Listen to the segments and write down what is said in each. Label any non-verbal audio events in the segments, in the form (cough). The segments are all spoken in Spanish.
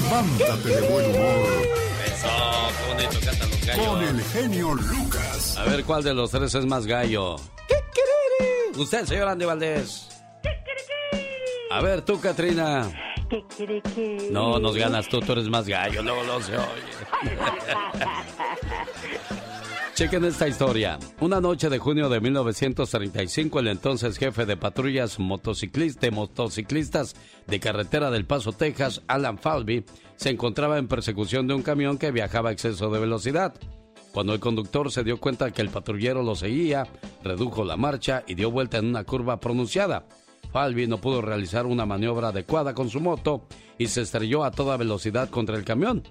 levántate de buen humor. Eso, qué bonito cantan los gallos. Con el genio Lucas. A ver, ¿cuál de los tres es más gallo? Usted, señor Andy Valdés. A ver, tú, Katrina. No, nos ganas tú, tú eres más gallo, luego lo se oye. (laughs) Chequen esta historia. Una noche de junio de 1935, el entonces jefe de patrullas motociclistas, de motociclistas de carretera del Paso, Texas, Alan Falby, se encontraba en persecución de un camión que viajaba a exceso de velocidad. Cuando el conductor se dio cuenta que el patrullero lo seguía, redujo la marcha y dio vuelta en una curva pronunciada. Falby no pudo realizar una maniobra adecuada con su moto y se estrelló a toda velocidad contra el camión.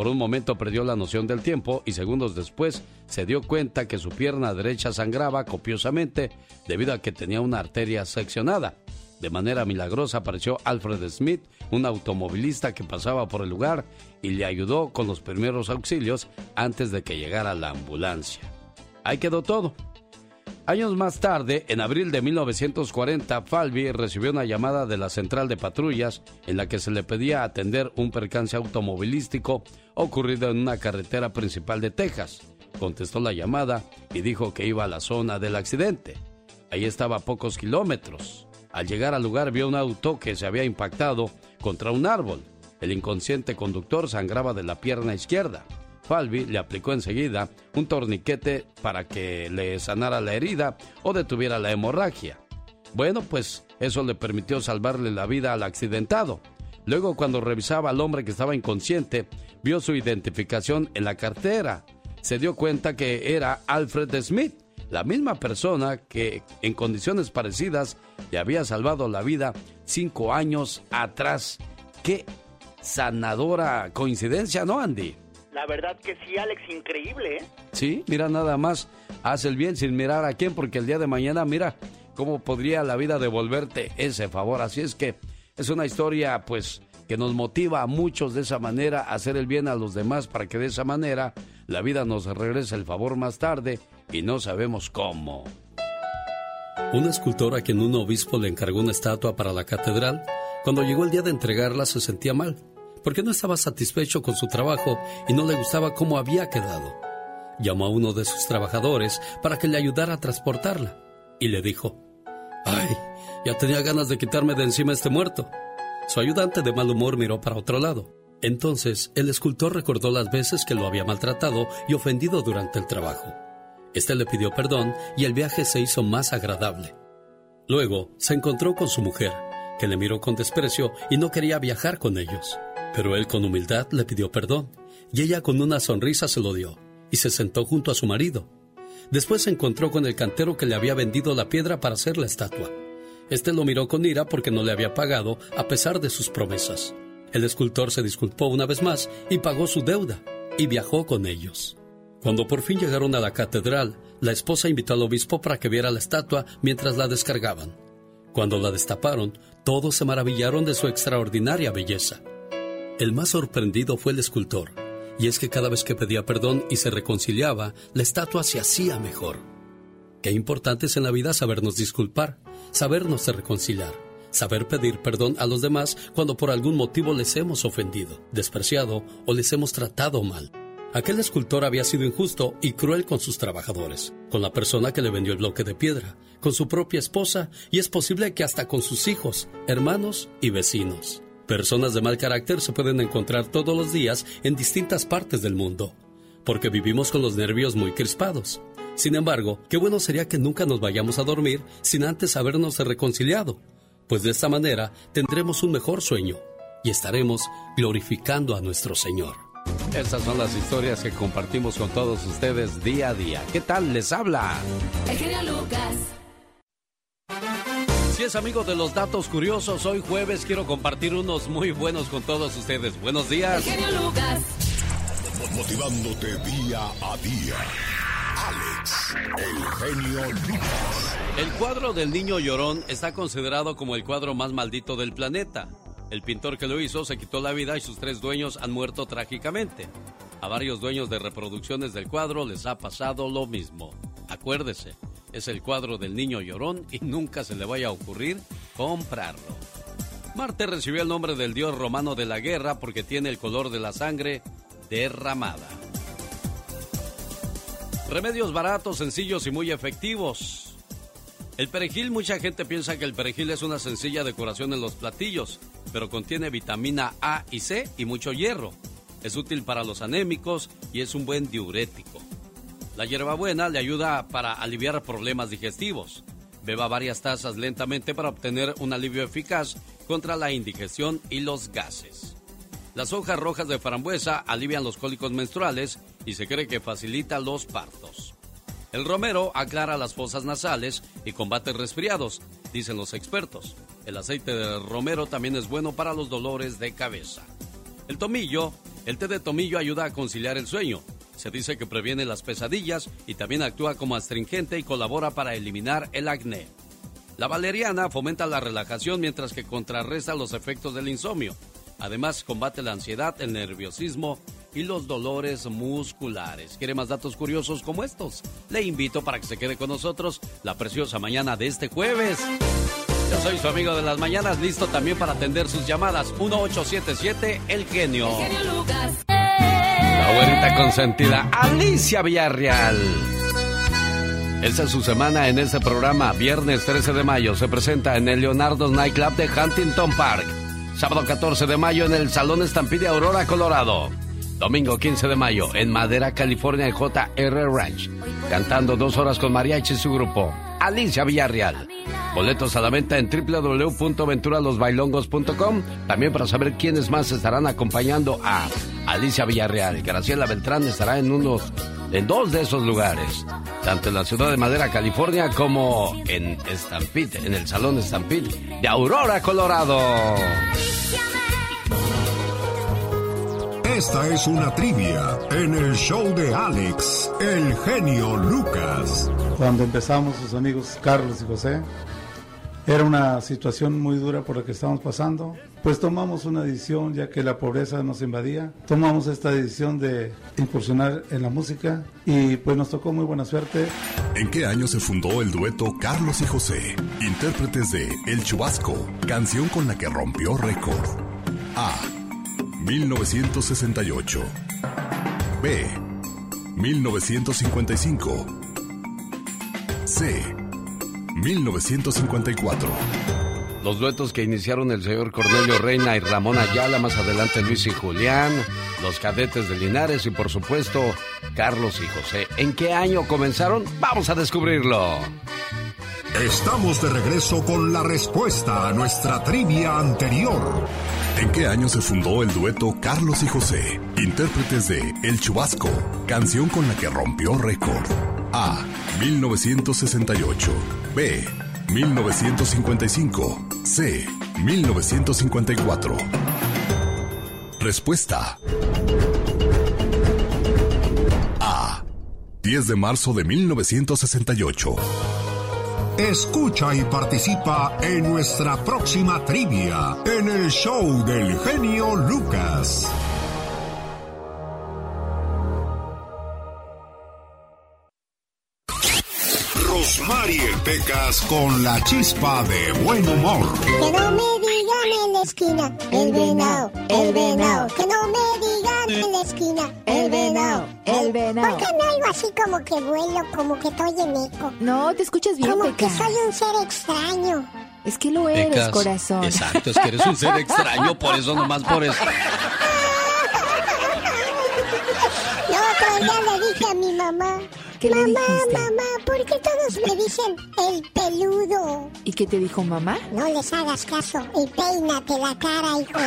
Por un momento perdió la noción del tiempo y segundos después se dio cuenta que su pierna derecha sangraba copiosamente debido a que tenía una arteria seccionada. De manera milagrosa apareció Alfred Smith, un automovilista que pasaba por el lugar y le ayudó con los primeros auxilios antes de que llegara la ambulancia. Ahí quedó todo. Años más tarde, en abril de 1940, Falby recibió una llamada de la central de patrullas en la que se le pedía atender un percance automovilístico ocurrido en una carretera principal de Texas. Contestó la llamada y dijo que iba a la zona del accidente. Ahí estaba a pocos kilómetros. Al llegar al lugar vio un auto que se había impactado contra un árbol. El inconsciente conductor sangraba de la pierna izquierda. Falby le aplicó enseguida un torniquete para que le sanara la herida o detuviera la hemorragia. Bueno, pues eso le permitió salvarle la vida al accidentado. Luego, cuando revisaba al hombre que estaba inconsciente, vio su identificación en la cartera. Se dio cuenta que era Alfred Smith, la misma persona que en condiciones parecidas le había salvado la vida cinco años atrás. Qué sanadora coincidencia, ¿no, Andy? La verdad que sí, Alex, increíble, ¿eh? Sí, mira nada más, haz el bien sin mirar a quién, porque el día de mañana, mira cómo podría la vida devolverte ese favor. Así es que es una historia, pues, que nos motiva a muchos de esa manera a hacer el bien a los demás para que de esa manera la vida nos regrese el favor más tarde y no sabemos cómo. Un escultor a quien un obispo le encargó una estatua para la catedral, cuando llegó el día de entregarla se sentía mal porque no estaba satisfecho con su trabajo y no le gustaba cómo había quedado. Llamó a uno de sus trabajadores para que le ayudara a transportarla y le dijo, ¡Ay! Ya tenía ganas de quitarme de encima este muerto. Su ayudante de mal humor miró para otro lado. Entonces el escultor recordó las veces que lo había maltratado y ofendido durante el trabajo. Este le pidió perdón y el viaje se hizo más agradable. Luego se encontró con su mujer, que le miró con desprecio y no quería viajar con ellos. Pero él con humildad le pidió perdón, y ella con una sonrisa se lo dio, y se sentó junto a su marido. Después se encontró con el cantero que le había vendido la piedra para hacer la estatua. Este lo miró con ira porque no le había pagado a pesar de sus promesas. El escultor se disculpó una vez más y pagó su deuda, y viajó con ellos. Cuando por fin llegaron a la catedral, la esposa invitó al obispo para que viera la estatua mientras la descargaban. Cuando la destaparon, todos se maravillaron de su extraordinaria belleza. El más sorprendido fue el escultor, y es que cada vez que pedía perdón y se reconciliaba, la estatua se hacía mejor. Qué importante es en la vida sabernos disculpar, sabernos reconciliar, saber pedir perdón a los demás cuando por algún motivo les hemos ofendido, despreciado o les hemos tratado mal. Aquel escultor había sido injusto y cruel con sus trabajadores, con la persona que le vendió el bloque de piedra, con su propia esposa y es posible que hasta con sus hijos, hermanos y vecinos. Personas de mal carácter se pueden encontrar todos los días en distintas partes del mundo, porque vivimos con los nervios muy crispados. Sin embargo, qué bueno sería que nunca nos vayamos a dormir sin antes habernos reconciliado, pues de esta manera tendremos un mejor sueño y estaremos glorificando a nuestro Señor. Estas son las historias que compartimos con todos ustedes día a día. ¿Qué tal les habla? El Lucas. Si es amigo de los datos curiosos, hoy jueves quiero compartir unos muy buenos con todos ustedes. Buenos días. El genio Lucas. Motivándote día a día. Alex, el genio. El cuadro del niño llorón está considerado como el cuadro más maldito del planeta. El pintor que lo hizo se quitó la vida y sus tres dueños han muerto trágicamente. A varios dueños de reproducciones del cuadro les ha pasado lo mismo. Acuérdese, es el cuadro del niño llorón y nunca se le vaya a ocurrir comprarlo. Marte recibió el nombre del dios romano de la guerra porque tiene el color de la sangre derramada. Remedios baratos, sencillos y muy efectivos. El perejil, mucha gente piensa que el perejil es una sencilla decoración en los platillos, pero contiene vitamina A y C y mucho hierro. Es útil para los anémicos y es un buen diurético. La hierbabuena le ayuda para aliviar problemas digestivos. Beba varias tazas lentamente para obtener un alivio eficaz contra la indigestión y los gases. Las hojas rojas de frambuesa alivian los cólicos menstruales y se cree que facilita los partos. El romero aclara las fosas nasales y combate resfriados, dicen los expertos. El aceite de romero también es bueno para los dolores de cabeza. El tomillo, el té de tomillo ayuda a conciliar el sueño. Se dice que previene las pesadillas y también actúa como astringente y colabora para eliminar el acné. La valeriana fomenta la relajación mientras que contrarresta los efectos del insomnio. Además, combate la ansiedad, el nerviosismo y los dolores musculares. ¿Quiere más datos curiosos como estos? Le invito para que se quede con nosotros la preciosa mañana de este jueves. Yo soy su amigo de las mañanas, listo también para atender sus llamadas. 1877 El Genio. El genio Lucas. La güerita consentida, Alicia Villarreal. Esta es su semana en este programa. Viernes 13 de mayo se presenta en el Leonardo's Nightclub de Huntington Park. Sábado 14 de mayo en el Salón Estampide Aurora, Colorado. Domingo 15 de mayo en Madera, California, en JR Ranch. Cantando dos horas con mariachi y su grupo. Alicia Villarreal. Boletos a la venta en www.venturalosbailongos.com. También para saber quiénes más estarán acompañando a Alicia Villarreal. Graciela Beltrán estará en unos, en dos de esos lugares. Tanto en la ciudad de Madera, California, como en Stampede, en el Salón Stampede de Aurora, Colorado. Esta es una trivia en el show de Alex, el genio Lucas. Cuando empezamos, sus amigos Carlos y José, era una situación muy dura por la que estábamos pasando. Pues tomamos una decisión, ya que la pobreza nos invadía. Tomamos esta decisión de incursionar en la música y pues nos tocó muy buena suerte. ¿En qué año se fundó el dueto Carlos y José? Intérpretes de El Chubasco, canción con la que rompió récord. A. 1968. B. 1955. C. 1954. Los duetos que iniciaron el señor Cornelio Reina y Ramón Ayala, más adelante Luis y Julián, los cadetes de Linares y por supuesto Carlos y José. ¿En qué año comenzaron? Vamos a descubrirlo. Estamos de regreso con la respuesta a nuestra trivia anterior. ¿En qué año se fundó el dueto Carlos y José? Intérpretes de El Chubasco, canción con la que rompió récord. A. 1968. B. 1955. C. 1954. Respuesta. A. 10 de marzo de 1968. Escucha y participa en nuestra próxima trivia en el show del genio Lucas. Pecas con la chispa de buen humor. Que no me digan en la esquina, el venado, el venado. Que no me digan en la esquina, el venado, el venado. ¿Por qué no algo así como que vuelo, como que estoy en eco? No, te escuchas bien, Como que soy un ser extraño. Es que lo eres, Pecas. corazón. Exacto, es que eres un ser extraño, por eso nomás por eso. El otro día le dije a mi mamá, ¿Qué le mamá, dijiste? mamá, ¿por qué todos me dicen el peludo? ¿Y qué te dijo mamá? No les hagas caso y peínate la cara, hijo. (laughs)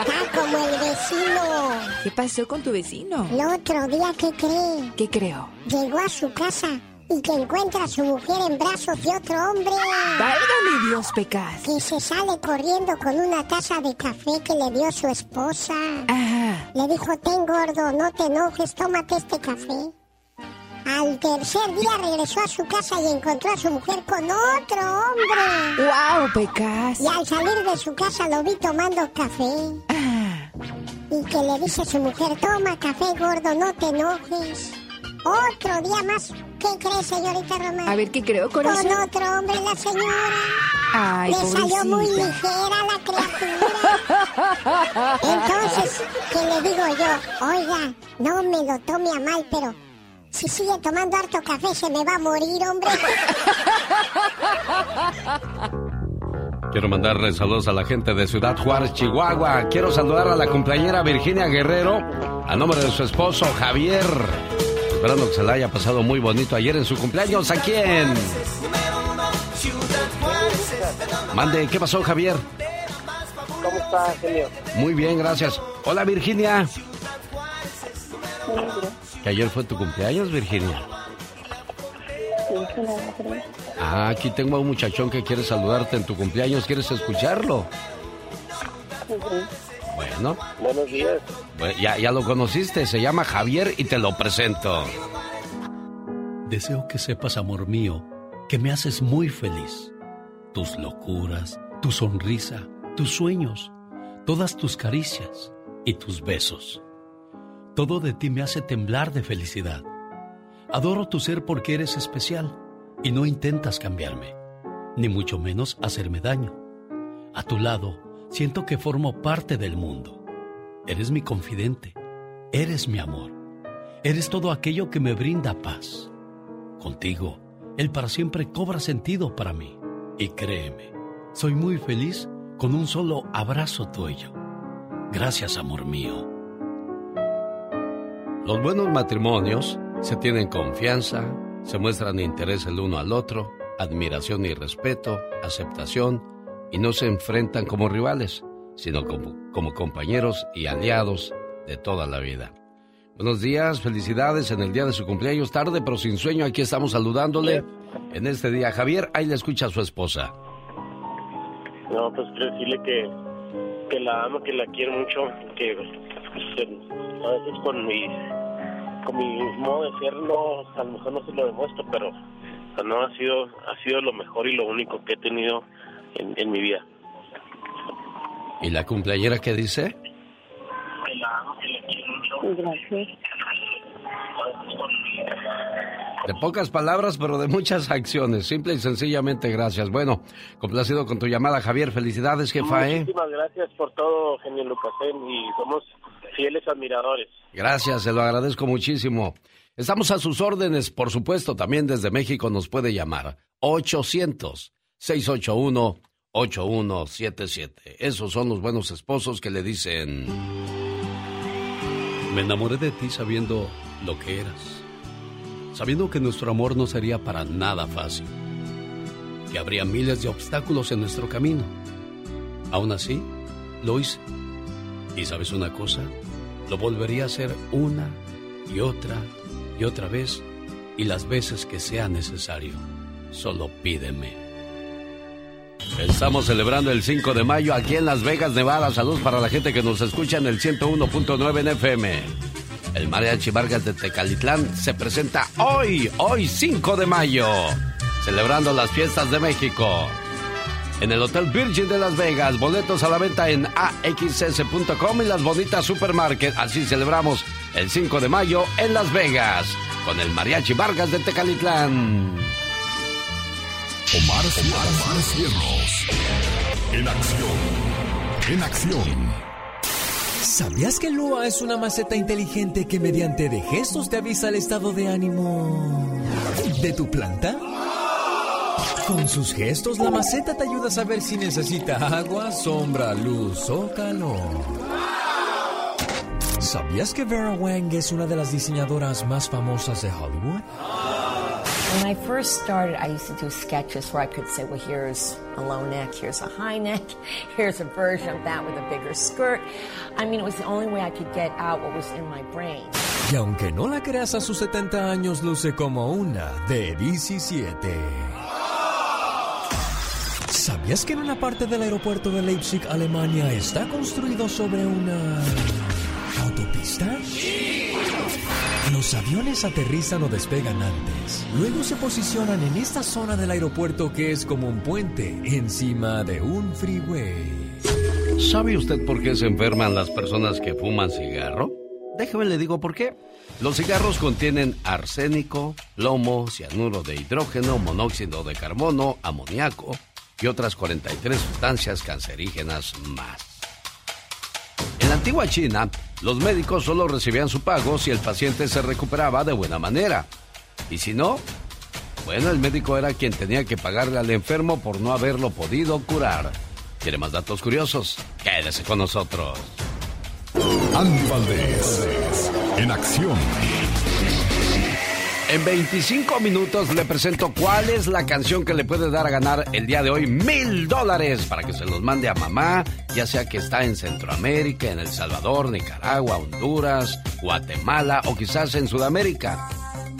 Está como el vecino. ¿Qué pasó con tu vecino? El otro día, ¿qué cree? ¿Qué creo? Llegó a su casa y que encuentra a su mujer en brazos de otro hombre. Válgame Dios, Pecas. Que se sale corriendo con una taza de café que le dio su esposa. Ajá. Le dijo, ten gordo, no te enojes, tómate este café. Al tercer día regresó a su casa y encontró a su mujer con otro hombre. ¡Wow, Pecas! Y al salir de su casa lo vi tomando café. Ah, Y que le dice a su mujer, toma café gordo, no te enojes. Otro día más. ¿Qué cree, señorita Román? a ver, ¿qué creo, Con corazón? otro hombre, la señora. Ay, Le salió muy ligera la criatura. Entonces, ¿qué le digo yo? Oiga, no me lo tome a mal, pero si sigue tomando harto café se me va a morir, hombre. Quiero mandarle saludos a la gente de Ciudad Juárez, Chihuahua. Quiero saludar a la cumpleañera Virginia Guerrero a nombre de su esposo Javier. Esperando que se la haya pasado muy bonito ayer en su cumpleaños. ¿A quién? Mande, ¿qué pasó, Javier? ¿Cómo está, genio? Muy bien, gracias. Hola, Virginia. Que ayer fue tu cumpleaños, Virginia. Ah, aquí tengo a un muchachón que quiere saludarte en tu cumpleaños. ¿Quieres escucharlo? Bueno. Buenos días. Bueno, ya, ya lo conociste, se llama Javier y te lo presento. Deseo que sepas, amor mío, que me haces muy feliz. Tus locuras, tu sonrisa, tus sueños, todas tus caricias y tus besos. Todo de ti me hace temblar de felicidad. Adoro tu ser porque eres especial y no intentas cambiarme, ni mucho menos hacerme daño. A tu lado, siento que formo parte del mundo. Eres mi confidente, eres mi amor, eres todo aquello que me brinda paz. Contigo, el para siempre cobra sentido para mí. Y créeme, soy muy feliz con un solo abrazo tuyo. Gracias, amor mío. Los buenos matrimonios se tienen confianza, se muestran interés el uno al otro, admiración y respeto, aceptación, y no se enfrentan como rivales, sino como, como compañeros y aliados de toda la vida. Buenos días, felicidades en el día de su cumpleaños, tarde pero sin sueño, aquí estamos saludándole en este día. Javier, ahí le escucha a su esposa. No, pues quiero decirle que, que la amo, que la quiero mucho, que a veces con mi, con mi modo de ser no, a lo mejor no se lo demuestro, pero no ha sido, ha sido lo mejor y lo único que he tenido en, en mi vida. ¿Y la cumpleañera qué dice? Que la amo, que la quiero mucho. Gracias. De pocas palabras, pero de muchas acciones. Simple y sencillamente gracias. Bueno, complacido con tu llamada, Javier. Felicidades, jefa, ¿eh? Muchísimas gracias por todo, genio Lucasén, y somos fieles admiradores. Gracias, se lo agradezco muchísimo. Estamos a sus órdenes, por supuesto, también desde México nos puede llamar. 800-681-8177. Esos son los buenos esposos que le dicen... Me enamoré de ti sabiendo lo que eras, sabiendo que nuestro amor no sería para nada fácil, que habría miles de obstáculos en nuestro camino. Aún así, lo hice. Y sabes una cosa, lo volvería a hacer una y otra y otra vez y las veces que sea necesario. Solo pídeme. Estamos celebrando el 5 de mayo aquí en Las Vegas, Nevada. Saludos para la gente que nos escucha en el 101.9 en FM. El Mariachi Vargas de Tecalitlán se presenta hoy, hoy 5 de mayo, celebrando las fiestas de México. En el Hotel Virgin de Las Vegas, boletos a la venta en axs.com y las bonitas supermarket. Así celebramos el 5 de mayo en Las Vegas con el Mariachi Vargas de Tecalitlán. Omar, Omar, Cierros. En acción. En acción. ¿Sabías que Lua es una maceta inteligente que mediante de gestos te avisa el estado de ánimo de tu planta? Con sus gestos, la maceta te ayuda a saber si necesita agua, sombra, luz o calor. ¿Sabías que Vera Wang es una de las diseñadoras más famosas de Hollywood? When I first started, I used to do sketches where I could say, well, here's a low neck, here's a high neck, (laughs) here's a version of that with a bigger skirt. I mean, it was the only way I could get out what was in my brain. Y aunque no la creas a sus 70 años, luce como una de 17. ¿Sabías que en una parte del aeropuerto de Leipzig, Alemania, está construido sobre una autopista? Los aviones aterrizan o despegan antes. Luego se posicionan en esta zona del aeropuerto que es como un puente encima de un freeway. ¿Sabe usted por qué se enferman las personas que fuman cigarro? Déjeme le digo por qué. Los cigarros contienen arsénico, plomo, cianuro de hidrógeno, monóxido de carbono, amoníaco, y otras 43 sustancias cancerígenas más. La antigua China, los médicos solo recibían su pago si el paciente se recuperaba de buena manera. Y si no, bueno, el médico era quien tenía que pagarle al enfermo por no haberlo podido curar. ¿Quiere más datos curiosos? Quédese con nosotros. Andy Valdés, en acción. En 25 minutos le presento cuál es la canción que le puede dar a ganar el día de hoy mil dólares para que se los mande a mamá, ya sea que está en Centroamérica, en El Salvador, Nicaragua, Honduras, Guatemala o quizás en Sudamérica,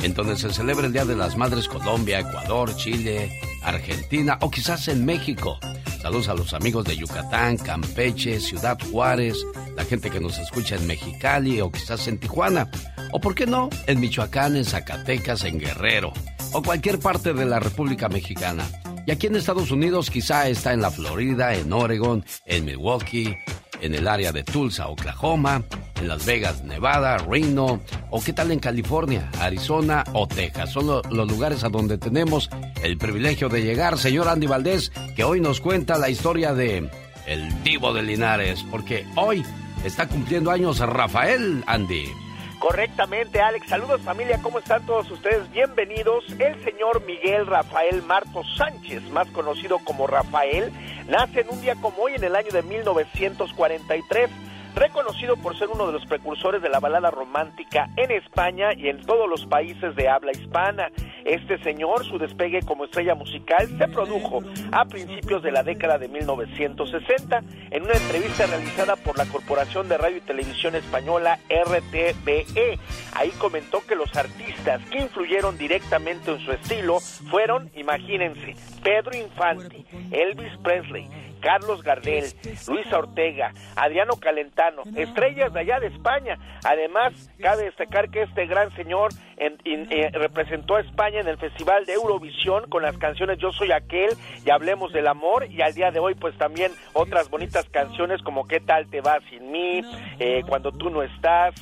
en donde se celebra el Día de las Madres Colombia, Ecuador, Chile, Argentina o quizás en México. Saludos a los amigos de Yucatán, Campeche, Ciudad Juárez, la gente que nos escucha en Mexicali o quizás en Tijuana. O por qué no, en Michoacán, en Zacatecas, en Guerrero o cualquier parte de la República Mexicana. Y aquí en Estados Unidos quizá está en la Florida, en Oregon, en Milwaukee, en el área de Tulsa, Oklahoma, en Las Vegas, Nevada, Reno, o qué tal en California, Arizona o Texas. Son los lugares a donde tenemos el privilegio de llegar, señor Andy Valdés, que hoy nos cuenta la historia de el Divo de Linares, porque hoy está cumpliendo años Rafael Andy. Correctamente, Alex. Saludos familia, ¿cómo están todos ustedes? Bienvenidos. El señor Miguel Rafael Martos Sánchez, más conocido como Rafael, nace en un día como hoy en el año de 1943 reconocido por ser uno de los precursores de la balada romántica en España y en todos los países de habla hispana. Este señor, su despegue como estrella musical, se produjo a principios de la década de 1960 en una entrevista realizada por la Corporación de Radio y Televisión Española RTBE. Ahí comentó que los artistas que influyeron directamente en su estilo fueron, imagínense, Pedro Infante, Elvis Presley, Carlos Gardel, Luisa Ortega, Adriano Calentano, estrellas de allá de España. Además, cabe destacar que este gran señor eh, representó a España en el Festival de Eurovisión con las canciones Yo Soy Aquel y Hablemos del Amor y al día de hoy pues también otras bonitas canciones como ¿Qué tal te va sin mí? Eh, cuando tú no estás,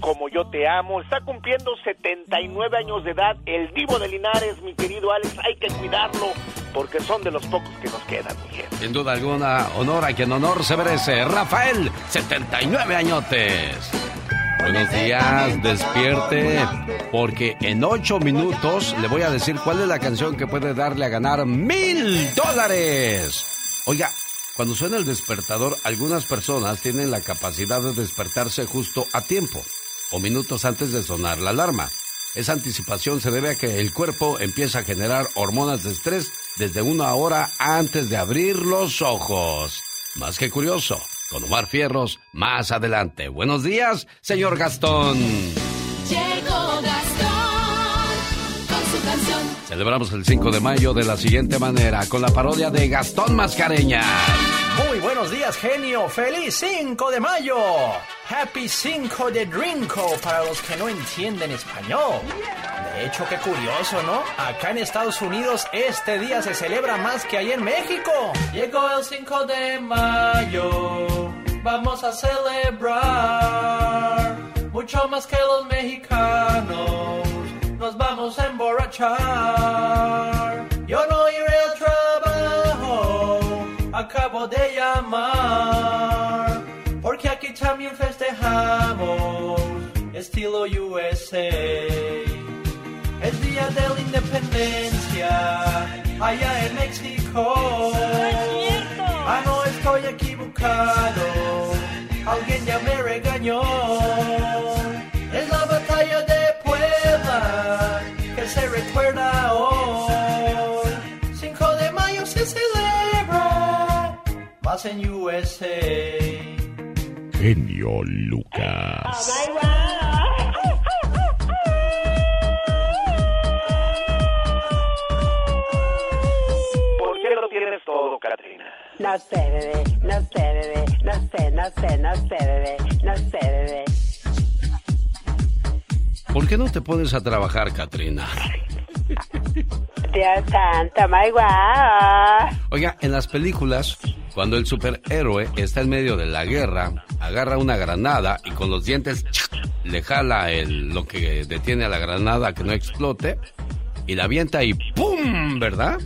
como yo te amo. Está cumpliendo 79 años de edad el divo de Linares, mi querido Alex. Hay que cuidarlo porque son de los pocos que nos quedan. Sin duda alguna, honor a quien honor se merece. Rafael, 79 añotes. Buenos días, despierte, porque en ocho minutos le voy a decir cuál es la canción que puede darle a ganar mil dólares. Oiga, cuando suena el despertador, algunas personas tienen la capacidad de despertarse justo a tiempo o minutos antes de sonar la alarma. Esa anticipación se debe a que el cuerpo empieza a generar hormonas de estrés desde una hora antes de abrir los ojos. Más que curioso, con Omar Fierros más adelante. Buenos días, señor Gastón. Celebramos el 5 de mayo de la siguiente manera, con la parodia de Gastón Mascareña. Muy buenos días, genio. ¡Feliz 5 de mayo! Happy 5 de Drinko para los que no entienden español. De hecho, qué curioso, ¿no? Acá en Estados Unidos este día se celebra más que ahí en México. Llegó el 5 de mayo, vamos a celebrar. Mucho más que los mexicanos nos vamos a emborrachar. Yo no iré al trabajo, acabo de llamar, porque aquí también festejamos estilo USA. Es día de la independencia allá en México. Ah, no estoy equivocado, alguien ya me regañó. En USA. Genio Lucas. ¿Por qué lo tienes todo, Katrina? No sé, bebé, no sé, bebé, no sé, no sé, no sé, bebé, no sé, bebé. ¿Por qué no te pones a trabajar, Katrina? Dios santo, my wow. Oiga, en las películas, cuando el superhéroe está en medio de la guerra, agarra una granada y con los dientes le jala el, lo que detiene a la granada que no explote y la avienta y ¡pum! ¿Verdad?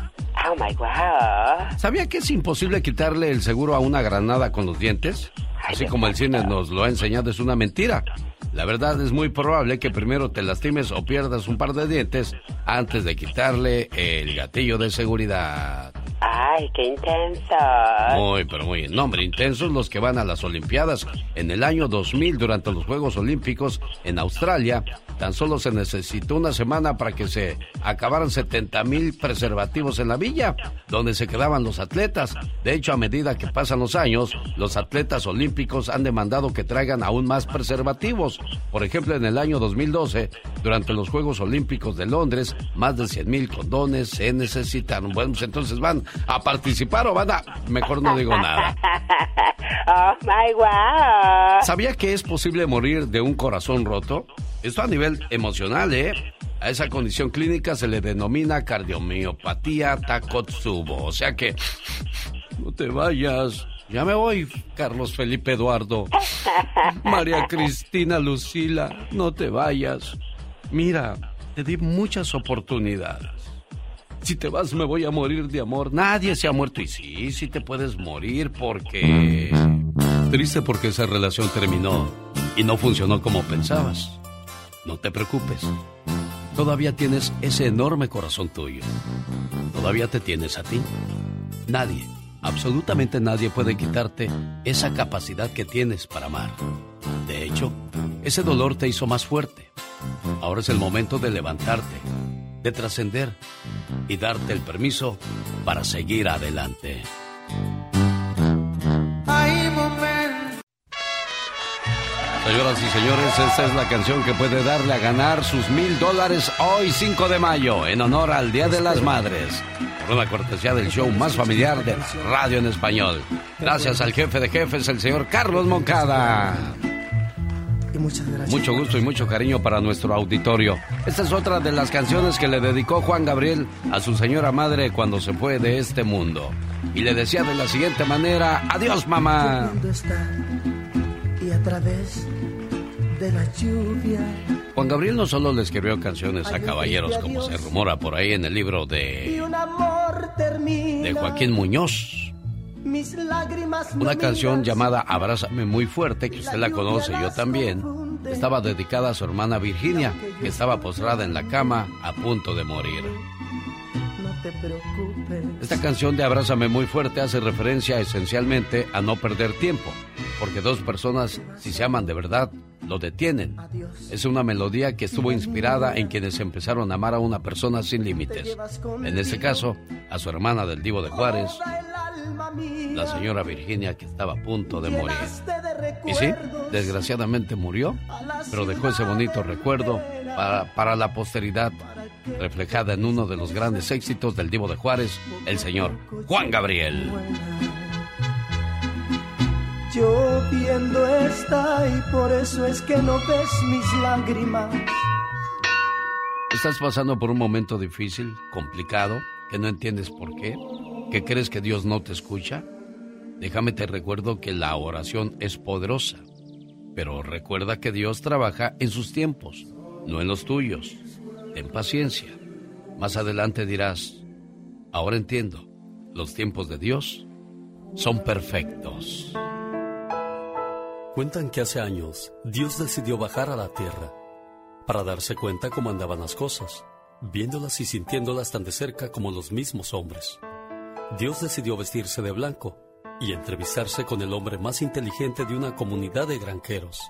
Oh my wow. ¿Sabía que es imposible quitarle el seguro a una granada con los dientes? Así como el cine nos lo ha enseñado, es una mentira. La verdad es muy probable que primero te lastimes o pierdas un par de dientes antes de quitarle el gatillo de seguridad. Ay, qué intenso. Muy, pero muy. No, hombre, intensos los que van a las Olimpiadas. En el año 2000, durante los Juegos Olímpicos en Australia, tan solo se necesitó una semana para que se acabaran 70 mil preservativos en la villa, donde se quedaban los atletas. De hecho, a medida que pasan los años, los atletas olímpicos han demandado que traigan aún más preservativos. Por ejemplo, en el año 2012, durante los Juegos Olímpicos de Londres, más de 100 mil condones se necesitaron. Bueno, pues entonces van a participar o van a... Mejor no digo nada. (laughs) Oh my wow. ¿Sabía que es posible morir de un corazón roto? Esto a nivel emocional, ¿eh? A esa condición clínica se le denomina cardiomiopatía Takotsubo. O sea que... No te vayas. Ya me voy, Carlos Felipe Eduardo. María Cristina Lucila, no te vayas. Mira, te di muchas oportunidades. Si te vas me voy a morir de amor. Nadie se ha muerto y sí, sí te puedes morir porque... Triste porque esa relación terminó y no funcionó como pensabas. No te preocupes. Todavía tienes ese enorme corazón tuyo. Todavía te tienes a ti. Nadie, absolutamente nadie puede quitarte esa capacidad que tienes para amar. De hecho, ese dolor te hizo más fuerte. Ahora es el momento de levantarte, de trascender y darte el permiso para seguir adelante. Señoras y señores, esta es la canción que puede darle a ganar sus mil dólares hoy 5 de mayo en honor al Día de las Madres. Por una cortesía del show más familiar de la radio en español. Gracias al jefe de jefes, el señor Carlos Moncada. Muchas gracias. Mucho gusto y mucho cariño para nuestro auditorio. Esta es otra de las canciones que le dedicó Juan Gabriel a su señora madre cuando se fue de este mundo. Y le decía de la siguiente manera, adiós mamá. Está y a través de la lluvia. Juan Gabriel no solo le escribió canciones a caballeros como se rumora por ahí en el libro de, de Joaquín Muñoz. Mis lágrimas no Una canción llamada Abrázame muy fuerte, que usted la conoce, yo también, estaba dedicada a su hermana Virginia, que estaba postrada en la cama a punto de morir. No te preocupes. Esta canción de Abrázame muy fuerte hace referencia esencialmente a no perder tiempo, porque dos personas, si se aman de verdad, lo detienen. Es una melodía que estuvo inspirada en quienes empezaron a amar a una persona sin límites. En este caso, a su hermana del Divo de Juárez, la señora Virginia, que estaba a punto de morir. Y sí, desgraciadamente murió, pero dejó ese bonito recuerdo para, para la posteridad, reflejada en uno de los grandes éxitos del Divo de Juárez, el señor Juan Gabriel. Lloviendo está y por eso es que no ves mis lágrimas. ¿Estás pasando por un momento difícil, complicado, que no entiendes por qué? ¿Que crees que Dios no te escucha? Déjame te recuerdo que la oración es poderosa, pero recuerda que Dios trabaja en sus tiempos, no en los tuyos. Ten paciencia. Más adelante dirás, ahora entiendo, los tiempos de Dios son perfectos. Cuentan que hace años Dios decidió bajar a la tierra para darse cuenta cómo andaban las cosas, viéndolas y sintiéndolas tan de cerca como los mismos hombres. Dios decidió vestirse de blanco y entrevistarse con el hombre más inteligente de una comunidad de granjeros.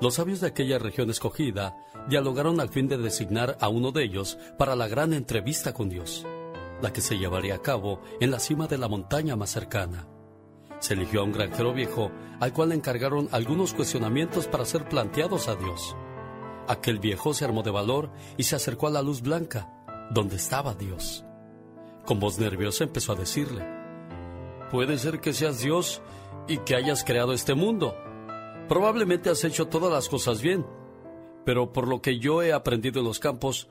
Los sabios de aquella región escogida dialogaron al fin de designar a uno de ellos para la gran entrevista con Dios, la que se llevaría a cabo en la cima de la montaña más cercana. Se eligió a un granjero viejo al cual le encargaron algunos cuestionamientos para ser planteados a Dios. Aquel viejo se armó de valor y se acercó a la luz blanca, donde estaba Dios. Con voz nerviosa empezó a decirle, Puede ser que seas Dios y que hayas creado este mundo. Probablemente has hecho todas las cosas bien, pero por lo que yo he aprendido en los campos,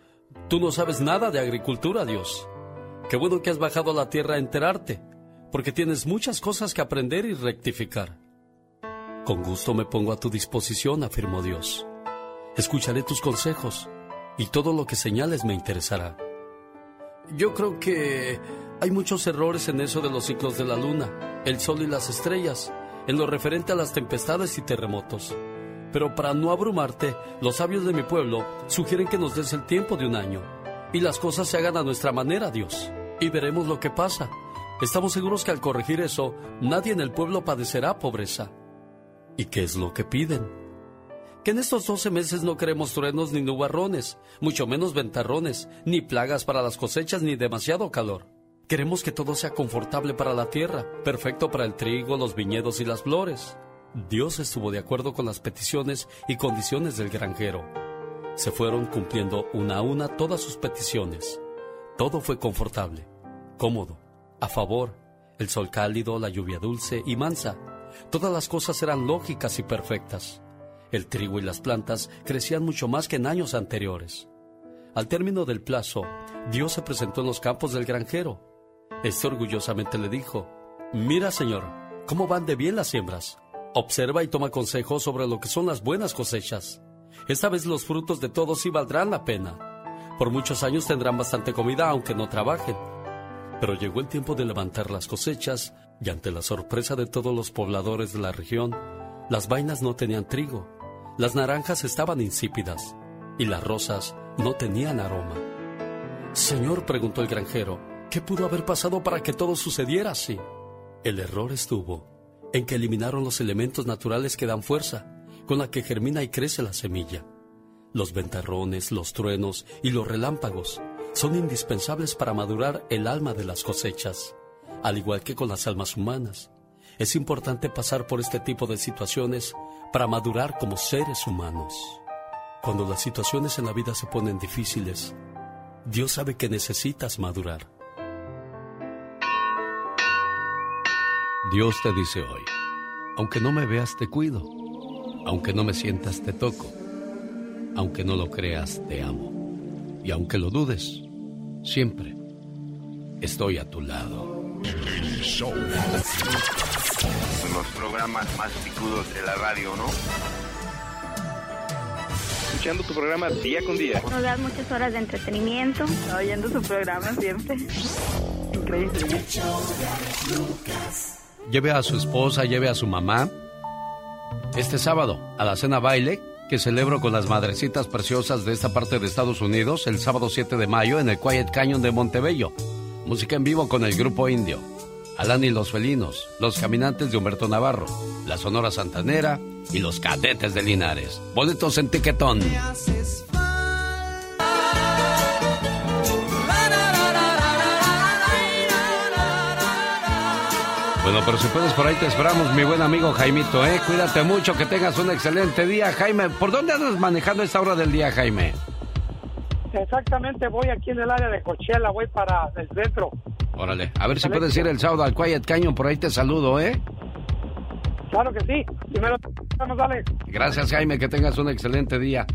tú no sabes nada de agricultura, Dios. Qué bueno que has bajado a la tierra a enterarte, porque tienes muchas cosas que aprender y rectificar. Con gusto me pongo a tu disposición, afirmó Dios. Escucharé tus consejos y todo lo que señales me interesará. Yo creo que hay muchos errores en eso de los ciclos de la luna, el sol y las estrellas, en lo referente a las tempestades y terremotos. Pero para no abrumarte, los sabios de mi pueblo sugieren que nos des el tiempo de un año y las cosas se hagan a nuestra manera, Dios. Y veremos lo que pasa. Estamos seguros que al corregir eso, nadie en el pueblo padecerá pobreza. ¿Y qué es lo que piden? Que en estos 12 meses no queremos truenos ni nubarrones, mucho menos ventarrones, ni plagas para las cosechas ni demasiado calor. Queremos que todo sea confortable para la tierra, perfecto para el trigo, los viñedos y las flores. Dios estuvo de acuerdo con las peticiones y condiciones del granjero. Se fueron cumpliendo una a una todas sus peticiones. Todo fue confortable, cómodo, a favor, el sol cálido, la lluvia dulce y mansa. Todas las cosas eran lógicas y perfectas. El trigo y las plantas crecían mucho más que en años anteriores. Al término del plazo, Dios se presentó en los campos del granjero. Este orgullosamente le dijo, Mira, Señor, cómo van de bien las siembras. Observa y toma consejo sobre lo que son las buenas cosechas. Esta vez los frutos de todos sí valdrán la pena. Por muchos años tendrán bastante comida aunque no trabajen. Pero llegó el tiempo de levantar las cosechas y ante la sorpresa de todos los pobladores de la región, las vainas no tenían trigo, las naranjas estaban insípidas y las rosas no tenían aroma. Señor, preguntó el granjero, ¿qué pudo haber pasado para que todo sucediera así? El error estuvo en que eliminaron los elementos naturales que dan fuerza, con la que germina y crece la semilla. Los ventarrones, los truenos y los relámpagos son indispensables para madurar el alma de las cosechas, al igual que con las almas humanas. Es importante pasar por este tipo de situaciones para madurar como seres humanos. Cuando las situaciones en la vida se ponen difíciles, Dios sabe que necesitas madurar. Dios te dice hoy, aunque no me veas te cuido, aunque no me sientas te toco, aunque no lo creas te amo, y aunque lo dudes, siempre estoy a tu lado. Los programas más picudos de la radio, ¿no? Escuchando tu programa día con día. Nos das muchas horas de entretenimiento. Oyendo su programa siempre. Increíble. Lleve a su esposa, lleve a su mamá. Este sábado, a la cena baile que celebro con las madrecitas preciosas de esta parte de Estados Unidos el sábado 7 de mayo en el Quiet Canyon de Montebello. Música en vivo con el grupo indio. Alan y los felinos, los caminantes de Humberto Navarro, la Sonora Santanera y los cadetes de Linares. Boletos en tiquetón. Bueno, pero si puedes por ahí te esperamos, mi buen amigo Jaimito, ¿eh? Cuídate mucho, que tengas un excelente día, Jaime. ¿Por dónde andas manejando esta hora del día, Jaime? Exactamente, voy aquí en el área de Coachella, voy para el centro. Órale, a ver si puedes ir el sábado al Quiet Canyon, por ahí te saludo, ¿eh? Claro que sí. Primero, vamos, dale. Gracias, Jaime, que tengas un excelente día.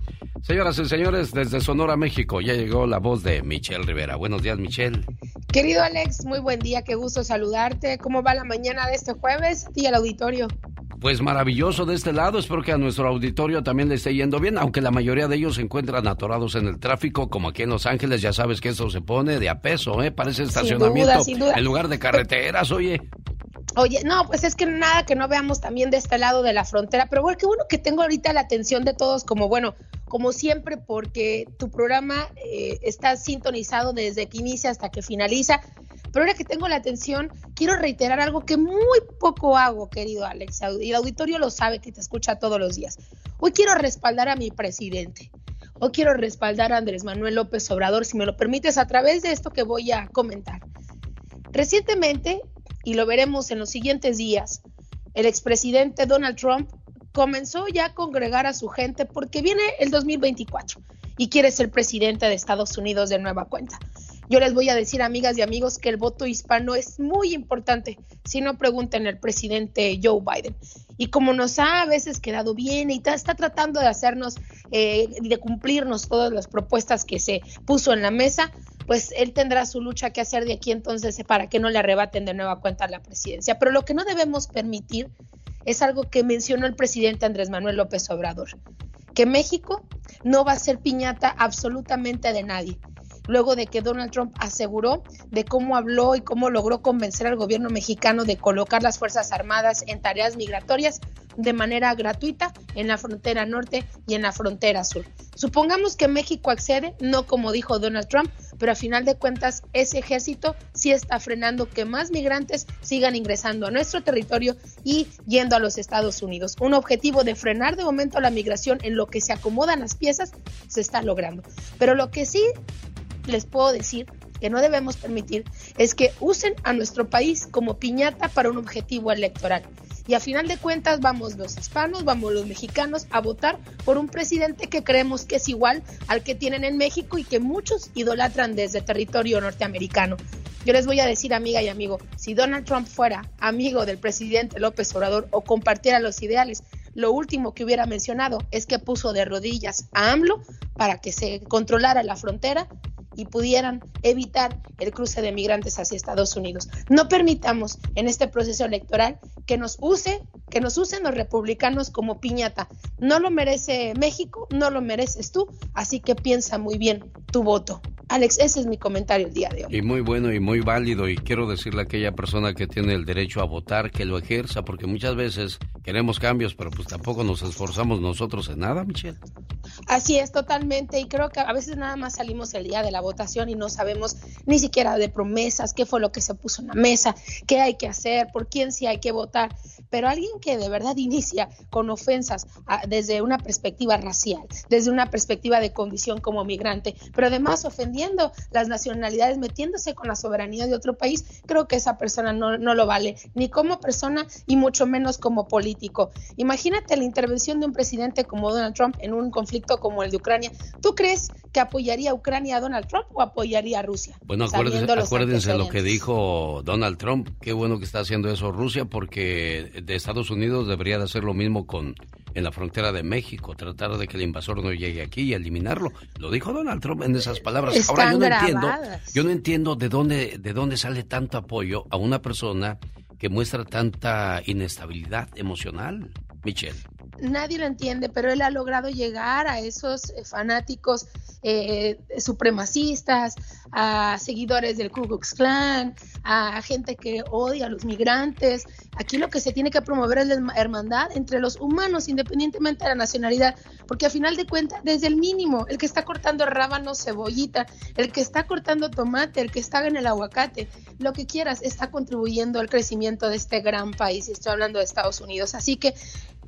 Señoras y señores, desde Sonora, México, ya llegó la voz de Michelle Rivera. Buenos días, Michelle. Querido Alex, muy buen día, qué gusto saludarte. ¿Cómo va la mañana de este jueves? Y el auditorio. Pues maravilloso de este lado, espero que a nuestro auditorio también le esté yendo bien, aunque la mayoría de ellos se encuentran atorados en el tráfico, como aquí en Los Ángeles, ya sabes que esto se pone de a peso, ¿eh? Parece estacionamiento sin duda. en lugar de carreteras, oye. Oye, no, pues es que nada que no veamos también de este lado de la frontera, pero bueno, qué bueno que tengo ahorita la atención de todos, como bueno, como siempre, porque tu programa eh, está sintonizado desde que inicia hasta que finaliza. Pero ahora que tengo la atención, quiero reiterar algo que muy poco hago, querido Alex, y el auditorio lo sabe que te escucha todos los días. Hoy quiero respaldar a mi presidente. Hoy quiero respaldar a Andrés Manuel López Obrador, si me lo permites, a través de esto que voy a comentar. Recientemente, y lo veremos en los siguientes días, el expresidente Donald Trump comenzó ya a congregar a su gente porque viene el 2024 y quiere ser presidente de Estados Unidos de nueva cuenta. Yo les voy a decir, amigas y amigos, que el voto hispano es muy importante. Si no, pregunten al presidente Joe Biden. Y como nos ha a veces quedado bien y está tratando de hacernos, eh, de cumplirnos todas las propuestas que se puso en la mesa, pues él tendrá su lucha que hacer de aquí entonces para que no le arrebaten de nueva cuenta la presidencia. Pero lo que no debemos permitir es algo que mencionó el presidente Andrés Manuel López Obrador, que México no va a ser piñata absolutamente de nadie luego de que Donald Trump aseguró de cómo habló y cómo logró convencer al gobierno mexicano de colocar las Fuerzas Armadas en tareas migratorias de manera gratuita en la frontera norte y en la frontera sur. Supongamos que México accede, no como dijo Donald Trump, pero a final de cuentas ese ejército sí está frenando que más migrantes sigan ingresando a nuestro territorio y yendo a los Estados Unidos. Un objetivo de frenar de momento la migración en lo que se acomodan las piezas se está logrando. Pero lo que sí les puedo decir que no debemos permitir es que usen a nuestro país como piñata para un objetivo electoral. Y a final de cuentas vamos los hispanos, vamos los mexicanos a votar por un presidente que creemos que es igual al que tienen en México y que muchos idolatran desde territorio norteamericano. Yo les voy a decir, amiga y amigo, si Donald Trump fuera amigo del presidente López Obrador o compartiera los ideales, lo último que hubiera mencionado es que puso de rodillas a AMLO para que se controlara la frontera y pudieran evitar el cruce de migrantes hacia Estados Unidos. No permitamos en este proceso electoral que nos use, que nos usen los republicanos como piñata. No lo merece México, no lo mereces tú, así que piensa muy bien tu voto. Alex, ese es mi comentario el día de hoy. Y muy bueno y muy válido y quiero decirle a aquella persona que tiene el derecho a votar que lo ejerza porque muchas veces queremos cambios pero pues tampoco nos esforzamos nosotros en nada, Michelle. Así es, totalmente. Y creo que a veces nada más salimos el día de la votación y no sabemos ni siquiera de promesas, qué fue lo que se puso en la mesa, qué hay que hacer, por quién sí hay que votar. Pero alguien que de verdad inicia con ofensas desde una perspectiva racial, desde una perspectiva de condición como migrante, pero además ofendiendo las nacionalidades, metiéndose con la soberanía de otro país, creo que esa persona no, no lo vale, ni como persona y mucho menos como político. Imagínate la intervención de un presidente como Donald Trump en un conflicto como el de Ucrania. ¿Tú crees que apoyaría a Ucrania a Donald Trump o apoyaría a Rusia? Bueno, acuérdense, acuérdense lo que dijo Donald Trump. Qué bueno que está haciendo eso Rusia porque de Estados Unidos debería de hacer lo mismo con en la frontera de México, tratar de que el invasor no llegue aquí y eliminarlo. Lo dijo Donald Trump en esas palabras. Ahora yo no entiendo, yo no entiendo de dónde de dónde sale tanto apoyo a una persona que muestra tanta inestabilidad emocional, Michelle nadie lo entiende, pero él ha logrado llegar a esos eh, fanáticos eh, supremacistas, a seguidores del Ku Klux Klan, a gente que odia a los migrantes. Aquí lo que se tiene que promover es la hermandad entre los humanos, independientemente de la nacionalidad, porque a final de cuentas, desde el mínimo, el que está cortando rábano, cebollita, el que está cortando tomate, el que está en el aguacate, lo que quieras, está contribuyendo al crecimiento de este gran país. Estoy hablando de Estados Unidos. Así que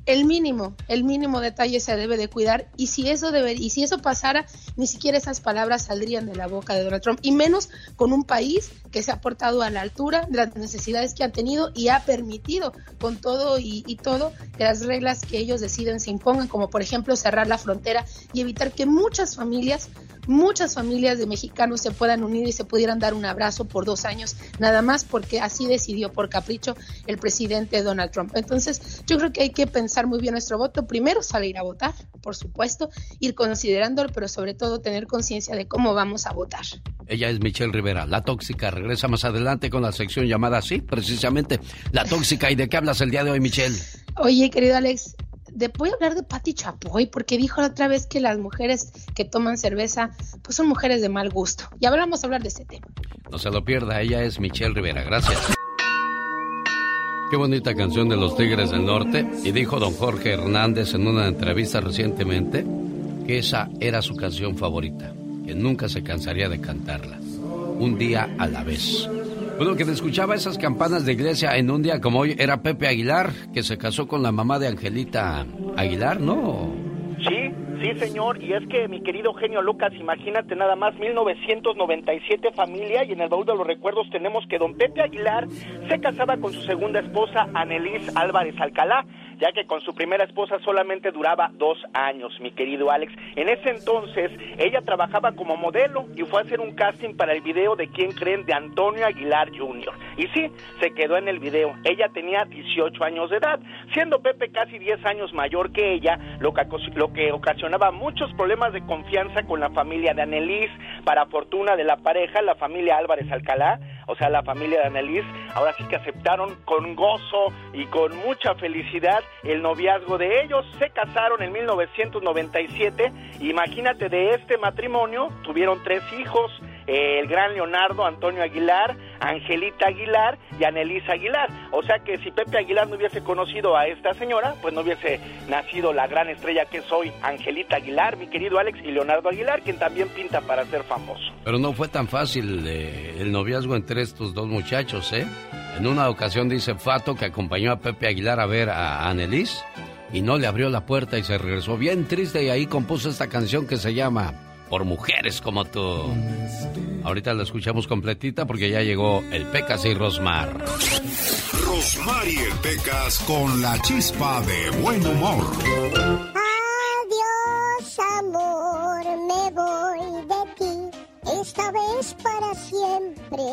el mínimo, el mínimo detalle se debe de cuidar y si eso debe, y si eso pasara, ni siquiera esas palabras saldrían de la boca de Donald Trump y menos con un país que se ha portado a la altura de las necesidades que han tenido y ha permitido con todo y, y todo que las reglas que ellos deciden se impongan, como por ejemplo cerrar la frontera y evitar que muchas familias muchas familias de mexicanos se puedan unir y se pudieran dar un abrazo por dos años, nada más porque así decidió por capricho el presidente Donald Trump. Entonces, yo creo que hay que pensar muy bien nuestro voto. Primero, salir a votar, por supuesto, ir considerándolo, pero sobre todo tener conciencia de cómo vamos a votar. Ella es Michelle Rivera, la tóxica. Regresa más adelante con la sección llamada así, precisamente, la tóxica. ¿Y de qué hablas el día de hoy, Michelle? Oye, querido Alex, de, voy a hablar de Patti Chapoy porque dijo la otra vez que las mujeres que toman cerveza pues son mujeres de mal gusto. Y ahora vamos a hablar de ese tema. No se lo pierda, ella es Michelle Rivera. Gracias. Qué bonita canción de los Tigres del Norte. Y dijo don Jorge Hernández en una entrevista recientemente que esa era su canción favorita, que nunca se cansaría de cantarla. Un día a la vez. Bueno, me escuchaba esas campanas de iglesia en un día como hoy era Pepe Aguilar, que se casó con la mamá de Angelita Aguilar, ¿no? Sí, sí, señor. Y es que, mi querido genio Lucas, imagínate nada más, 1997 familia, y en el baúl de los recuerdos tenemos que don Pepe Aguilar se casaba con su segunda esposa, Anelis Álvarez Alcalá ya que con su primera esposa solamente duraba dos años, mi querido Alex. En ese entonces ella trabajaba como modelo y fue a hacer un casting para el video de quién creen de Antonio Aguilar Jr. Y sí, se quedó en el video. Ella tenía 18 años de edad, siendo Pepe casi 10 años mayor que ella, lo que, lo que ocasionaba muchos problemas de confianza con la familia de Anelis, para fortuna de la pareja, la familia Álvarez Alcalá, o sea, la familia de Anelis, ahora sí que aceptaron con gozo y con mucha felicidad el noviazgo de ellos. Se casaron en 1997. Imagínate, de este matrimonio tuvieron tres hijos. El gran Leonardo Antonio Aguilar, Angelita Aguilar y Anelisa Aguilar. O sea que si Pepe Aguilar no hubiese conocido a esta señora, pues no hubiese nacido la gran estrella que soy, Angelita Aguilar, mi querido Alex, y Leonardo Aguilar, quien también pinta para ser famoso. Pero no fue tan fácil eh, el noviazgo entre estos dos muchachos, ¿eh? En una ocasión dice Fato que acompañó a Pepe Aguilar a ver a Anelis y no le abrió la puerta y se regresó bien triste y ahí compuso esta canción que se llama Por mujeres como tú. Ahorita la escuchamos completita porque ya llegó el Pecas y Rosmar. Rosmar y el Pecas con la chispa de buen humor. Adiós, amor, me voy de ti. Esta vez para siempre.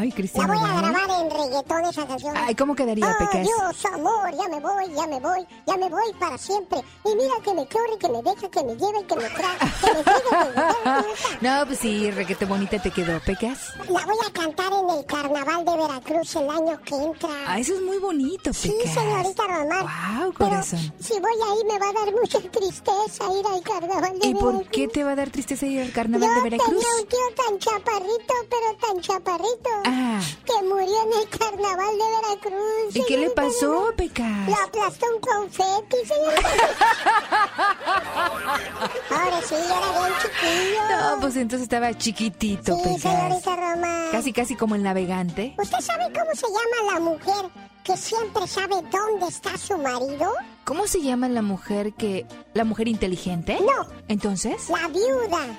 Ay, La Cristiano. voy a grabar en reggaetón esa canción. Ay, ¿cómo quedaría, Pecas? Adiós, amor, ya me voy, ya me voy, ya me voy para siempre. Y mira que me corre, que me deja, que me lleva y que me trae. Que me sigue, que me da. (laughs) No, pues sí, requete bonita te quedó, Pecas. La voy a cantar en el carnaval de Veracruz el año que entra. Ah, eso es muy bonito, Pecas. Sí, señorita Román. Wow, Pero corazón. si voy ahí me va a dar mucha tristeza ir al carnaval de ¿Y por Veracruz. qué te va a dar tristeza ir al carnaval Yo de Veracruz? tenía un tío tan chaparrito, pero tan chaparrito, Ah. Que murió en el carnaval de Veracruz. ¿Y qué le pasó. Pecas? Lo aplastó un confeti, señorita. (laughs) Pobrecillo, era bien chiquillo. No, pues entonces estaba chiquitito, Sí, Pecas. señorita Román. Casi, casi como el navegante. ¿Usted sabe cómo se llama la mujer que siempre sabe dónde está su marido? ¿Cómo se llama la mujer que... la mujer inteligente? No. ¿Entonces? La viuda.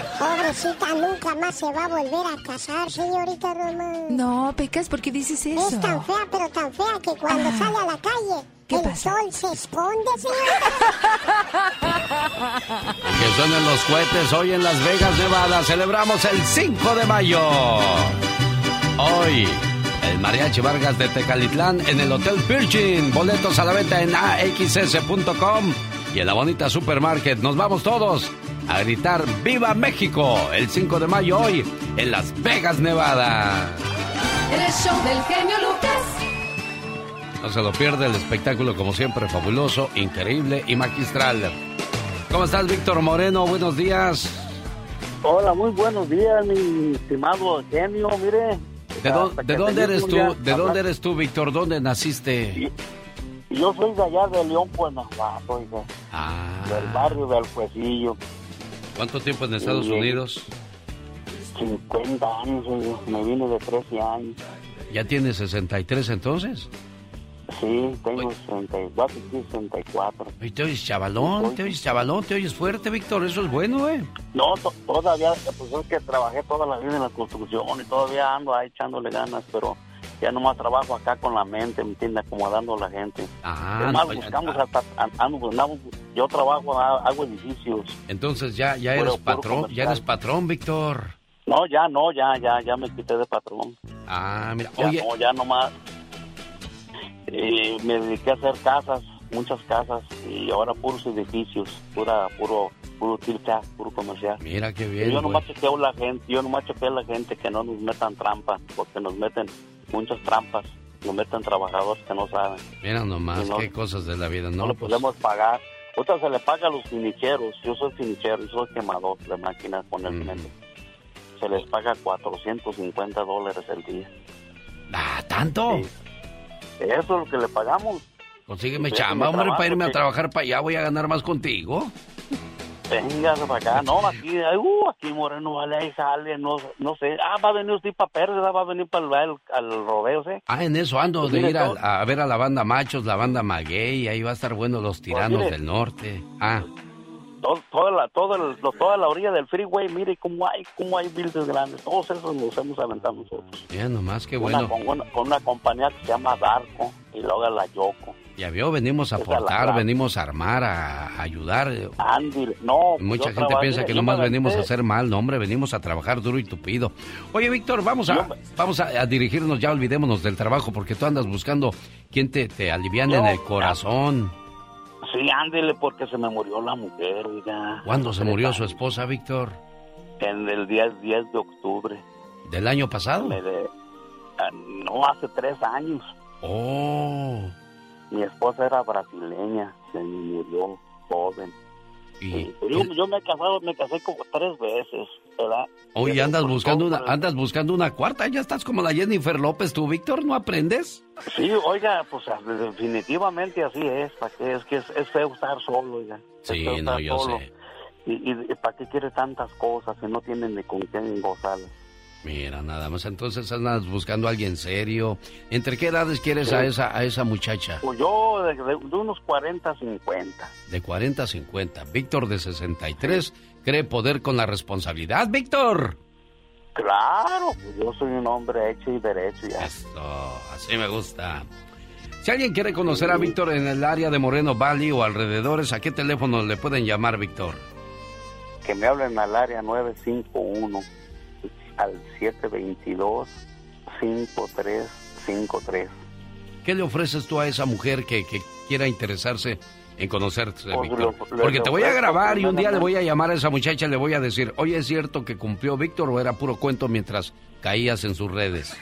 (laughs) Pobrecita, nunca más se va a volver a casar, señorita Román. No, Pecas, ¿por qué dices eso? Es tan fea, pero tan fea que cuando Ah. sale a la calle, ¿Qué el pasa? sol se esconde, señorita. (laughs) Que suenen los cohetes hoy en Las Vegas, Nevada. Celebramos el 5 de mayo. Hoy, el Mariachi Vargas de Tecalitlán en el Hotel Virgin. Boletos a la venta en axs.com y en la bonita Supermarket. Nos vamos todos a gritar ¡Viva México! El 5 de mayo hoy en Las Vegas, Nevada. El show del genio Lucas. No se lo pierde el espectáculo como siempre fabuloso, increíble y magistral. ¿Cómo estás, Víctor Moreno? Buenos días. Hola, muy buenos días, mi estimado genio. Mire, ¿De, de dónde eres tú? ¿De hablar- dónde eres tú, Víctor? ¿Dónde naciste? Yo soy de allá de León, Guanajuato, oiga, Ah, del barrio del Juecillo. ¿Cuánto tiempo en Estados Sí. Unidos? 50 años, me vine de 13 años. ¿Ya tienes 63 entonces? Sí, tengo 64, sí, 64. ¿Y te oyes chavalón? ¿Te oyes chavalón? ¿Te oyes fuerte, Víctor? Eso es bueno, ¿eh? No, to- todavía, pues es que trabajé toda la vida en la construcción y todavía ando ahí echándole ganas, pero ya nomás trabajo acá con la mente, ¿me entiendes? Acomodando a la gente. Ah, Además, no, ya- buscamos hasta, andamos- yo trabajo, ha- hago edificios. Entonces ya, ya eres patrón, ya eres patrón, Víctor. No, ya no, ya, ya, ya me quité de patrón. Ah, mira, Ya oye, no, ya nomás. Eh, me dediqué a hacer casas, muchas casas, y ahora puros edificios, pura, puro, puro tilta, puro comercial. mira qué Y bien, yo nomás chequeo la gente, yo nomás chequeo a la gente que no nos metan trampas, porque nos meten muchas trampas, nos meten trabajadores que no saben. Mira nomás, no- qué cosas de la vida, No, ¿no? le Pues, podemos pagar. Otra se le paga a los finicheros, yo soy finichero, yo soy quemador de máquinas con el cemento. Se les paga 450 dólares el día. ah, ¿tanto? Eso es lo que le pagamos. Consígueme Sí, chamba, hombre, trabajo, para irme a trabajar para allá, voy a ganar más contigo. Venga para acá, no, aquí, uh, aquí Moreno, vale, ahí sale, no, no sé. Ah, va a venir usted para Pérdida, va a venir para el, al, al rodeo, ¿sí? Ah, en eso ando, Pues de mire, ir a, ver a la banda Machos, la banda Maguey, ahí va a estar bueno los tiranos mire. del norte. Ah, Todo- toda, la, lo- toda la orilla del freeway, mire cómo hay, cómo hay buildings grandes. Todos esos los hemos aventado nosotros. mira nomás, qué Una- bueno. con, una, con una compañía que se llama Darco y luego la Yoko. Ya vio, venimos a aportar, venimos a armar, a, ayudar. Andy, no. Mucha gente trabajé- piensa que nomás venimos a hacer mal, no hombre, venimos a trabajar duro y tupido. Oye, Víctor, vamos a, vamos a, a dirigirnos, ya olvidémonos del trabajo, porque tú andas buscando quien te, te aliviane en el corazón. Sí, ándele, porque se me murió la mujer, oiga. ¿Cuándo se murió su esposa, Víctor? En el día 10 de octubre. ¿Del año pasado? De- ah, no, hace tres años. Oh, Mi esposa era brasileña, se murió joven. Y, yo, yo, me he casado, me casé como tres veces, ¿verdad? Oye, andas buscando una, andas buscando una cuarta, ya estás como la Jennifer López, tú, Víctor, ¿no aprendes? Sí, oiga, pues definitivamente así es, para que es que es, feo estar solo, oiga. Sí, no, yo sé. Y, y, para qué quiere tantas cosas si no tienen de con quién gozarlas. Mira, nada más. Entonces andas buscando a alguien serio. ¿Entre qué edades quieres a esa a esa muchacha? Pues yo de, unos 40 50. De 40 a 50. Víctor de 63 cree poder con la responsabilidad, Víctor. Claro, pues yo soy un hombre hecho y derecho ya. Esto, así me gusta. Si alguien quiere conocer a Víctor en el área de Moreno Valley o alrededores, ¿a qué teléfono le pueden llamar, Víctor? Que me hablen al área 951 al 722-5353. ¿Qué le ofreces tú a esa mujer que, quiera interesarse en conocerte, pues Víctor? Porque te voy a grabar y un día le voy a llamar a esa muchacha y le voy a decir, oye, ¿es cierto que cumplió Víctor o era puro cuento mientras caías en sus redes?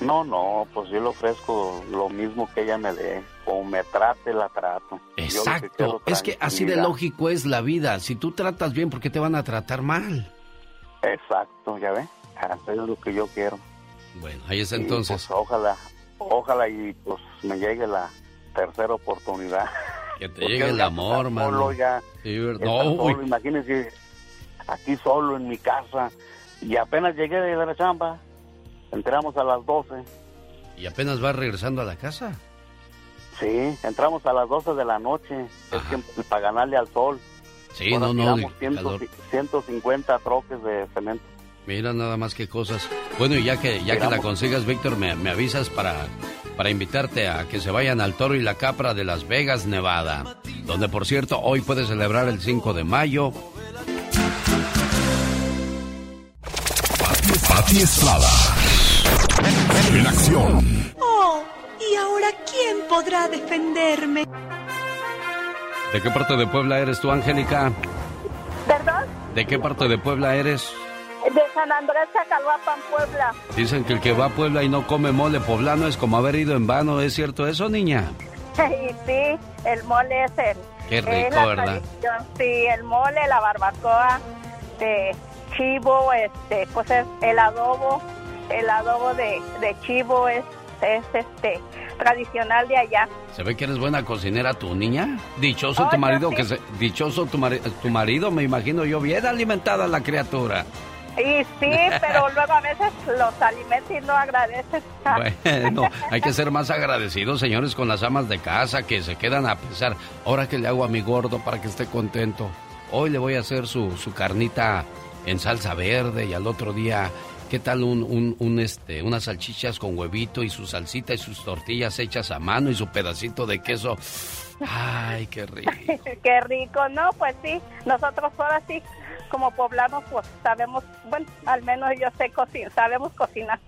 No, no, pues yo le ofrezco lo mismo que ella me dé. Como me trate, la trato. Exacto. es que así de lógico es la vida. Si tú tratas bien, ¿por qué te van a tratar mal? Exacto, ya ve. Eso es lo que yo quiero. Bueno, ahí es entonces. Pues, ojalá, ojalá y pues me llegue la tercera oportunidad. Que te (laughs) llegue el amor, mano. Solo ya. no, imagínense aquí solo en mi casa y apenas llegué de la chamba, entramos a las 12. ¿Y apenas vas regresando a la casa? Sí, entramos a las 12 de la noche, es que para ganarle al sol. Sí, no, no. 150 troques de cemento. Mira nada más que cosas. Bueno, y ya que ya que la consigas, Víctor, me, avisas para, para invitarte a que se vayan al Toro y la Capra de Las Vegas, Nevada, donde por cierto hoy puede celebrar el 5 de mayo. Pati Estrada. En acción. Oh, ¿y ahora quién podrá defenderme? ¿De qué parte de Puebla eres tú, Angélica? ¿Perdón? ¿De qué parte de Puebla eres? De San Andrés Chacalhuapan, Puebla. Dicen que el que va a Puebla y no come mole poblano es como haber ido en vano. ¿Es cierto eso, niña? (laughs) Sí, sí, el mole es el... Qué rico, ¿verdad? Sí, el mole, la barbacoa de chivo, este, pues es el adobo, el adobo de, de chivo es, es este tradicional de allá. Se ve que eres buena cocinera tu niña. Dichoso tu marido que se, dichoso tu, tu marido, me imagino yo bien alimentada la criatura. Y sí, pero (laughs) luego a veces los alimenta y no agradeces. Bueno, (laughs) hay que ser más agradecidos, señores, con las amas de casa que se quedan a pesar. Ahora que le hago a mi gordo para que esté contento. Hoy le voy a hacer su, su carnita en salsa verde y al otro día ¿Qué tal un, un, un, este, unas salchichas con huevito y su salsita y sus tortillas hechas a mano y su pedacito de queso? Ay, qué rico. (laughs) qué rico, ¿no? Pues sí, nosotros ahora sí como poblanos pues sabemos, bueno, al menos yo sé cocinar, sabemos cocinar.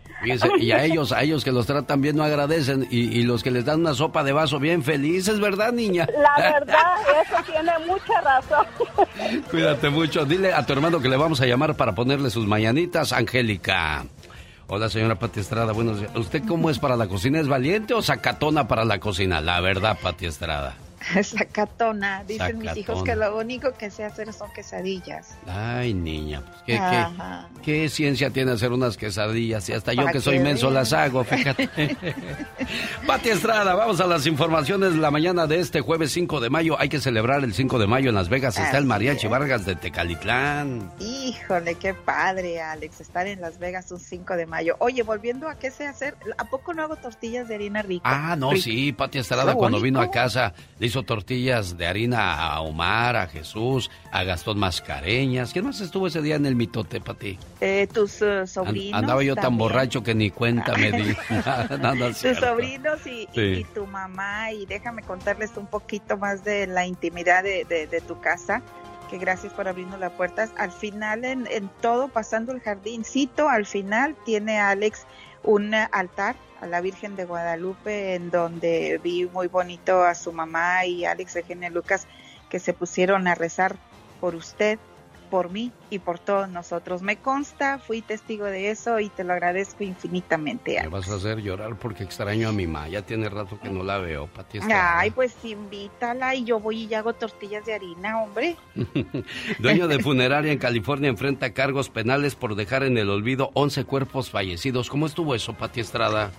y a ellos, a ellos que los tratan bien no agradecen y, y, los que les dan una sopa de vaso bien felices, ¿verdad, niña? La verdad, eso tiene mucha razón. (laughs) Cuídate mucho. Dile a tu hermano que le vamos a llamar para ponerle sus mañanitas, Angélica. Hola, señora Pati Estrada, buenos días. ¿Usted cómo es para la cocina? ¿Es valiente o sacatona para la cocina? La verdad, Pati Estrada. (laughs) Sacatona. Dicen mis hijos que lo único que sé hacer son quesadillas. Ay, niña, pues, ¿qué, qué, ciencia tiene hacer unas quesadillas? Y hasta yo que soy menso las hago, fíjate. (laughs) Pati Estrada, vamos a las informaciones la mañana de este jueves 5 de mayo. Hay que celebrar el 5 de mayo en Las Vegas. Está el Mariachi Vargas de Tecalitlán. Híjole, qué padre, Alex, estar en Las Vegas un 5 de mayo. Oye, volviendo a qué sé hacer, ¿a poco no hago tortillas de harina rica? Ah, no, sí, Pati Estrada cuando vino a casa hizo tortillas de harina a Omar, a Jesús, a Gastón Mascareñas. ¿Quién más estuvo ese día en el mitote, Pati? Eh, tus uh, sobrinos. andaba yo tan borracho que ni cuenta me di. (laughs) (laughs) tus sobrinos y, tu mamá. Y déjame contarles un poquito más de la intimidad de, tu casa que gracias por abrirnos las puertas. Al final, en, en, todo, pasando el jardincito, al final tiene Alex un altar a la Virgen de Guadalupe, en donde vi muy bonito a su mamá y Alex Eugenia Lucas que se pusieron a rezar por usted. por mí y por todos nosotros. Me consta, fui testigo de eso y te lo agradezco infinitamente. Me vas a hacer llorar porque extraño a mi mamá. Ya tiene rato que no la veo, Pati. Ay, pues invítala y yo voy y hago tortillas de harina, hombre. (laughs) Dueño de (laughs) funeraria en California enfrenta cargos penales por dejar en el olvido 11 cuerpos fallecidos. ¿Cómo estuvo eso, Pati Estrada?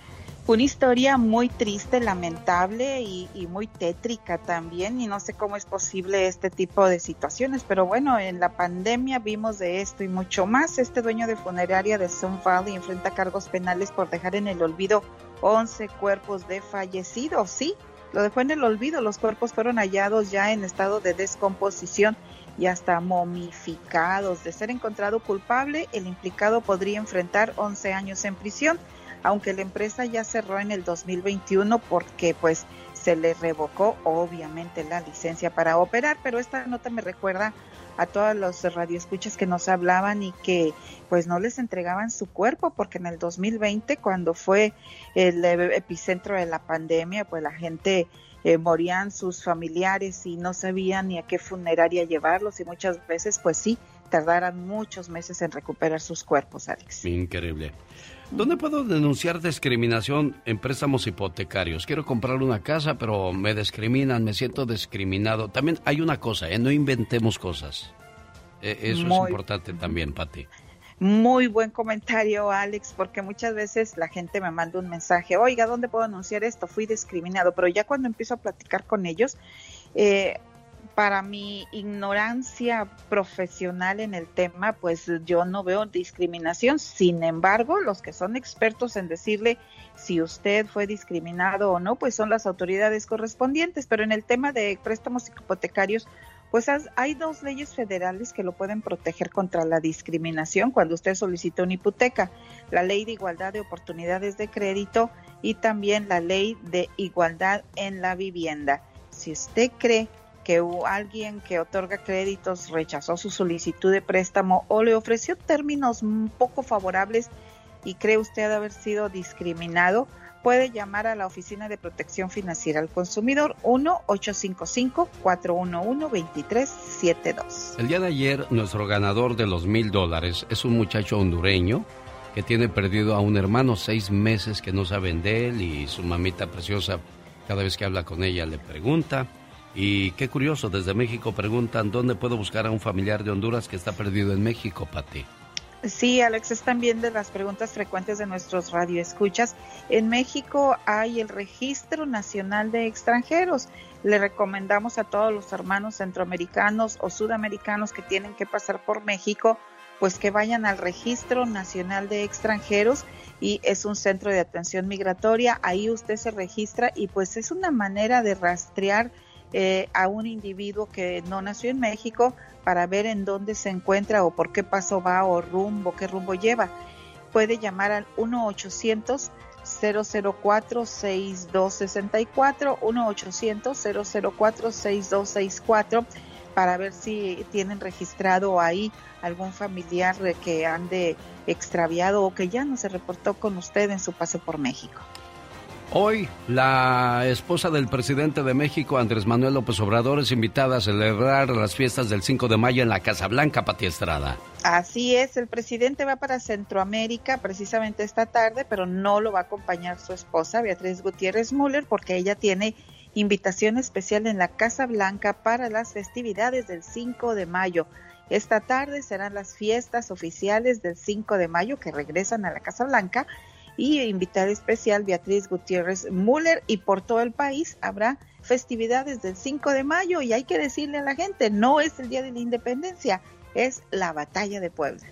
Una historia muy triste, lamentable y, muy tétrica también y no sé cómo es posible este tipo de situaciones, pero bueno, en la pandemia vimos de esto y mucho más. Este dueño de funeraria de Sun Valley enfrenta cargos penales por dejar en el olvido 11 cuerpos de fallecidos, sí, lo dejó en el olvido, los cuerpos fueron hallados ya en estado de descomposición y hasta momificados. De ser encontrado culpable, el implicado podría enfrentar 11 años en prisión aunque la empresa ya cerró en el 2021 porque pues se le revocó obviamente la licencia para operar, pero esta nota me recuerda a todos los radioescuchas que nos hablaban y que pues no les entregaban su cuerpo porque en el 2020 cuando fue el epicentro de la pandemia pues la gente eh, morían sus familiares y no sabían ni a qué funeraria llevarlos y muchas veces pues sí tardaran muchos meses en recuperar sus cuerpos, Alex. Increíble. ¿Dónde puedo denunciar discriminación en préstamos hipotecarios? Quiero comprar una casa, pero me discriminan, me siento discriminado. También hay una cosa, ¿eh? no inventemos cosas. E, eso es importante también, Pati. Muy buen comentario, Alex, porque muchas veces la gente me manda un mensaje, oiga, ¿dónde puedo anunciar esto? Fui discriminado, pero ya cuando empiezo a platicar con ellos, eh, para mi ignorancia profesional en el tema, pues yo no veo discriminación. Sin embargo, los que son expertos en decirle si usted fue discriminado o no, pues son las autoridades correspondientes. Pero en el tema de préstamos hipotecarios, pues hay dos leyes federales que lo pueden proteger contra la discriminación cuando usted solicita una hipoteca. La ley de igualdad de oportunidades de crédito y también la ley de igualdad en la vivienda. Si usted cree que alguien que otorga créditos rechazó su solicitud de préstamo o le ofreció términos poco favorables y cree usted haber sido discriminado, puede llamar a la Oficina de Protección Financiera al Consumidor 1-855-411-2372. El día de ayer, nuestro ganador de los mil dólares es un muchacho hondureño que tiene perdido a un hermano seis meses que no saben de él y su mamita preciosa cada vez que habla con ella le pregunta y qué curioso, desde México preguntan dónde puedo buscar a un familiar de Honduras que está perdido en México, Pati. Sí, Alex, es también de las preguntas frecuentes de nuestros radioescuchas. En México hay el Registro Nacional de Extranjeros. Le recomendamos a todos los hermanos centroamericanos o sudamericanos que tienen que pasar por México, pues que vayan al Registro Nacional de Extranjeros y es un centro de atención migratoria. Ahí usted se registra y pues es una manera de rastrear eh, a un individuo que no nació en México para ver en dónde se encuentra o por qué paso va o rumbo, qué rumbo lleva. Puede llamar al 1-800-004-6264, 1-800-004-6264 para ver si tienen registrado ahí algún familiar que ande extraviado o que ya no se reportó con usted en su paso por México. Hoy, la esposa del presidente de México, Andrés Manuel López Obrador, es invitada a celebrar las fiestas del 5 de mayo en la Casa Blanca, Pati Estrada. Así es, el presidente va para Centroamérica precisamente esta tarde, pero no lo va a acompañar su esposa, Beatriz Gutiérrez Müller, porque ella tiene invitación especial en la Casa Blanca para las festividades del 5 de mayo. Esta tarde serán las fiestas oficiales del 5 de mayo que regresan a la Casa Blanca y invitada especial Beatriz Gutiérrez Müller y por todo el país habrá festividades del 5 de mayo y hay que decirle a la gente, no es el Día de la Independencia, es la Batalla de Puebla.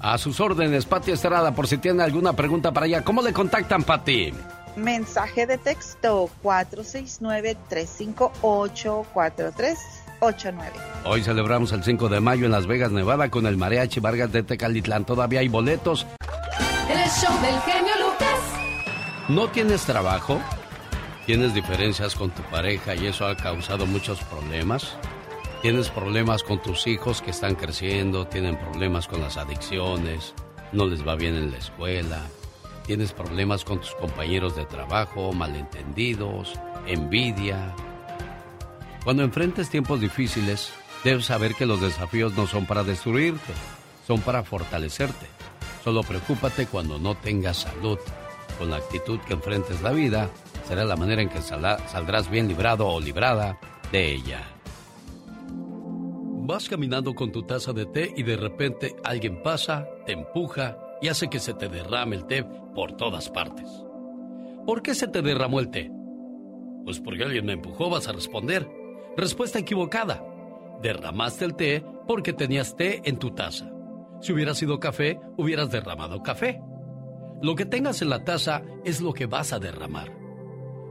A sus órdenes, Pati Estrada, por si tiene alguna pregunta para ella, ¿cómo le contactan, Pati? Mensaje de texto 469-358-4389. Hoy celebramos el 5 de mayo en Las Vegas, Nevada, con el Mariachi Vargas de Tecalitlán. Todavía hay boletos. El show del genio ¿No tienes trabajo? ¿Tienes diferencias con tu pareja y eso ha causado muchos problemas? ¿Tienes problemas con tus hijos que están creciendo? ¿Tienen problemas con las adicciones? ¿No les va bien en la escuela? ¿Tienes problemas con tus compañeros de trabajo? ¿Malentendidos? ¿Envidia? Cuando enfrentes tiempos difíciles, Debes saber que los desafíos no son para destruirte, son para fortalecerte. Solo preocúpate cuando no tengas salud. Con la actitud que enfrentes la vida, será la manera en que saldrás bien librado o librada de ella. Vas caminando con tu taza de té y de repente alguien pasa, te empuja y hace que se te derrame el té por todas partes. ¿Por qué se te derramó el té? Pues porque alguien me empujó, vas a responder. Respuesta equivocada. Derramaste el té porque tenías té en tu taza. Si hubiera sido café, hubieras derramado café. Lo que tengas en la taza es lo que vas a derramar.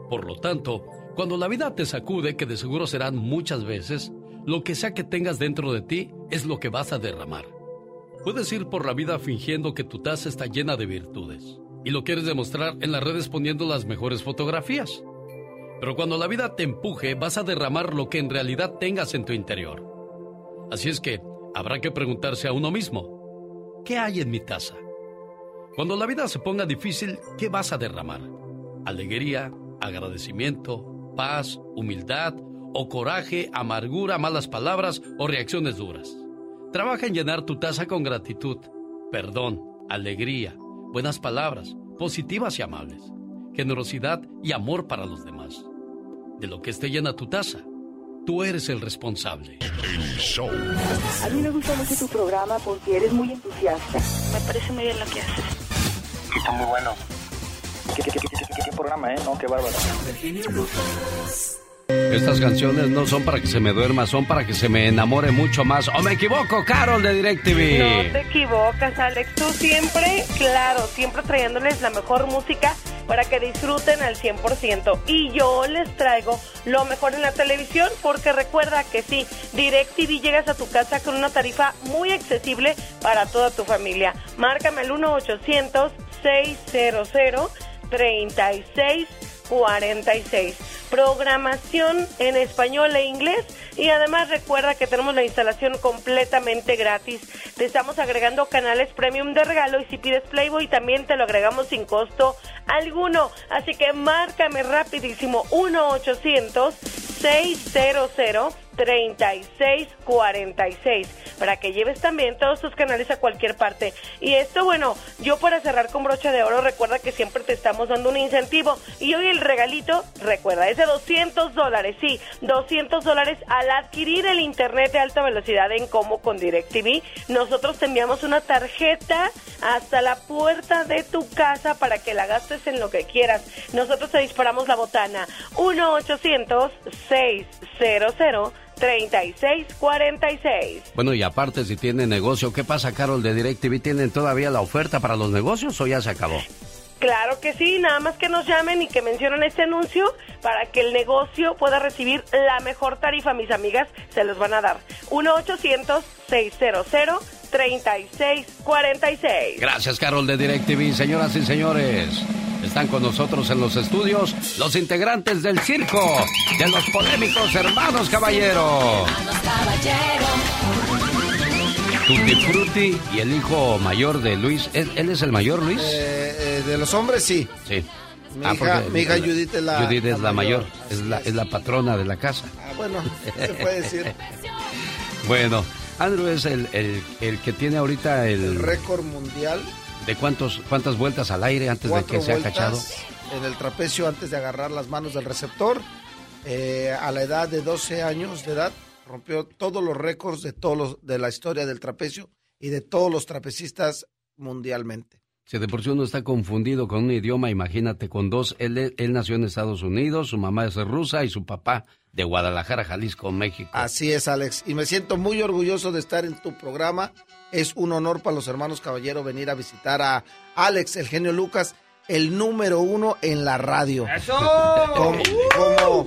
Por lo tanto, cuando la vida te sacude, que de seguro serán muchas veces, lo que sea que tengas dentro de ti es lo que vas a derramar. Puedes ir por la vida fingiendo que tu taza está llena de virtudes y lo quieres demostrar en las redes poniendo las mejores fotografías. Pero cuando la vida te empuje, vas a derramar lo que en realidad tengas en tu interior. Así es que habrá que preguntarse a uno mismo, ¿qué hay en mi taza? Cuando la vida se ponga difícil, ¿qué vas a derramar? ¿Alegría, agradecimiento, paz, humildad o coraje, amargura, malas palabras o reacciones duras? Trabaja en llenar tu taza con gratitud, perdón, alegría, buenas palabras, positivas y amables, generosidad y amor para los demás. De lo que esté llena tu taza, tú eres el responsable. El show. A mí me gusta mucho tu programa porque eres muy entusiasta. Me parece muy bien lo que haces. Está muy bueno. ¿Qué, qué, qué, qué programa, eh? No, qué bárbaro. Estas canciones no son para que se me duerma, son para que se me enamore mucho más. ¿O me equivoco, Carol de DirecTV? No te equivocas, Alex. Tú siempre, claro, siempre trayéndoles la mejor música para que disfruten al 100%. Y yo les traigo lo mejor en la televisión porque recuerda que sí, DirecTV llegas a tu casa con una tarifa muy accesible para toda tu familia. Márcame al 1 800 600 36 46. Programación en español e inglés y además recuerda que tenemos la instalación completamente gratis. Te estamos agregando canales premium de regalo y si pides Playboy también te lo agregamos sin costo alguno. Así que márcame rapidísimo 1 800 600 3646 para que lleves también todos tus canales a cualquier parte. Y esto, bueno, yo para cerrar con brocha de oro, recuerda que siempre te estamos dando un incentivo. Y hoy el regalito, recuerda, es de 200 dólares, sí, 200 dólares al adquirir el internet de alta velocidad en Como con DirecTV. Nosotros te enviamos una tarjeta hasta la puerta de tu casa para que la gastes en lo que quieras. Nosotros te disparamos la botana. 1 800 600 3646. Bueno, y aparte, si tiene negocio, ¿qué pasa, Carol, de DirecTV? ¿Tienen todavía la oferta para los negocios o ya se acabó? Claro que sí, nada más que nos llamen y que mencionen este anuncio para que el negocio pueda recibir la mejor tarifa, mis amigas, se los van a dar. 1-800-600-3646. Gracias, Carol de DirecTV. Señoras y señores, están con nosotros en los estudios los integrantes del circo de los polémicos hermanos Caballero. Tutti Frutti y el hijo mayor de Luis. ¿Él, es el mayor, Luis? Eh, eh, de los hombres, sí. Sí. Mi, ah, hija, mi hija, Judith es la, Judith es la, mayor, Es, la, es la patrona de la casa. Ah, bueno, (laughs) se puede decir. (laughs) bueno, Andrew es el, el, el, que tiene ahorita el... El récord mundial. ¿De cuántos, cuántas vueltas al aire antes de que sea cachado? En el trapecio antes de agarrar las manos del receptor. Eh, a la edad de 12 años de edad rompió todos los récords de todos los, de la historia del trapecio y de todos los trapecistas mundialmente. Si de por sí uno está confundido con un idioma, imagínate con dos. Él, él nació en Estados Unidos, su mamá es rusa y su papá de Guadalajara, Jalisco, México. Así es, Alex. Y me siento muy orgulloso de estar en tu programa. Es un honor para los hermanos Caballero venir a visitar a Alex, el genio Lucas, el número uno en la radio. ¡Eso! como,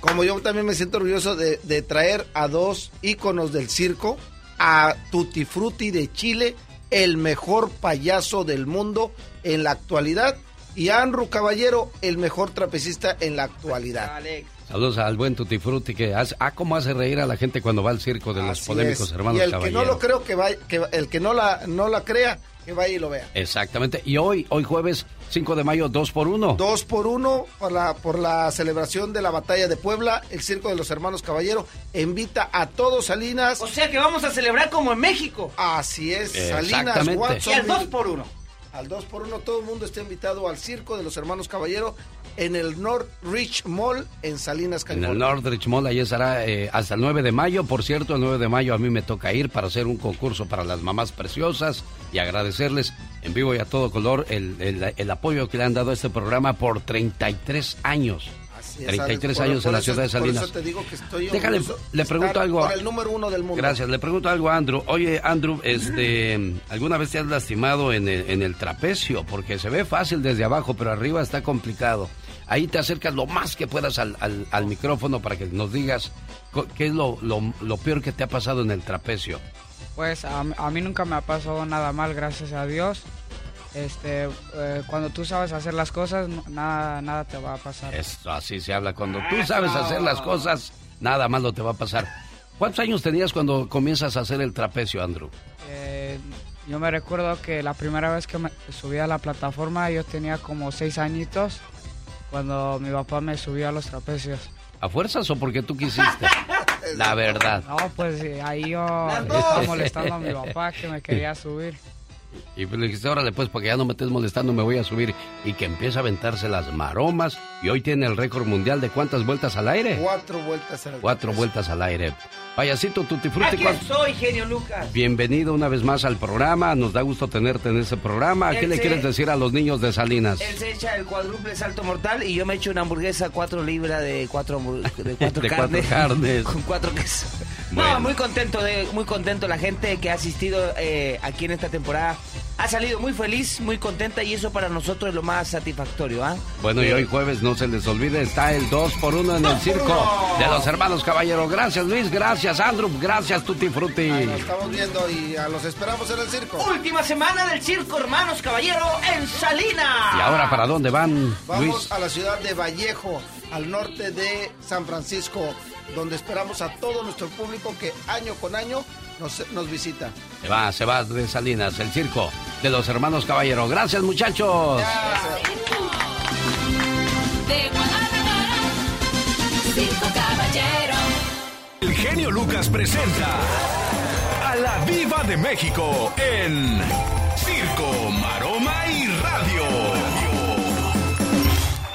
como yo también me siento orgulloso de, traer a dos íconos del circo, a Tutti Frutti de Chile, el mejor payaso del mundo en la actualidad, Y Andrew Caballero, el mejor trapecista en la actualidad. Saludos al buen Tutti Frutti que hace, ah, cómo hace reír a la gente cuando va al circo de los polémicos hermanos y el que no lo creo que vaya, que el que no la no la crea que vaya y lo vea. Exactamente. Y hoy, hoy jueves 5 de mayo, 2 por 1. 2 por 1 por la, por la celebración de la batalla de Puebla. El Circo de los Hermanos Caballero invita a todos Salinas. O sea que vamos a celebrar como en México. Así es, Salinas, Watson. Y al 2 por 1 al 2 por 1 todo el mundo está invitado al circo de los hermanos Caballero en el Northridge Mall en Salinas, California. En el Northridge Mall, ahí estará eh, hasta el 9 de mayo. Por cierto, el 9 de mayo a mí me toca ir para hacer un concurso para las mamás preciosas y agradecerles en vivo y a todo color el, el apoyo que le han dado a este programa por 33 años. 33 años en la ciudad de Salinas. Por eso te digo que estoy Déjale, le pregunto algo. el número uno del mundo. Gracias. Le pregunto algo a Andrew. Oye, Andrew, este, ¿alguna vez te has lastimado en el, en el trapecio? Porque se ve fácil desde abajo, pero arriba está complicado. Ahí te acercas lo más que puedas al, al, micrófono para que nos digas qué es lo, lo, lo, peor que te ha pasado en el trapecio. Pues a, a mí nunca me ha pasado nada mal, gracias a Dios este, eh, cuando tú sabes hacer las cosas, nada, nada te va a pasar. Eso, así se habla. Cuando tú sabes hacer las cosas, nada malo te va a pasar. ¿Cuántos años tenías cuando comienzas a hacer el trapecio, Andrew? Eh, yo me recuerdo que la primera vez que me subí a la plataforma, yo tenía como seis añitos cuando mi papá me subió a los trapecios. ¿A fuerzas o porque tú quisiste? (laughs) la verdad. No, pues ahí yo estaba molestando a mi papá que me quería subir. Y pues le dijiste, órale pues, porque ya no me estés molestando, me voy a subir. Y que empieza a aventarse las maromas. Y hoy tiene el récord mundial de cuántas vueltas al aire. Cuatro vueltas al aire. Cuatro vueltas al aire. Payasito Tutti Frutti. Aquí soy, genio Lucas. Bienvenido una vez más al programa. Nos da gusto tenerte en ese programa. ¿Qué le quieres decir a los niños de Salinas? Él se echa el cuádruple salto mortal y yo me echo una hamburguesa cuatro libras de cuatro, de cuatro, (laughs) de carnes, cuatro carnes. (laughs) Con cuatro quesos. No, muy contento, de, muy contento la gente que ha asistido eh, aquí en esta temporada. Ha salido muy feliz, muy contenta y eso para nosotros es lo más satisfactorio. ¿ah? Bueno, y hoy jueves, no se les olvide, está el 2 por 1 en el circo de los hermanos Caballero. Gracias Luis, gracias Andrew, gracias Tutti Frutti. nos estamos viendo y a los esperamos en el circo. Última semana del circo Hermanos Caballero en Salinas. ¿Y ahora para dónde van? Vamos a la ciudad de Vallejo, al norte de San Francisco donde esperamos a todo nuestro público que año con año nos, nos visita. Se va, se va de Salinas, el circo de los hermanos Caballero. Gracias, muchachos. El genio Lucas presenta a la Viva de México en Circo, Maroma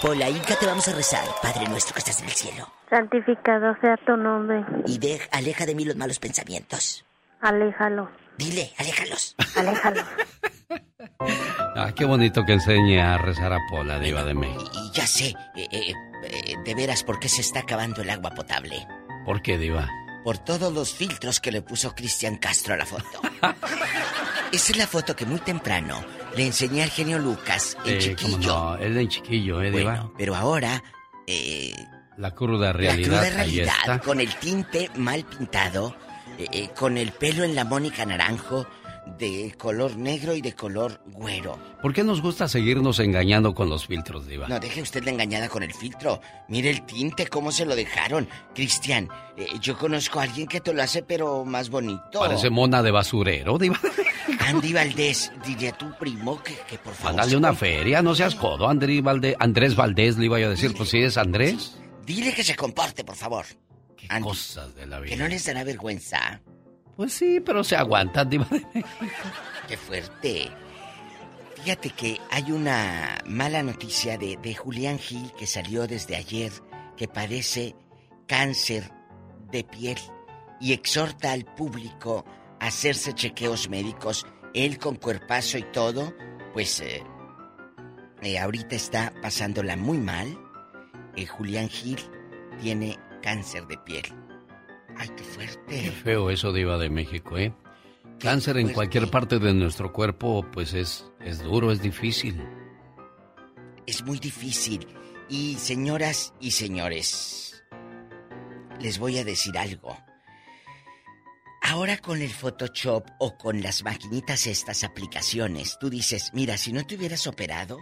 Por la Inca te vamos a rezar, Padre nuestro que estás en el cielo. Santificado sea tu nombre. Y de, aleja de mí los malos pensamientos. Aléjalo. Dile, aléjalos. Aléjalos. (laughs) ah, qué bonito que enseñe a rezar a Pola, Diva de México. Y, ya sé, eh, eh, eh, de veras, ¿por qué se está acabando el agua potable? ¿Por qué, Diva? Por todos los filtros que le puso Cristian Castro a la foto. (laughs) Esa es la foto que muy temprano le enseñé al genio Lucas en chiquillo. No, él en chiquillo, ¿eh, bueno, Pero ahora. Eh, la cruda realidad. La cruda realidad, con el tinte mal pintado, eh, eh, con el pelo en la Mónica Naranjo, de color negro y de color güero. ¿Por qué nos gusta seguirnos engañando con los filtros, Diva? No, deje usted la engañada con el filtro. Mire el tinte, cómo se lo dejaron. Cristian, eh, yo conozco a alguien que te lo hace, pero más bonito. Parece mona de basurero, Diva. (laughs) Andy Valdés, diría tu primo que, por favor. Mándale una feria, no seas codo, Andrés Valdés. Andrés Valdés, le iba a decir, pues si es Andrés. Dile que se comporte, por favor. Qué cosas de la vida. Que no les dará vergüenza. Pues sí, pero se aguantan, Diva Qué fuerte. Fíjate que hay una mala noticia de, de Julián Gil que salió desde ayer que padece cáncer de piel y exhorta al público a hacerse chequeos médicos. Él con cuerpazo y todo, pues eh, eh, ahorita está pasándola muy mal. Eh, Julián Gil tiene cáncer de piel. Ay, qué fuerte. Qué feo eso, Diva de México, ¿eh? Cáncer en cualquier parte de nuestro cuerpo, pues es, es duro, es difícil. Es muy difícil. Y señoras y señores, les voy a decir algo. Ahora con el Photoshop o con las maquinitas estas aplicaciones, tú dices, mira, si no te hubieras operado,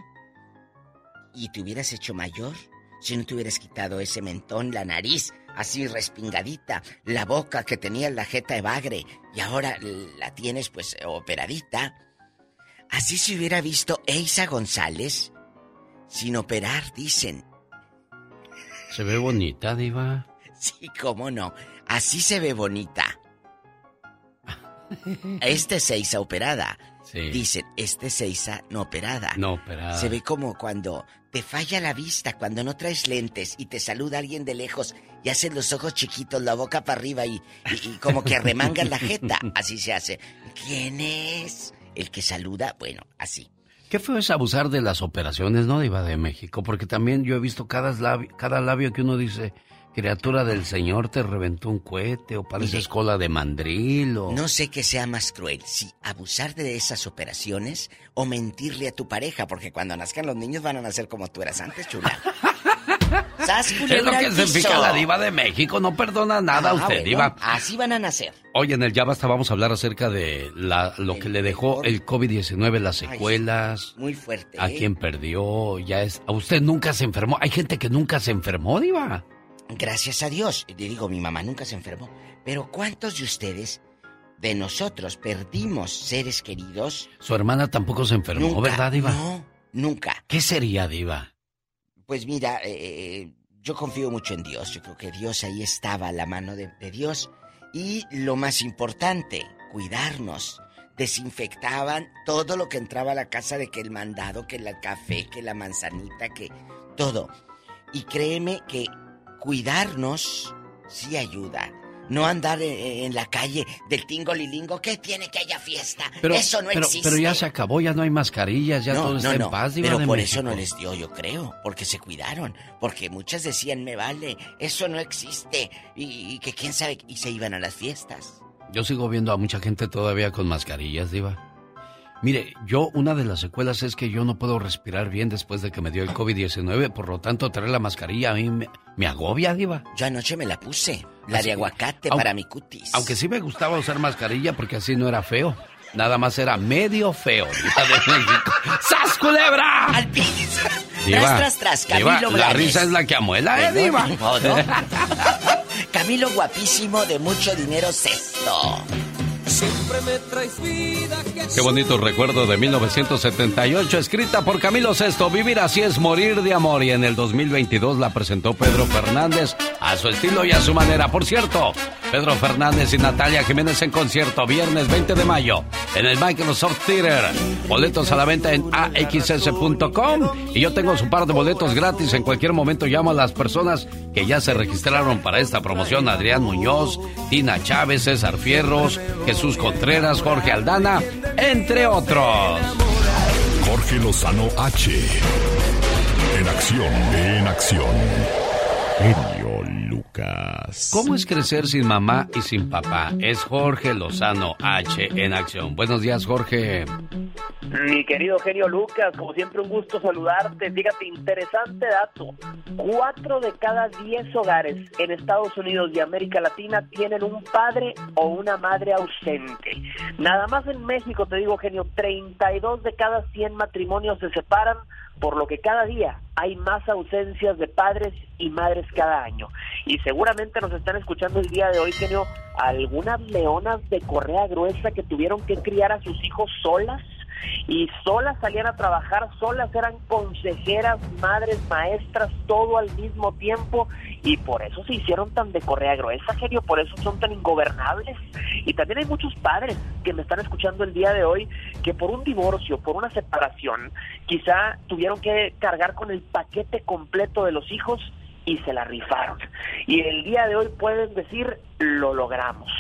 y te hubieras hecho mayor si no te hubieras quitado ese mentón, la nariz así respingadita, la boca que tenía la jeta de bagre y ahora la tienes pues operadita. Así se hubiera visto Eisa González sin operar, dicen. Se ve bonita, diva. (laughs) Sí, cómo no. Así se ve bonita. (laughs) Este es Eisa operada. Dicen, este es Eisa no operada. No operada. Se ve como cuando te falla la vista, cuando no traes lentes y te saluda alguien de lejos y haces los ojos chiquitos, la boca para arriba y, como que arremangas la jeta. (laughs) Así se hace. ¿Quién es? El que saluda, bueno, así. ¿Qué fue es abusar de las operaciones, no, Diva de México? Porque también yo he visto cada labio, cada labio que uno dice, criatura del Señor, te reventó un cohete o pareces cola de mandril o... No sé qué sea más cruel, si abusar de esas operaciones o mentirle a tu pareja, porque cuando nazcan los niños van a nacer como tú eras antes, chula. (laughs) es lo que significa la diva de México, no perdona nada a ah, usted, diva. Así van a nacer. Hoy en el Ya Basta vamos a hablar acerca de la, lo que le dejó el COVID-19, las secuelas. muy fuerte. A ¿eh? quién perdió, ya es... ¿A usted nunca se enfermó? ¿Hay gente que nunca se enfermó, diva? Gracias a Dios. Le digo, mi mamá nunca se enfermó. Pero ¿cuántos de ustedes, de nosotros, perdimos seres queridos? Su hermana tampoco se enfermó, ¿verdad, Diva? No, nunca. ¿Qué sería, Diva? Pues mira, eh, eh, yo confío mucho en Dios. Yo creo que Dios ahí estaba, la mano de, Dios. Y lo más importante, cuidarnos desinfectaban todo lo que entraba a la casa de que el mandado, que el café, que la manzanita, que todo. Y créeme que cuidarnos sí ayuda. No andar en, la calle del tingo lilingo, que tiene que haya fiesta. Pero, eso no existe. Pero ya se acabó, ya no hay mascarillas, ya todo está en paz. Pero por eso no les dio, yo creo, porque se cuidaron. Porque muchas decían, me vale, eso no existe. Y, y que quién sabe, y se iban a las fiestas. Yo sigo viendo a mucha gente todavía con mascarillas, Diva. Mire, yo una de las secuelas es que yo no puedo respirar bien después de que me dio el COVID-19, por lo tanto traer la mascarilla a mí me, agobia, diva. Yo anoche me la puse, la de aguacate para mi cutis. Aunque sí me gustaba usar mascarilla porque así no era feo. Nada más era medio feo. (laughs) ¡Sas, culebra! ¡Al piso! tras, tras, tras, Camilo La risa es la que amuela, ¿eh, diva? (laughs) Camilo guapísimo de mucho dinero sexto. Siempre me traes vida. Qué bonito recuerdo de 1978, escrita por Camilo Sesto. Vivir así es morir de amor. Y en el 2022 la presentó Pedro Fernández a su estilo y a su manera. Por cierto, Pedro Fernández y Natalia Jiménez en concierto, viernes 20 de mayo, en el Microsoft Theater. Boletos a la venta en axs.com. Y yo tengo su par de boletos gratis. En cualquier momento llamo a las personas que ya se registraron para esta promoción: Adrián Muñoz, Tina Chávez, César Fierros, Jesús Contreras, Jorge Aldana, entre otros. Jorge Lozano H. En acción, en acción. Lucas. ¿Cómo es crecer sin mamá y sin papá? Es Jorge Lozano H en acción. Buenos días, Jorge. Mi querido genio Lucas, como siempre un gusto saludarte. Fíjate, interesante dato. Cuatro de cada diez hogares en Estados Unidos y América Latina tienen un padre o una madre ausente. Nada más en México, te digo genio, 32 de cada 100 matrimonios se separan por lo que cada día hay más ausencias de padres y madres cada año. Y seguramente nos están escuchando el día de hoy, genio, algunas leonas de correa gruesa que tuvieron que criar a sus hijos solas y solas salían a trabajar, solas eran consejeras, madres, maestras, todo al mismo tiempo y por eso se hicieron tan de correa gruesa, genio, por eso son tan ingobernables. Y también hay muchos padres que me están escuchando el día de hoy que por un divorcio, por una separación, quizá tuvieron que cargar con el paquete completo de los hijos y se la rifaron. Y el día de hoy pueden decir, lo logramos.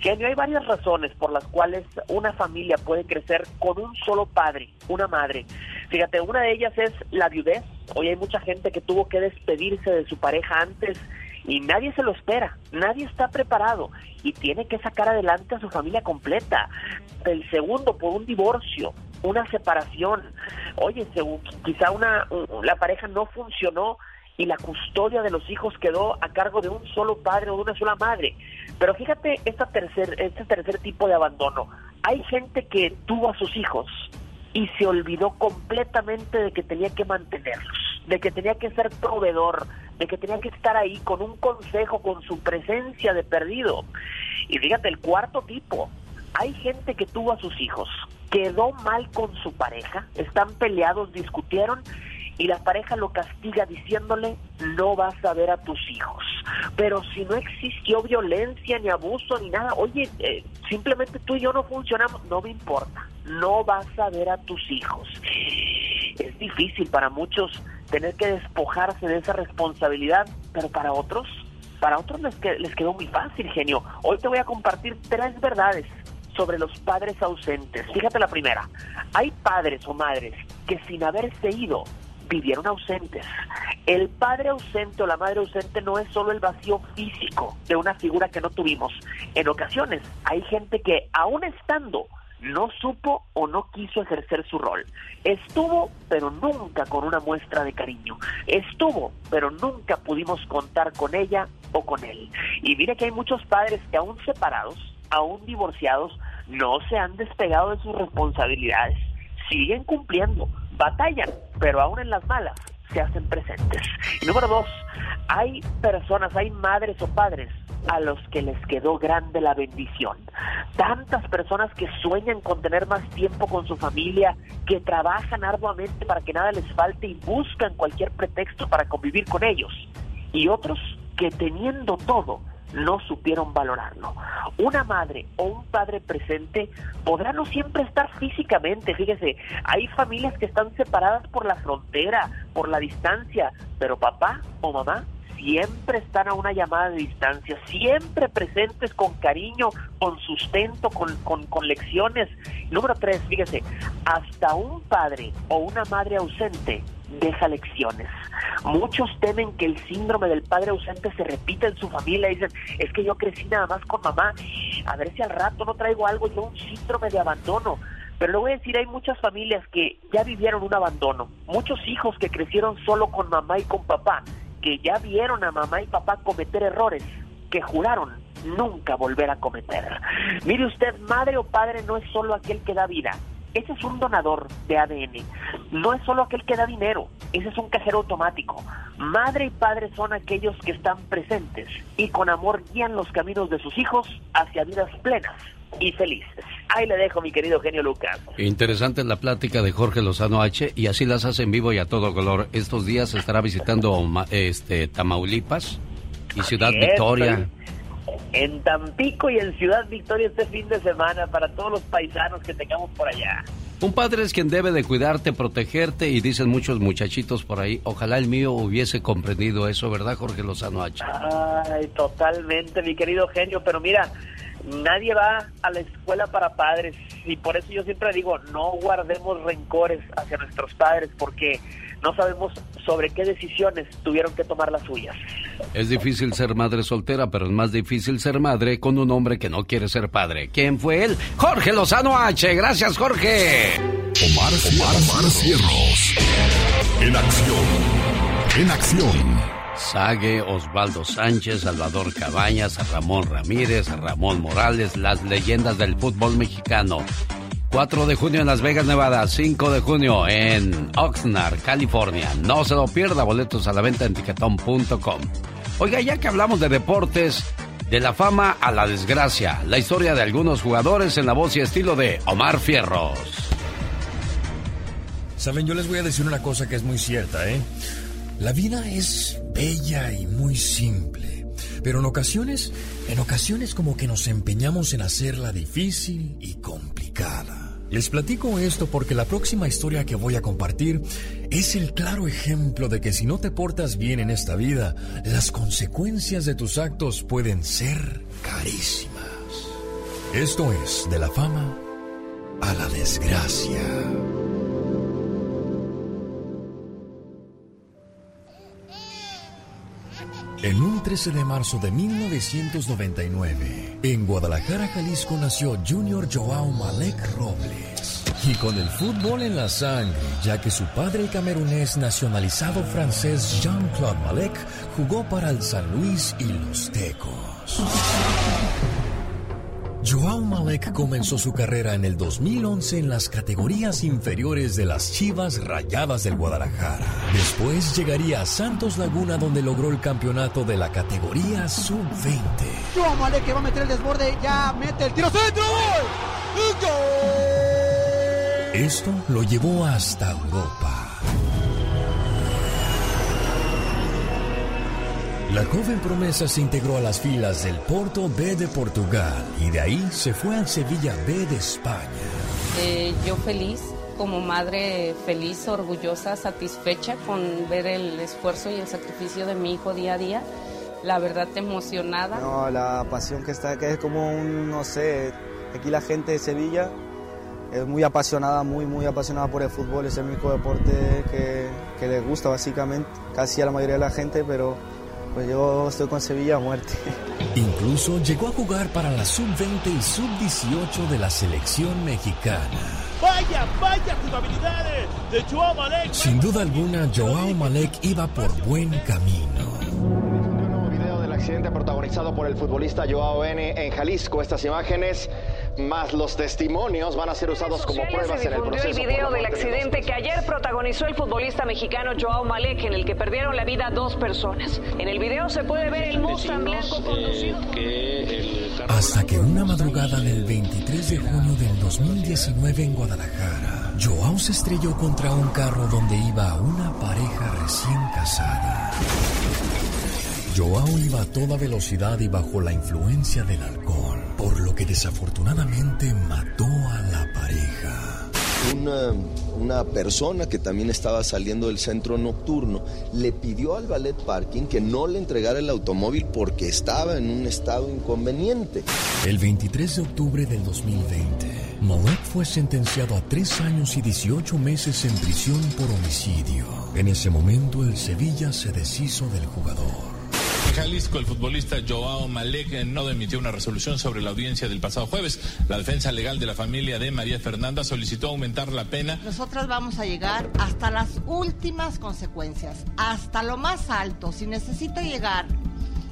Genio, hay varias razones por las cuales una familia puede crecer con un solo padre, una madre. Fíjate, una de ellas es la viudez. Hoy hay mucha gente que tuvo que despedirse de su pareja antes y nadie se lo espera, nadie está preparado y tiene que sacar adelante a su familia completa. El segundo, por un divorcio, una separación. Oye, quizá una, la pareja no funcionó y la custodia de los hijos quedó a cargo de un solo padre o de una sola madre. Pero fíjate esta tercer, este tercer tipo de abandono. Hay gente que tuvo a sus hijos y se olvidó completamente de que tenía que mantenerlos. de que tenía que ser proveedor, de que tenía que estar ahí con un consejo, con su presencia de perdido. Y fíjate, el cuarto tipo, hay gente que tuvo a sus hijos, quedó mal con su pareja, están peleados, discutieron y la pareja lo castiga diciéndole no vas a ver a tus hijos. Pero si no existió violencia ni abuso ni nada, oye, eh, simplemente tú y yo no funcionamos, no me importa, no vas a ver a tus hijos. Es difícil para muchos tener que despojarse de esa responsabilidad, pero para otros, para otros les, les quedó muy fácil, genio. Hoy te voy a compartir tres verdades sobre los padres ausentes. Fíjate la primera, hay padres o madres que sin haberse ido vivieron ausentes. El padre ausente o la madre ausente no es solo el vacío físico de una figura que no tuvimos. En ocasiones hay gente que aún estando no supo o no quiso ejercer su rol. Estuvo, pero nunca con una muestra de cariño. Estuvo, pero nunca pudimos contar con ella o con él. Y mire que hay muchos padres que aún separados, aún divorciados, no se han despegado de sus responsabilidades. Siguen cumpliendo, batallan, pero aún en las malas se hacen presentes. Y número dos, hay personas, hay madres o padres a los que les quedó grande la bendición. Tantas personas que sueñan con tener más tiempo con su familia, que trabajan arduamente para que nada les falte y buscan cualquier pretexto para convivir con ellos. Y otros que teniendo todo, no supieron valorarlo. Una madre o un padre presente podrá no siempre estar físicamente, fíjese, hay familias que están separadas por la frontera, por la distancia, pero papá o mamá siempre están a una llamada de distancia, siempre presentes con cariño, con sustento, con, con, lecciones. Número tres, fíjese, hasta un padre o una madre ausente deja lecciones. Muchos temen que el síndrome del padre ausente se repita en su familia. Dicen, es que yo crecí nada más con mamá. A ver si al rato no traigo algo, yo un síndrome de abandono. Pero le voy a decir, hay muchas familias que ya vivieron un abandono. Muchos hijos que crecieron solo con mamá y con papá. Que ya vieron a mamá y papá cometer errores. Que juraron nunca volver a cometer. Mire usted, madre o padre no es solo aquel que da vida ese es un donador de ADN. No es solo aquel que da dinero, ese es un cajero automático. Madre y padre son aquellos que están presentes y con amor guían los caminos de sus hijos hacia vidas plenas y felices. Ahí le dejo, mi querido genio Lucas. Interesante la plática de Jorge Lozano H. Y así las hace en vivo y a todo color. Estos días estará visitando este Tamaulipas y Ciudad Victoria en Tampico y en Ciudad Victoria este fin de semana para todos los paisanos que tengamos por allá. Un padre es quien debe de cuidarte, protegerte y dicen muchos muchachitos por ahí, ojalá el mío hubiese comprendido eso, ¿verdad Jorge Lozano H? Ay, totalmente, mi querido genio, pero mira, nadie va a la escuela para padres y por eso yo siempre digo, no guardemos rencores hacia nuestros padres porque no sabemos sobre qué decisiones tuvieron que tomar las suyas. Es difícil ser madre soltera, pero es más difícil ser madre con un hombre que no quiere ser padre. ¿Quién fue él? Jorge Lozano H. Gracias, Jorge. Omar, Omar, Omar Cierros. En acción. En acción. Sague, Osvaldo Sánchez, Salvador Cabañas, Ramón Ramírez, Ramón Morales, las leyendas del fútbol mexicano. 4 de junio en Las Vegas, Nevada. 5 de junio en Oxnard, California. No se lo pierda. Boletos a la venta en tiquetón.com. Oiga, ya que hablamos de deportes, de la fama a la desgracia, la historia de algunos jugadores en la voz y estilo de Omar Fierros. Saben, yo les voy a decir una cosa que es muy cierta, ¿eh? La vida es bella y muy simple, pero en ocasiones, en ocasiones como que nos empeñamos en hacerla difícil y complicada. Les platico esto porque la próxima historia que voy a compartir es el claro ejemplo de que si no te portas bien en esta vida, las consecuencias de tus actos pueden ser carísimas. Esto es de la fama a la desgracia. En un 13 de marzo de 1999, en Guadalajara, Jalisco, nació Junior Joao Malek Robles. Y con el fútbol en la sangre, ya que su padre camerunés nacionalizado francés Jean-Claude Malek jugó para el San Luis y los Tecos. Joao Malek comenzó su carrera en el 2011 en las categorías inferiores de las Chivas Rayadas del Guadalajara. Después llegaría a Santos Laguna donde logró el campeonato de la categoría sub-20. Joao Malek que va a meter el desborde, ya mete el tiro centro. ¡Gol! Esto lo llevó hasta Europa. La joven promesa se integró a las filas del Porto B de Portugal y de ahí se fue al Sevilla B de España. Eh, yo feliz, como madre feliz, orgullosa, satisfecha con ver el esfuerzo y el sacrificio de mi hijo día a día. La verdad emocionada. No, la pasión que está, que es como un, no sé, aquí la gente de Sevilla es muy apasionada, muy, muy apasionada por el fútbol, es el único deporte que, que le gusta básicamente, casi a la mayoría de la gente, pero pues yo estoy con Sevilla a muerte. Incluso llegó a jugar para la sub-20 y sub-18 de la selección mexicana. ¡Vaya, vaya jugabilidades de Joao Malek! Sin duda alguna, Joao Malek iba por buen camino. Un nuevo video del accidente protagonizado por el futbolista Joao N. en Jalisco. Estas imágenes más los testimonios van a ser usados como pruebas en el proceso. el video del accidente que ayer protagonizó el futbolista mexicano Joao Malek, en el que perdieron la vida dos personas. En el video se puede ver el Mustang blanco conducido. Hasta que una madrugada del 23 de junio del 2019 en Guadalajara, Joao se estrelló contra un carro donde iba una pareja recién casada. Joao iba a toda velocidad y bajo la influencia del alcohol, por lo que desafortunadamente mató a la pareja. Una, una, persona que también estaba saliendo del centro nocturno le pidió al ballet parking que no le entregara el automóvil porque estaba en un estado inconveniente. El 23 de octubre del 2020, Malek fue sentenciado a tres años y 18 meses en prisión por homicidio. En ese momento el Sevilla se deshizo del jugador. Jalisco, el futbolista Joao Malek no emitió una resolución sobre la audiencia del pasado jueves. La defensa legal de la familia de María Fernanda solicitó aumentar la pena. Nosotros vamos a llegar hasta las últimas consecuencias, hasta lo más alto. Si necesito llegar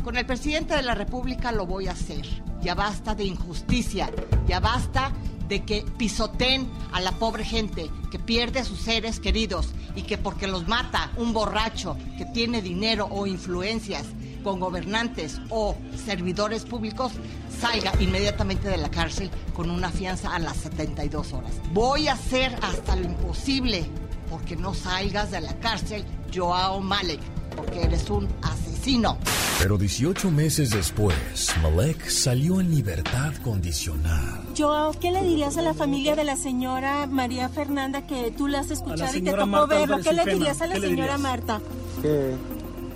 con el presidente de la República, lo voy a hacer. Ya basta de injusticia, ya basta de que pisoteen a la pobre gente que pierde a sus seres queridos y que porque los mata un borracho que tiene dinero o influencias con gobernantes o servidores públicos salga inmediatamente de la cárcel con una fianza a las 72 horas. Voy a hacer hasta lo imposible porque no salgas de la cárcel, Joao Malek, porque eres un asesino. Pero 18 meses después, Malek salió en libertad condicional. Joao, ¿qué le dirías a la familia de la señora María Fernanda que tú la has escuchado y te tocó verlo? ¿Qué le dirías a la señora Marta? Que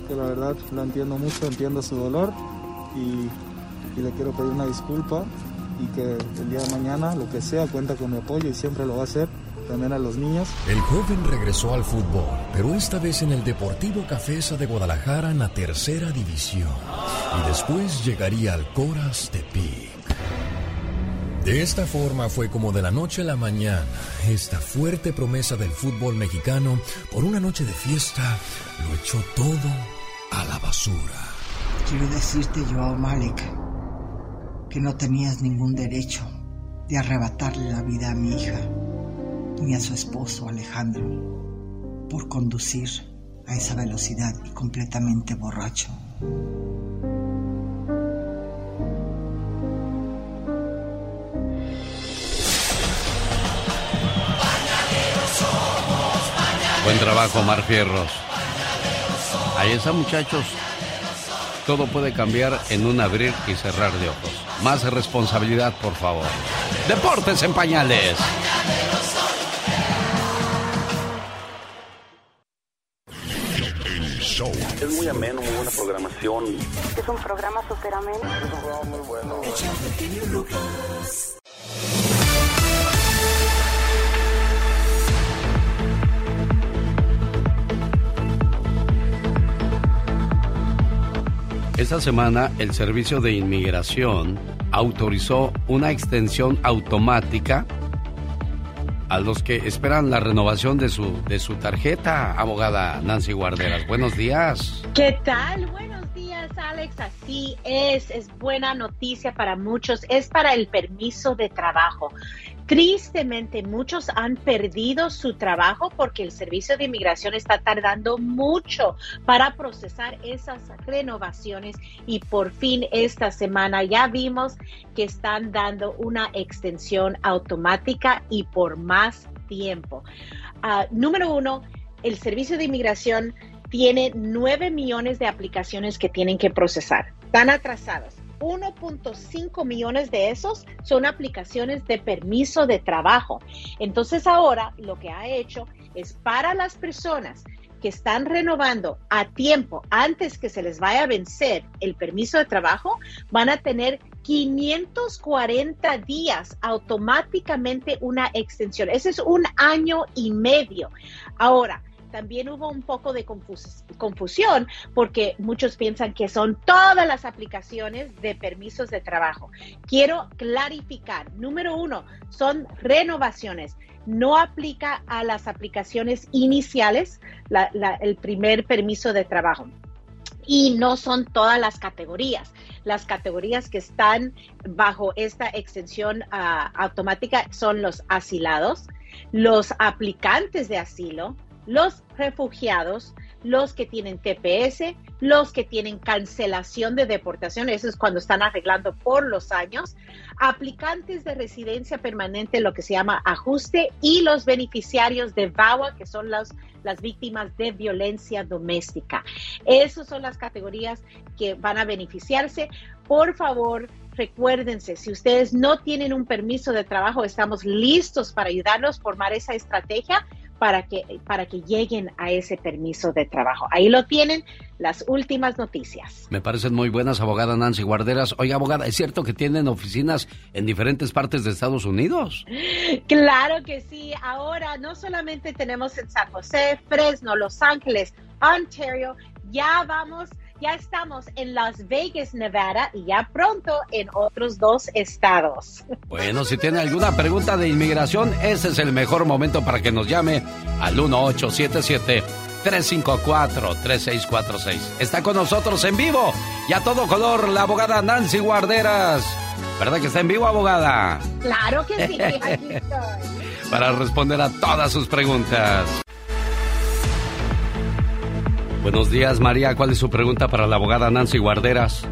que la verdad la entiendo mucho, entiendo su dolor y, le quiero pedir una disculpa y que el día de mañana, lo que sea, cuenta con mi apoyo y siempre lo va a hacer también a los niños. El joven regresó al fútbol, pero esta vez en el Deportivo Cafesa de Guadalajara en la tercera división. Y después llegaría al Coras Tepic. De esta forma fue como de la noche a la mañana, esta fuerte promesa del fútbol mexicano, por una noche de fiesta, lo echó todo a la basura. Quiero decirte, Joao Malek, que no tenías ningún derecho de arrebatarle la vida a mi hija, ni a su esposo Alejandro, por conducir a esa velocidad y completamente borracho. Buen trabajo, Mar Fierros. Ahí está, muchachos. Todo puede cambiar en un abrir y cerrar de ojos. Más responsabilidad, por favor. Deportes en pañales. Es muy ameno, muy buena programación. Es un programa súper ameno. Es un programa muy bueno. Esta semana el Servicio de Inmigración autorizó una extensión automática a los que esperan la renovación de su, de su tarjeta, abogada Nancy Guarderas. Buenos días. ¿Qué tal? Buenos días, Alex, así es. Es buena noticia para muchos. Es para el permiso de trabajo. Tristemente, muchos han perdido su trabajo porque el Servicio de Inmigración está tardando mucho para procesar esas renovaciones y por fin esta semana ya vimos que están dando una extensión automática y por más tiempo. Ah, número uno, el Servicio de Inmigración tiene 9 millones de aplicaciones que tienen que procesar. Están atrasados. 1.5 millones de esos son aplicaciones de permiso de trabajo. Entonces ahora lo que ha hecho es para las personas que están renovando a tiempo antes que se les vaya a vencer el permiso de trabajo, van a tener 540 días automáticamente una extensión. Ese es un año y medio. Ahora, también hubo un poco de confusión porque muchos piensan que son todas las aplicaciones de permisos de trabajo. Quiero clarificar, número uno, son renovaciones. No aplica a las aplicaciones iniciales el primer permiso de trabajo y no son todas las categorías. Las categorías que están bajo esta extensión ah, automática son los asilados, los aplicantes de asilo, los refugiados, los que tienen TPS, los que tienen cancelación de deportación, eso es cuando están arreglando por los años, aplicantes de residencia permanente, lo que se llama ajuste, y los beneficiarios de VAWA, que son las víctimas de violencia doméstica. Esas son las categorías que van a beneficiarse. Por favor, recuérdense, si ustedes no tienen un permiso de trabajo, estamos listos para ayudarlos a formar esa estrategia para que, para que lleguen a ese permiso de trabajo. Ahí lo tienen, las últimas noticias. Me parecen muy buenas, abogada Nancy Guarderas. Oiga, abogada, ¿es cierto que tienen oficinas en diferentes partes de Estados Unidos? (laughs) Claro que sí. Ahora no solamente tenemos en San José, Fresno, Los Ángeles, Ontario, ya vamos ya estamos en Las Vegas, Nevada y ya pronto en otros dos estados. Bueno, si tiene alguna pregunta de inmigración, ese es el mejor momento para que nos llame al 1877. 354-3646. Está con nosotros en vivo y a todo color la abogada Nancy Guarderas. ¿Verdad que está en vivo, abogada? Claro que sí, (laughs) aquí estoy. Para responder a todas sus preguntas. Buenos días, María. ¿Cuál es su pregunta para la abogada Nancy Guarderas?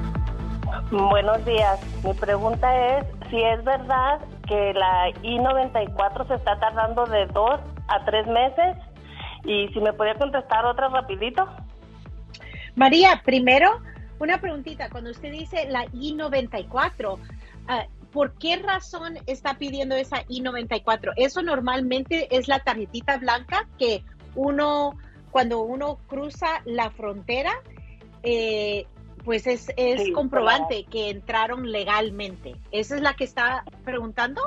Buenos días. Mi pregunta es si es verdad que la I-94 se está tardando de dos a tres meses y si me podía contestar otra rapidito. María, primero, una preguntita. Cuando usted dice la I-94, ah, ¿por qué razón está pidiendo esa I-94? Eso normalmente es la tarjetita blanca que uno cuando uno cruza la frontera, eh, pues es, es comprobante que entraron legalmente. ¿Esa es la que está preguntando?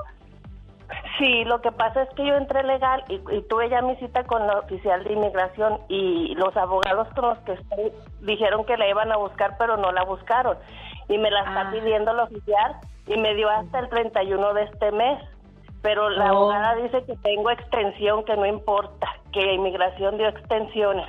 Sí, lo que pasa es que yo entré legal y, tuve ya mi cita con la oficial de inmigración y los abogados con los que estoy dijeron que la iban a buscar, pero no la buscaron. Y me la está ah. pidiendo la oficial y me dio hasta el 31 de este mes pero la oh. abogada dice que tengo extensión, que no importa, que inmigración dio extensiones.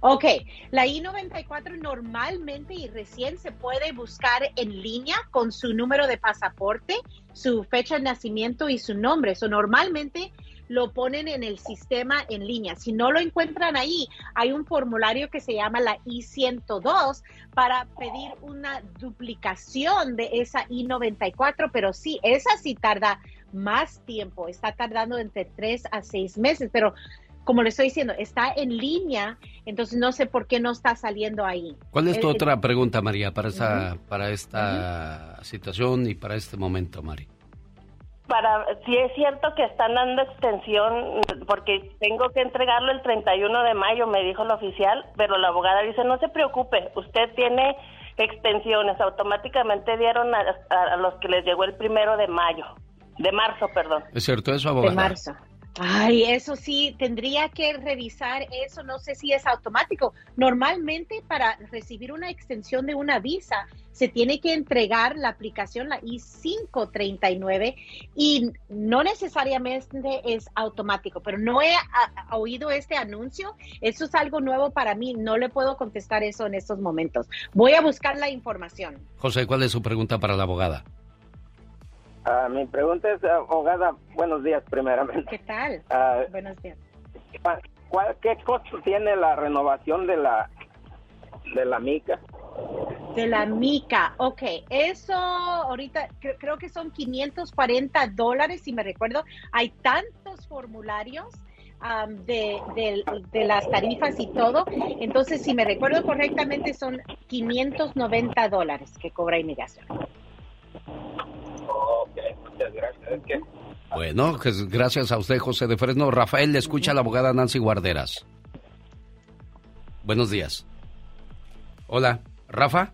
Ok, la I-94 normalmente y recién se puede buscar en línea con su número de pasaporte, su fecha de nacimiento y su nombre. Eso normalmente lo ponen en el sistema en línea. Si no lo encuentran ahí, hay un formulario que se llama la I-102 para pedir una duplicación de esa I-94, pero sí, esa sí tarda más tiempo, está tardando entre tres a seis meses, pero como le estoy diciendo, está en línea, entonces no sé por qué no está saliendo ahí. ¿Cuál es tu eh, otra pregunta, María, para, esa, para esta situación y para este momento, María? Para, si es cierto que están dando extensión, porque tengo que entregarlo el 31 de mayo, me dijo el oficial, pero la abogada dice, no se preocupe, usted tiene extensiones, automáticamente dieron a, los que les llegó el primero de mayo, de marzo, perdón. ¿Es cierto eso, abogada? De marzo. Ay, eso sí, tendría que revisar eso, no sé si es automático. Normalmente para recibir una extensión de una visa se tiene que entregar la aplicación, la I-539, y no necesariamente es automático, pero no he oído este anuncio. Eso es algo nuevo para mí, no le puedo contestar eso en estos momentos. Voy a buscar la información. José, ¿cuál es su pregunta para la abogada? Ah, mi pregunta es, abogada, buenos días primeramente. ¿Qué tal? Ah, buenos días. ¿cuál, ¿Qué costo tiene la renovación de la de la mica? De la mica, ok. Eso ahorita creo que son 540 dólares, si me recuerdo. Hay tantos formularios. de, de, las tarifas y todo. Entonces, si me recuerdo correctamente, son 590 dólares que cobra inmigración. Bueno, pues gracias a usted, José de Fresno. Rafael, le escucha a la abogada Nancy Guarderas. Buenos días. Hola, Rafa.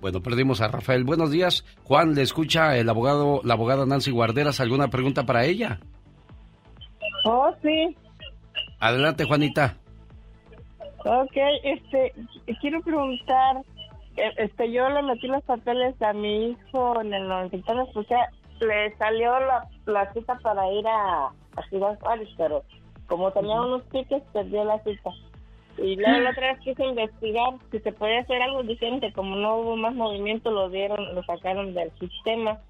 Bueno, perdimos a Rafael. Buenos días. Juan, le escucha el abogado, la abogada Nancy Guarderas. ¿Alguna pregunta para ella? Oh, sí. Adelante, Juanita. Ok, este, quiero preguntar, eh, este, yo le metí los papeles a mi hijo en el 93, pues le salió la, la cita para ir a, a Ciudad Juárez, pero como tenía unos tickets, perdió la cita. Y luego la otra vez quise investigar si se podía hacer algo diferente, como no hubo más movimiento, lo dieron, lo sacaron del sistema.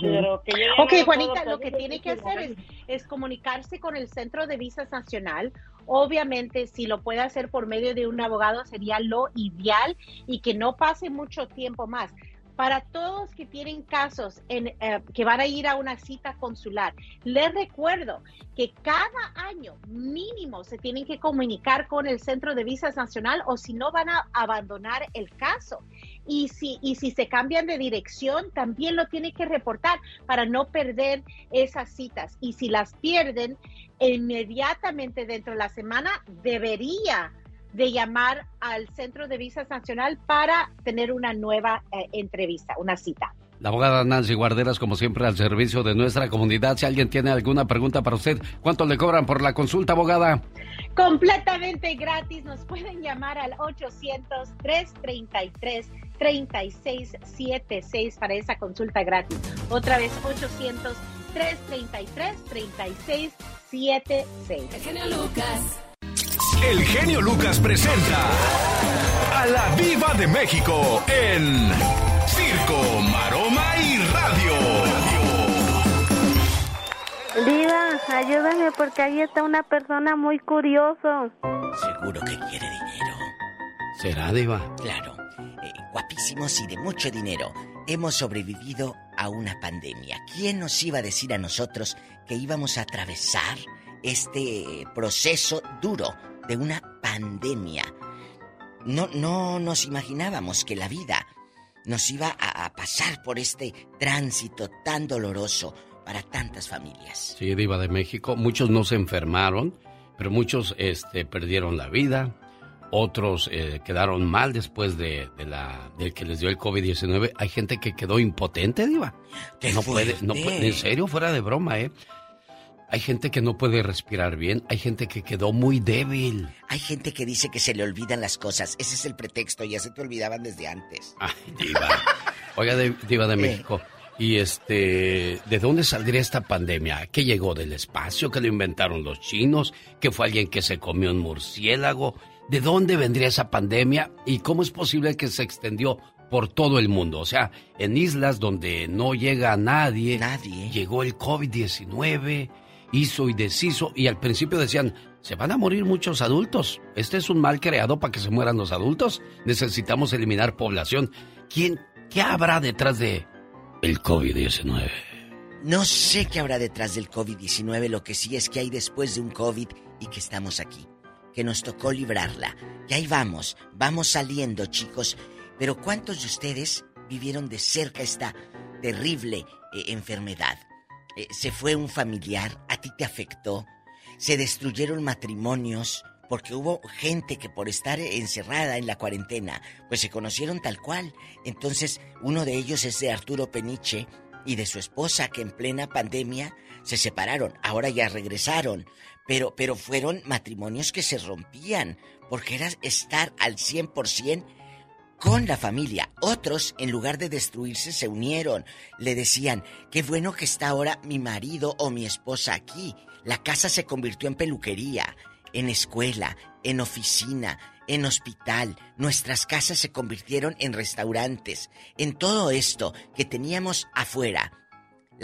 Pero que ok, Juanita, lo que tiene que hacer es, es, comunicarse con el Centro de Visas Nacional. Obviamente, si lo puede hacer por medio de un abogado, sería lo ideal y que no pase mucho tiempo más para todos que tienen casos en, eh, que van a ir a una cita consular, les recuerdo que cada año mínimo se tienen que comunicar con el Centro de Visas Nacional o si no van a abandonar el caso. Y si, y si se cambian de dirección, también lo tienen que reportar para no perder esas citas. Y si las pierden, inmediatamente dentro de la semana debería de llamar al Centro de Visas Nacional para tener una nueva eh, entrevista, una cita. La abogada Nancy Guarderas, como siempre, al servicio de nuestra comunidad. Si alguien tiene alguna pregunta para usted, ¿cuánto le cobran por la consulta, abogada? Completamente gratis. Nos pueden llamar al 800-333-3676 para esa consulta gratis. Otra vez, 800-333-3676. genio Lucas. El genio Lucas presenta a la Viva de México en Circo, Maroma y Radio. Viva, ayúdame porque ahí está una persona muy curioso. Seguro que quiere dinero. ¿Será, Diva? Claro. Eh, guapísimos y de mucho dinero. Hemos sobrevivido a una pandemia. ¿Quién nos iba a decir a nosotros que íbamos a atravesar este proceso duro de una pandemia. No, no nos imaginábamos que la vida nos iba a, pasar por este tránsito tan doloroso para tantas familias. Sí, Diva de México. Muchos no se enfermaron, pero muchos este, perdieron la vida. Otros eh, quedaron mal después de, la, que les dio el COVID-19. Hay gente que quedó impotente, Diva. No puede, no puede, en serio, fuera de broma, ¿eh? Hay gente que no puede respirar bien, hay gente que quedó muy débil. Hay gente que dice que se le olvidan las cosas. Ese es el pretexto, ya se te olvidaban desde antes. (laughs) Ay, diva. Oiga, diva de México. Y este, ¿de dónde saldría esta pandemia? ¿Qué llegó del espacio? ¿Que lo inventaron los chinos? ¿Que fue alguien que se comió un murciélago? ¿De dónde vendría esa pandemia? ¿Y cómo es posible que se extendió por todo el mundo? O sea, en islas donde no llega nadie. Nadie. Llegó el COVID-19 hizo y deshizo y al principio decían, se van a morir muchos adultos. Este es un mal creado para que se mueran los adultos. Necesitamos eliminar población. ¿Quién, qué habrá detrás de el COVID-19? No sé qué habrá detrás del COVID-19, lo que sí es que hay después de un COVID y que estamos aquí, que nos tocó librarla. Y ahí vamos, vamos saliendo chicos. Pero ¿cuántos de ustedes vivieron de cerca esta terrible eh, enfermedad? Eh, se fue un familiar, te afectó, se destruyeron matrimonios, porque hubo gente que por estar encerrada en la cuarentena, pues se conocieron tal cual. Entonces, uno de ellos es de Arturo Peniche, y de su esposa que en plena pandemia se separaron. Ahora ya regresaron. Pero, pero fueron matrimonios que se rompían porque era estar al 100% con la familia. Otros, en lugar de destruirse, se unieron. Le decían, qué bueno que está ahora mi marido o mi esposa aquí. La casa se convirtió en peluquería, en escuela, en oficina, en hospital. Nuestras casas se convirtieron en restaurantes. En todo esto que teníamos afuera,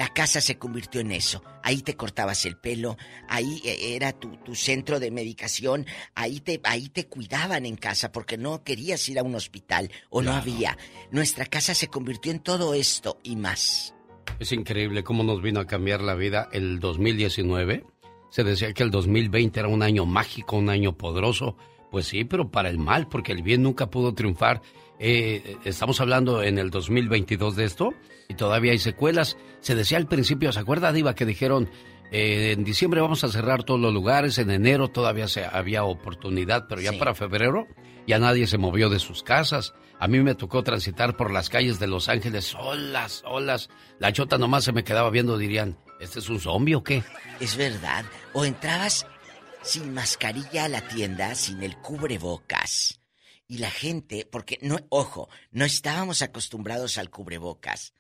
la casa se convirtió en eso. Ahí te cortabas el pelo, ahí eh, era tu, centro de medicación, ahí te, ahí te cuidaban en casa porque no querías ir a un hospital o no había. Nuestra casa se convirtió en todo esto y más. Es increíble cómo nos vino a cambiar la vida el 2019. Se decía que el 2020 era un año mágico, un año poderoso. Pues sí, pero para el mal, porque el bien nunca pudo triunfar. Eh, estamos hablando en el 2022 de esto y todavía hay secuelas. Se decía al principio, ¿se acuerda, Diva, que dijeron eh, en diciembre vamos a cerrar todos los lugares, en enero todavía se, había oportunidad, pero ya para febrero ya nadie se movió de sus casas. A mí me tocó transitar por las calles de Los Ángeles solas, solas. La chota nomás se me quedaba viendo, dirían, ¿este es un zombie o qué? Es verdad. O entrabas sin mascarilla a la tienda, sin el cubrebocas. Y la gente, porque no, ojo, no estábamos acostumbrados al cubrebocas.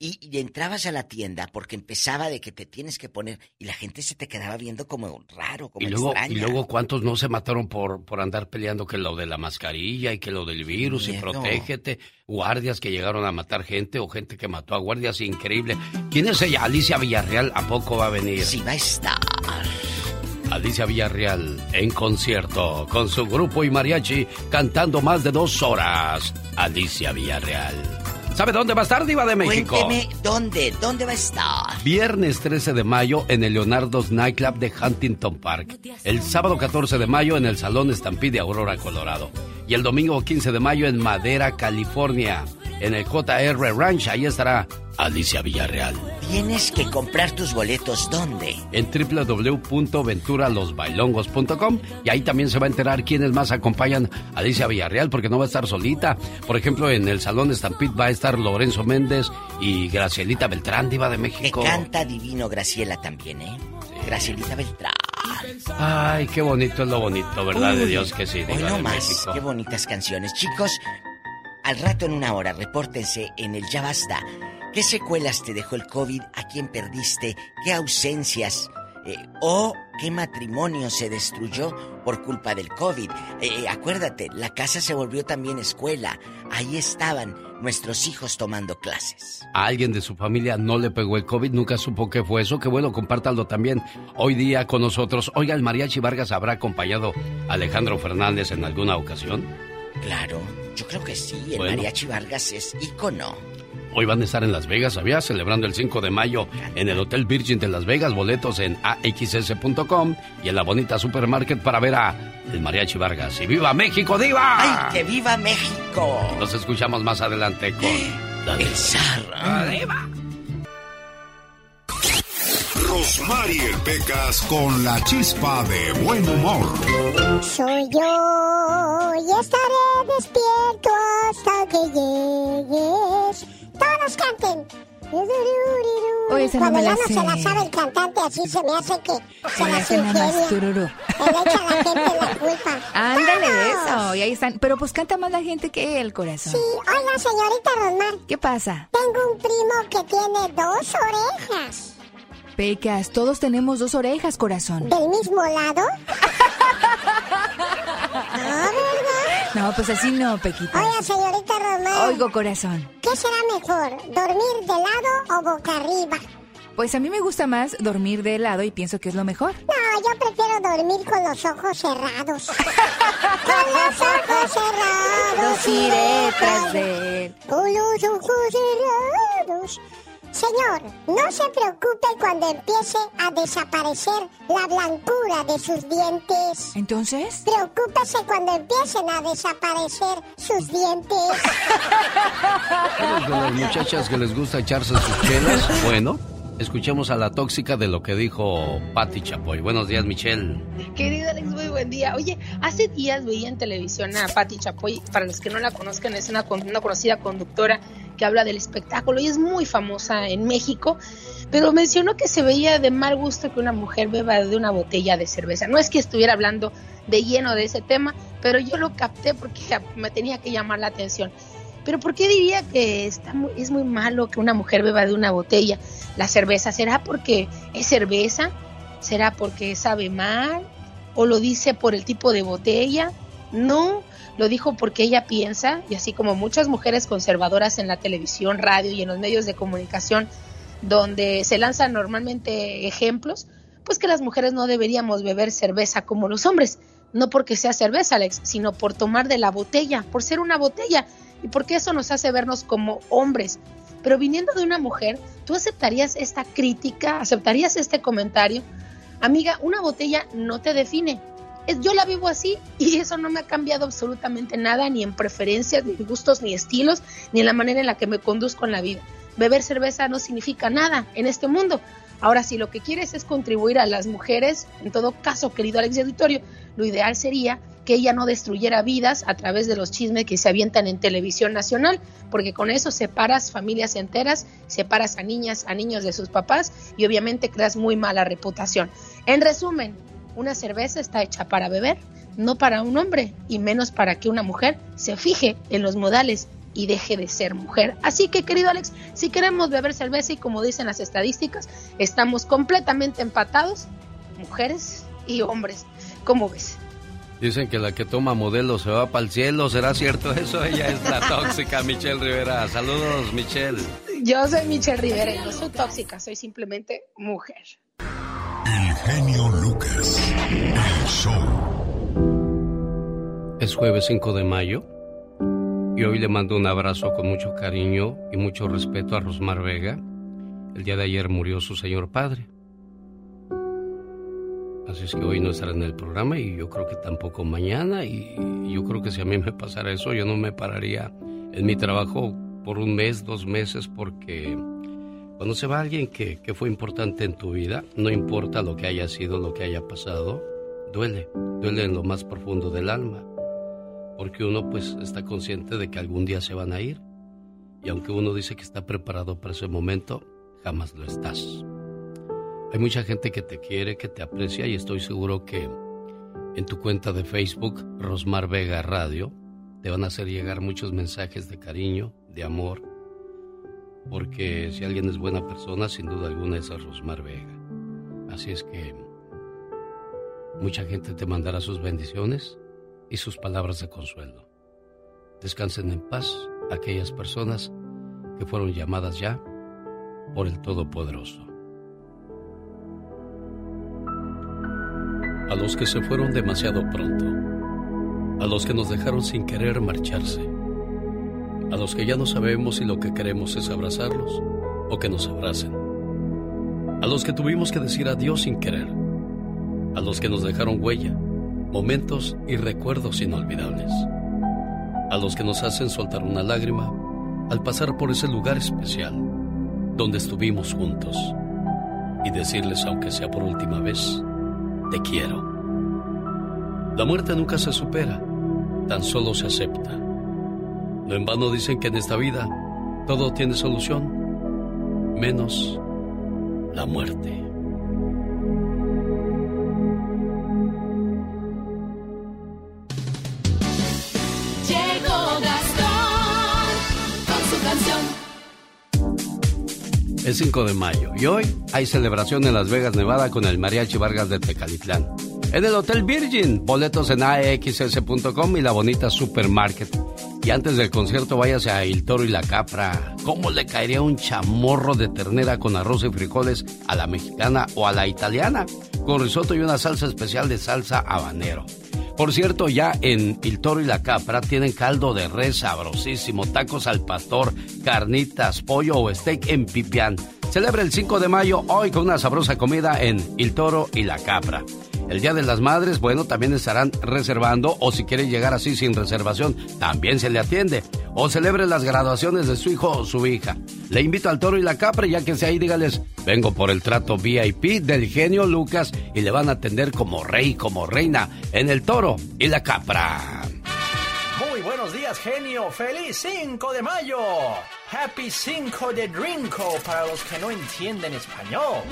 Y, entrabas a la tienda porque empezaba de que te tienes que poner y la gente se te quedaba viendo como raro, como y luego, Y luego cuántos no se mataron por, por andar peleando que lo de la mascarilla y que lo del virus y protégete. Guardias que llegaron a matar gente o gente que mató a guardias, increíble. ¿Quién es ella? Alicia Villarreal, ¿a poco va a venir? Sí, va a estar. Alicia Villarreal en concierto con su grupo y mariachi cantando más de dos horas. Alicia Villarreal. ¿Sabe dónde va a estar Diva de México? Cuénteme dónde, dónde va a estar. Viernes 13 de mayo en el Leonardo's Nightclub de Huntington Park. El sábado 14 de mayo en el Salón Stampede de Aurora, Colorado. Y el domingo 15 de mayo en Madera, California. En el JR Ranch, ahí estará Alicia Villarreal. Tienes que comprar tus boletos ¿dónde? En www.venturalosbailongos.com y ahí también se va a enterar quiénes más acompañan a Alicia Villarreal porque no va a estar solita. Por ejemplo, en el Salón Stampede va a estar Lorenzo Méndez y Gracielita Beltrán, diva de México. Me canta divino Graciela también, ¿eh? Gracielita Beltrán. Ay, qué bonito es lo bonito, ¿verdad? de Dios que sí. Diva de más, México. qué bonitas canciones. Chicos, al rato en una hora, repórtense en el Ya Basta ¿Qué secuelas te dejó el COVID? ¿A quién perdiste? ¿Qué ausencias? Eh, ¿O qué matrimonio se destruyó por culpa del COVID? Eh, eh, acuérdate, la casa se volvió también escuela. Ahí estaban nuestros hijos tomando clases. A alguien de su familia no le pegó el COVID, nunca supo qué fue eso. Qué bueno, compártalo también hoy día con nosotros. Oiga, ¿el Mariachi Vargas habrá acompañado a Alejandro Fernández en alguna ocasión? Claro, yo creo que sí. El Mariachi Vargas es ícono. Hoy van a estar en Las Vegas, ¿sabías? Celebrando el 5 de mayo en el Hotel Virgin de Las Vegas. Boletos en axs.com y en la bonita supermarket para ver a el Mariachi Vargas. ¡Y viva México, diva! ¡Ay, que viva México! Nos escuchamos más adelante con la El Zarra. ¡Diva! Rosmarie Pecas con la chispa de buen humor. Soy yo y estaré despierto Oye, Cuando ya no se la sabe el cantante, así se me hace que se, la hace nada más tururú. Le echa a la gente la culpa. Ándale, eso. Y ahí están. Pero pues canta más la gente que el corazón. Sí. Oiga, señorita Rosmar. ¿Qué pasa? Tengo un primo que tiene dos orejas. Pecas, todos tenemos dos orejas, corazón. ¿Del mismo lado? (laughs) ¿verdad? No, pues así no, Pequita. Oiga, señorita Román. Oigo, corazón. ¿Qué será mejor, dormir de lado o boca arriba? Pues a mí me gusta más dormir de lado y pienso que es lo mejor. No, yo prefiero dormir con los ojos cerrados. (laughs) con los ojos cerrados. iré tras de él. Con los ojos cerrados. Señor, no se preocupe cuando empiece a desaparecer la blancura de sus dientes. ¿Entonces? Preocúpese cuando empiecen a desaparecer sus dientes. ¿Eres de las muchachas que les gusta echarse sus chelas? (laughs) Bueno, escuchemos a la tóxica de lo que dijo Patti Chapoy. Buenos días, Michelle. Querido Alex, muy buen día. Oye, hace días veía en televisión a Patti Chapoy. Para los que no la conozcan, es una, una conocida conductora que habla del espectáculo y es muy famosa en México, pero mencionó que se veía de mal gusto que una mujer beba de una botella de cerveza. No es que estuviera hablando de lleno de ese tema, pero yo lo capté porque me tenía que llamar la atención. Pero ¿por qué diría que está es muy malo que una mujer beba de una botella la cerveza? ¿Será porque es cerveza? ¿Será porque sabe mal? ¿O lo dice por el tipo de botella? No, lo dijo porque ella piensa, y así como muchas mujeres conservadoras en la televisión, radio y en los medios de comunicación, donde se lanzan normalmente ejemplos, pues que las mujeres no deberíamos beber cerveza como los hombres, no porque sea cerveza, Alex, sino por tomar de la botella, por ser una botella, y porque eso nos hace vernos como hombres. Pero viniendo de una mujer, ¿tú aceptarías esta crítica? ¿Aceptarías este comentario? Amiga, una botella no te define, yo la vivo así y eso no me ha cambiado absolutamente nada, ni en preferencias, ni en gustos, ni estilos, ni en la manera en la que me conduzco en la vida. Beber cerveza no significa nada en este mundo. Ahora, si lo que quieres es contribuir a las mujeres, en todo caso, querido Alex Auditorio, lo ideal sería que ella no destruyera vidas a través de los chismes que se avientan en televisión nacional, porque con eso separas familias enteras, separas a niñas, a niños de sus papás y obviamente creas muy mala reputación. En resumen, una cerveza está hecha para beber, no para un hombre, y menos para que una mujer se fije en los modales y deje de ser mujer. Así que, querido Alex, si queremos beber cerveza y como dicen las estadísticas, estamos completamente empatados, mujeres y hombres. ¿Cómo ves? Dicen que la que toma modelo se va para el cielo. ¿Será cierto eso? (laughs) Ella es la tóxica Michelle Rivera. Saludos, Michelle. Yo soy Michelle Rivera y no soy tóxica, soy simplemente mujer. El genio Lucas. El show. Es jueves 5 de mayo y hoy le mando un abrazo con mucho cariño y mucho respeto a Rosmar Vega. El día de ayer murió su señor padre. Así es que hoy no estará en el programa y yo creo que tampoco mañana. Y yo creo que si a mí me pasara eso, yo no me pararía en mi trabajo por un mes, dos meses, porque cuando se va alguien que, fue importante en tu vida, no importa lo que haya sido, lo que haya pasado, duele, duele en lo más profundo del alma, porque uno pues está consciente de que algún día se van a ir, y aunque uno dice que está preparado para ese momento, jamás lo estás. Hay mucha gente que te quiere, que te aprecia, y estoy seguro que en tu cuenta de Facebook, Rosmar Vega Radio, te van a hacer llegar muchos mensajes de cariño, de amor, porque si alguien es buena persona, sin duda alguna es a Rosmar Vega. Así es que mucha gente te mandará sus bendiciones y sus palabras de consuelo. Descansen en paz aquellas personas que fueron llamadas ya por el Todopoderoso. A los que se fueron demasiado pronto, a los que nos dejaron sin querer marcharse, a los que ya no sabemos si lo que queremos es abrazarlos o que nos abracen, a los que tuvimos que decir adiós sin querer, a los que nos dejaron huella, momentos y recuerdos inolvidables, a los que nos hacen soltar una lágrima al pasar por ese lugar especial donde estuvimos juntos y decirles, aunque sea por última vez, te quiero. La muerte nunca se supera, tan solo se acepta. No en vano dicen que en esta vida todo tiene solución, menos la muerte. Llegó Gastón con su canción. Es 5 de mayo y hoy hay celebración en Las Vegas, Nevada con el Mariachi Vargas de Tecalitlán. En el Hotel Virgin, boletos en AXS.com y la bonita Supermarket. Y antes del concierto váyase a El Toro y la Capra. ¿Cómo le caería un chamorro de ternera con arroz y frijoles a la mexicana o a la italiana? Con risotto y una salsa especial de salsa habanero. Por cierto, ya en El Toro y la Capra tienen caldo de res sabrosísimo, tacos al pastor, carnitas, pollo o steak en pipián. Celebra el 5 de mayo hoy con una sabrosa comida en El Toro y la Capra. El Día de las Madres, bueno, también estarán reservando o si quiere llegar así sin reservación, también se le atiende. O celebre las graduaciones de su hijo o su hija. Le invito al toro y la capra, ya que sea ahí, dígales, vengo por el trato VIP del genio Lucas y le van a atender como rey, como reina en el toro y la capra. Buenos días, genio. ¡Feliz 5 de mayo! Happy 5 de Drinko para los que no entienden español.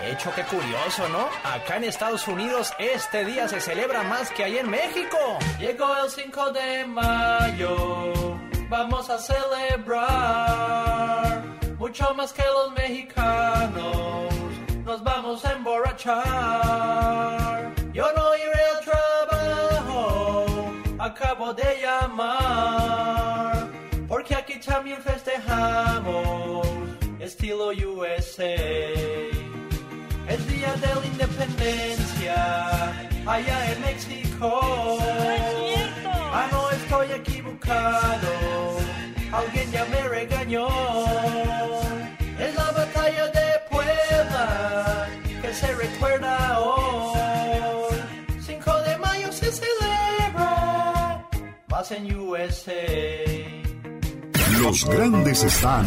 De hecho, qué curioso, ¿no? Acá en Estados Unidos este día se celebra más que ahí en México. Llegó el 5 de mayo. Vamos a celebrar. Mucho más que los mexicanos. Nos vamos a emborrachar. Estilo USA. Es día de la independencia. Allá en México. Ah, no estoy equivocado. Alguien ya me regañó. Es la batalla de Puebla que se recuerda hoy. 5 de mayo se celebra. Más en USA. Los grandes están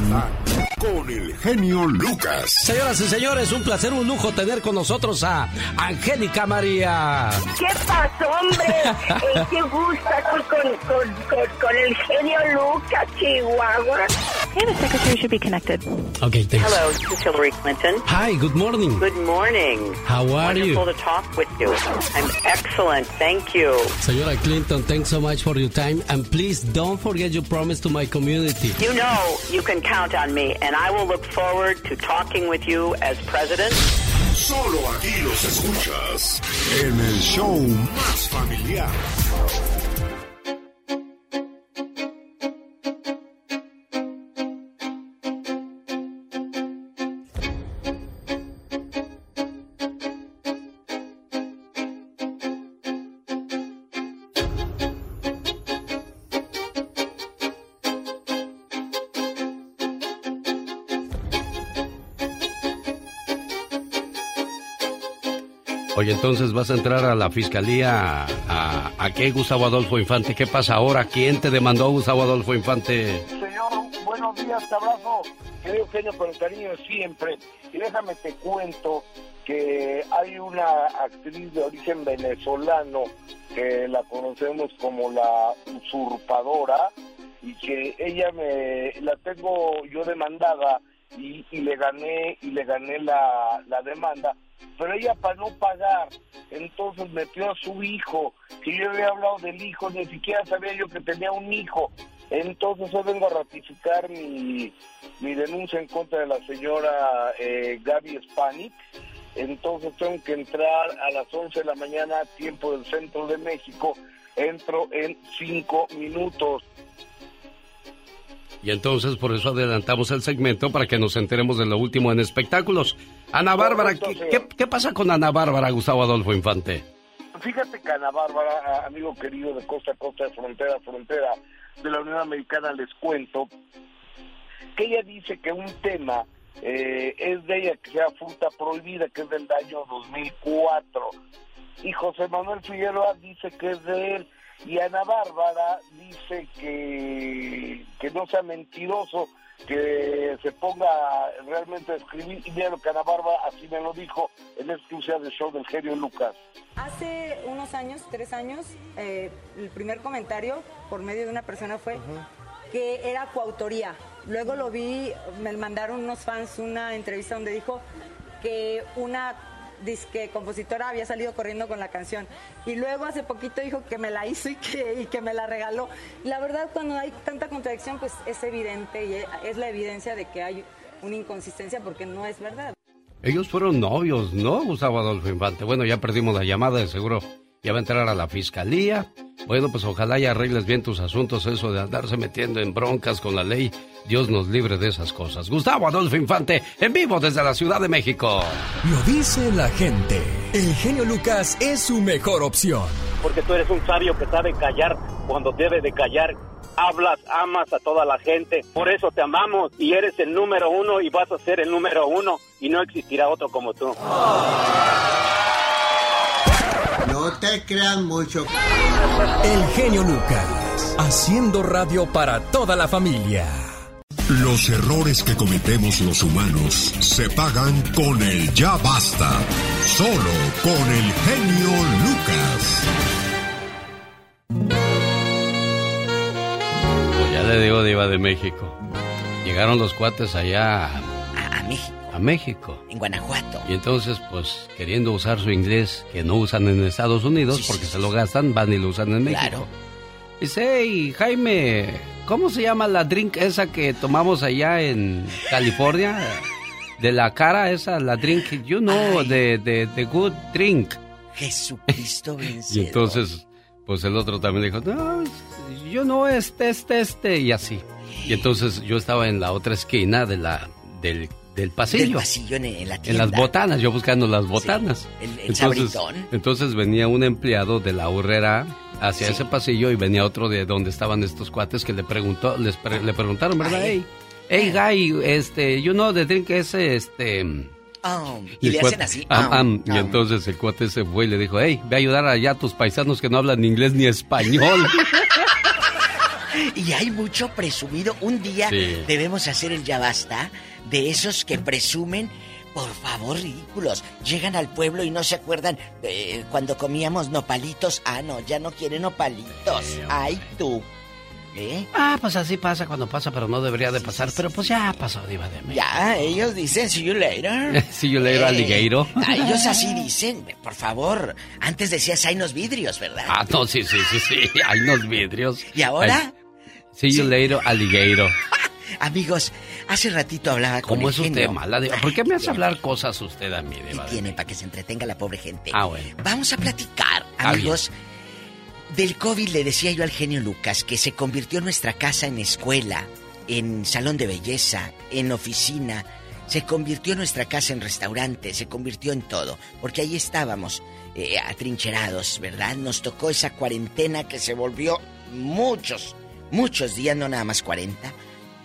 con el genio Lucas. Señoras y señores, un placer, un lujo tener con nosotros a Angélica María. ¿Qué pasó, hombre? (laughs) Qué gusto aquí con, con, con, con el genio Lucas, Chihuahua. Hey, the secretary should be connected. Okay, thanks. Hello, this is Hillary Clinton. Hi, good morning. Good morning. How are Wonderful you? to talk with you. I'm excellent, thank you. Señora Clinton, thanks so much for your time. And please don't forget your promise to my community. You know you can count on me, and I will look forward to talking with you as president. Solo aquí los escuchas en el show más familiar. Entonces vas a entrar a la fiscalía. ¿A, a qué, Gustavo Adolfo Infante? ¿Qué pasa ahora? ¿Quién te demandó, Gustavo Adolfo Infante? Señor, buenos días, te abrazo. Querido Eugenio, con el cariño siempre. Y déjame te cuento que hay una actriz de origen venezolano que la conocemos como la usurpadora y que ella me la tengo yo demandada y, y le gané y le gané la, la demanda pero ella para no pagar entonces metió a su hijo. Que yo había hablado del hijo ni siquiera sabía yo que tenía un hijo. Entonces yo vengo a ratificar mi, mi denuncia en contra de la señora eh, Gaby Spanik. Entonces tengo que entrar a las 11 de la mañana tiempo del centro de México. Entro en cinco minutos. Y entonces por eso adelantamos el segmento para que nos enteremos de lo último en espectáculos. Ana Bárbara, ¿qué, qué, qué pasa con Ana Bárbara, Gustavo Adolfo Infante? Fíjate que Ana Bárbara, amigo querido de costa a costa, de frontera a frontera de la Unión Americana, les cuento que ella dice que un tema eh, es de ella que sea fruta prohibida, que es del año 2004. Y José Manuel Figueroa dice que es de él. Y Ana Bárbara dice que, que no sea mentiroso, que se ponga realmente a escribir. Y mira lo que Ana Bárbara así me lo dijo en exclusiva del show del genio Lucas. Hace unos años, tres años, eh, el primer comentario por medio de una persona fue que era coautoría. Luego lo vi, me mandaron unos fans una entrevista donde dijo que una disque compositora había salido corriendo con la canción. Y luego hace poquito dijo que me la hizo y que, y que me la regaló. La verdad, cuando hay tanta contradicción, pues es evidente y es la evidencia de que hay una inconsistencia porque no es verdad. Ellos fueron novios, ¿no, Gustavo Adolfo Infante? Bueno, ya perdimos la llamada, seguro ya va a entrar a la fiscalía. Bueno, pues ojalá ya arregles bien tus asuntos, eso de andarse metiendo en broncas con la ley. Dios nos libre de esas cosas. Gustavo Adolfo Infante, en vivo desde la Ciudad de México. Lo dice la gente. El genio Lucas es su mejor opción. porque tú eres un sabio que sabe callar cuando debe de callar. Hablas, amas a toda la gente, por eso te amamos y eres el número uno y vas a ser el número uno y no existirá otro como tú. No te creas mucho. El genio Lucas, haciendo radio para toda la familia. Los errores que cometemos los humanos se pagan con el ya basta. Solo con el genio Lucas. le digo Diva de México. Llegaron los cuates allá A, a México, a México. en Guanajuato. Y entonces, pues, queriendo usar su inglés que no usan en Estados Unidos porque se lo gastan, van y lo usan en México. Claro. Dice, hey, Jaime, ¿cómo se llama la drink esa que tomamos allá en California? De la cara esa, la drink, you know, de, de, de good drink. Jesucristo (laughs) Y vencedor. entonces, pues el otro también dijo, no, yo no, este, este, este, y así. Y entonces yo estaba en la otra esquina de la, del, del pasillo. Del pasillo en, en la En tienda. las botanas, yo buscando las botanas. el- el entonces, sabritón. entonces venía un empleado de la urrera hacia ese pasillo y venía otro de donde estaban estos cuates que le preguntó, les pre- le preguntaron, ¿verdad? Hey, hey, guy, este, you know the drink ese, este... Oh, y le cuate- hacen así. oh. Y entonces el cuate se fue y le dijo, hey, ve a ayudar allá a tus paisanos que no hablan ni inglés ni español. (laughs) Y hay mucho presumido. Un día Sí. debemos hacer el ya basta de esos que presumen, por favor, ridículos. Llegan al pueblo y no se acuerdan eh, cuando comíamos nopalitos. Ah, no, ya no quieren nopalitos. Ay, tú. ¿Eh? ah, pues así pasa cuando pasa, pero no debería de pasar. Pero pues ya pasó, diva de México. Ya, ellos dicen see you later. (laughs) See you later, alligator. Ah, ellos así dicen, por favor. Antes decías hay unos vidrios, ¿verdad? Ah, no, sí, sí, sí, sí. (laughs) Hay unos vidrios. ¿Y ahora? Ay, See you later, alligator. (laughs) Amigos, hace ratito hablaba con ¿Cómo el es usted genio. mala? ¿Por qué me hace hablar cosas usted a mí, de tiene para que se entretenga la pobre gente? Ah, bueno. Vamos a platicar, amigos. Del COVID le decía yo al genio Lucas que se convirtió nuestra casa en escuela, en salón de belleza, en oficina. Se convirtió nuestra casa en restaurante, se convirtió en todo. Porque ahí estábamos, eh, atrincherados, ¿verdad? Nos tocó esa cuarentena que se volvió muchos, muchos días, no nada más 40.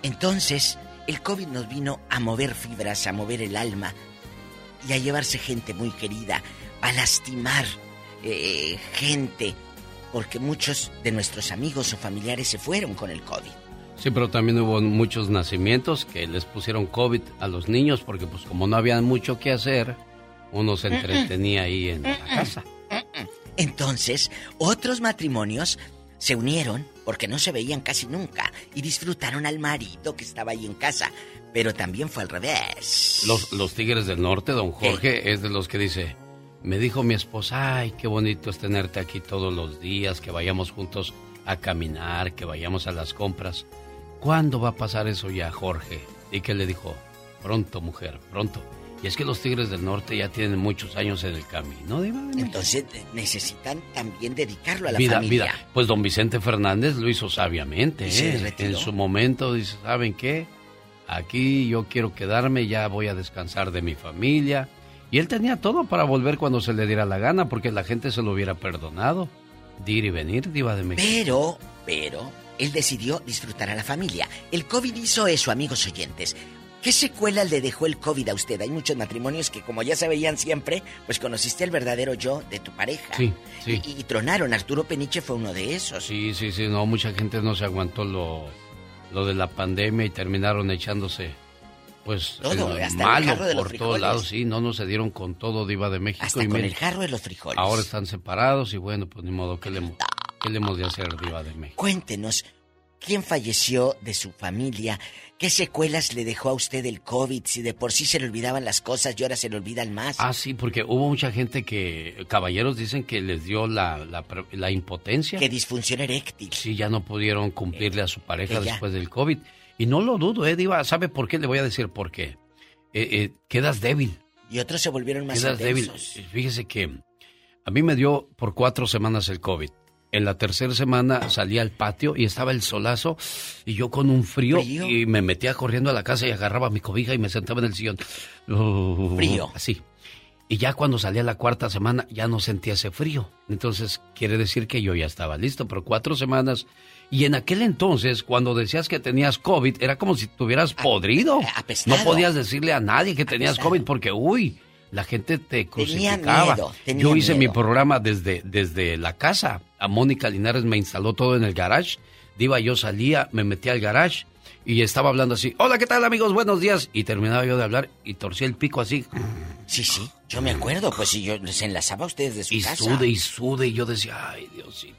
Entonces, el COVID nos vino a mover fibras, a mover el alma y a llevarse gente muy querida, a lastimar eh, gente, porque muchos de nuestros amigos o familiares se fueron con el COVID. Sí, pero también hubo muchos nacimientos que les pusieron COVID a los niños porque pues como no había mucho que hacer, uno se entretenía ahí en la casa. Entonces, otros matrimonios se unieron porque no se veían casi nunca y disfrutaron al marido que estaba ahí en casa, pero también fue al revés. Los, los Tigres del Norte, don Jorge, es de los que dice, me dijo mi esposa, ay, qué bonito es tenerte aquí todos los días, que vayamos juntos a caminar, que vayamos a las compras. ¿Cuándo va a pasar eso ya, Jorge? Y que le dijo, pronto, mujer, pronto. Y es que los Tigres del Norte ya tienen muchos años en el camino, Diva de México. Entonces eh, necesitan también dedicarlo a la vida, familia. vida. Pues don Vicente Fernández lo hizo sabiamente. ¿eh? En su momento dice, ¿saben qué? Aquí yo quiero quedarme, ya voy a descansar de mi familia. Y él tenía todo para volver cuando se le diera la gana, porque la gente se lo hubiera perdonado. De ir y venir, diva de México. Pero, pero, él decidió disfrutar a la familia. El COVID hizo eso, amigos oyentes. ¿Qué secuela le dejó el COVID a usted? Hay muchos matrimonios que como ya se veían siempre, pues conociste el verdadero yo de tu pareja. Sí, sí. Y, y tronaron. Arturo Peniche fue uno de esos. Sí, sí, sí, no, mucha gente no se aguantó lo, lo de la pandemia y terminaron echándose, pues, Todo, el hasta el jarro de por todos lados. Sí, no, no se dieron con todo, diva de México. Hasta y con el jarro de los frijoles. Ahora están separados y bueno, pues ni modo, ¿qué le, qué le hemos de hacer, diva de México? Cuéntenos, ¿quién falleció de su familia? ¿Qué secuelas le dejó a usted el COVID? Si de por sí se le olvidaban las cosas y ahora se le olvidan más. Ah, sí, porque hubo mucha gente que, caballeros dicen que les dio la, la, impotencia. Que disfunción eréctil. Sí, ya no pudieron cumplirle a su pareja después del COVID. Y no lo dudo, ¿eh, Diva? ¿Sabe por qué? Le voy a decir por qué. Eh, eh, quedas débil. Y otros se volvieron más Quedas débil. Fíjese que a mí me dio por cuatro semanas el COVID. En la tercera semana salí al patio y estaba el solazo y yo con un frío, ¿Frío? y me metía corriendo a la casa y agarraba mi cobija y me sentaba en el sillón. Frío. Así. Y ya cuando salí a la cuarta semana ya no sentía ese frío. Entonces quiere decir que yo ya estaba listo, pero cuatro semanas. Y en aquel entonces, cuando decías que tenías COVID, era como si tuvieras podrido. apestado. No podías decirle a nadie que tenías COVID porque, uy, la gente te Tenía crucificaba. miedo, tenía Yo hice mi miedo. programa desde, desde la casa. A Mónica Linares me instaló todo en el garage. Diva, yo salía, me metía al garage y estaba hablando así. Hola, ¿qué tal amigos? Buenos días. Y terminaba yo de hablar y torcía el pico así. Sí, sí, yo me acuerdo, pues si yo les enlazaba a ustedes de su Y casa. sude y sude y yo decía, ay Diosito.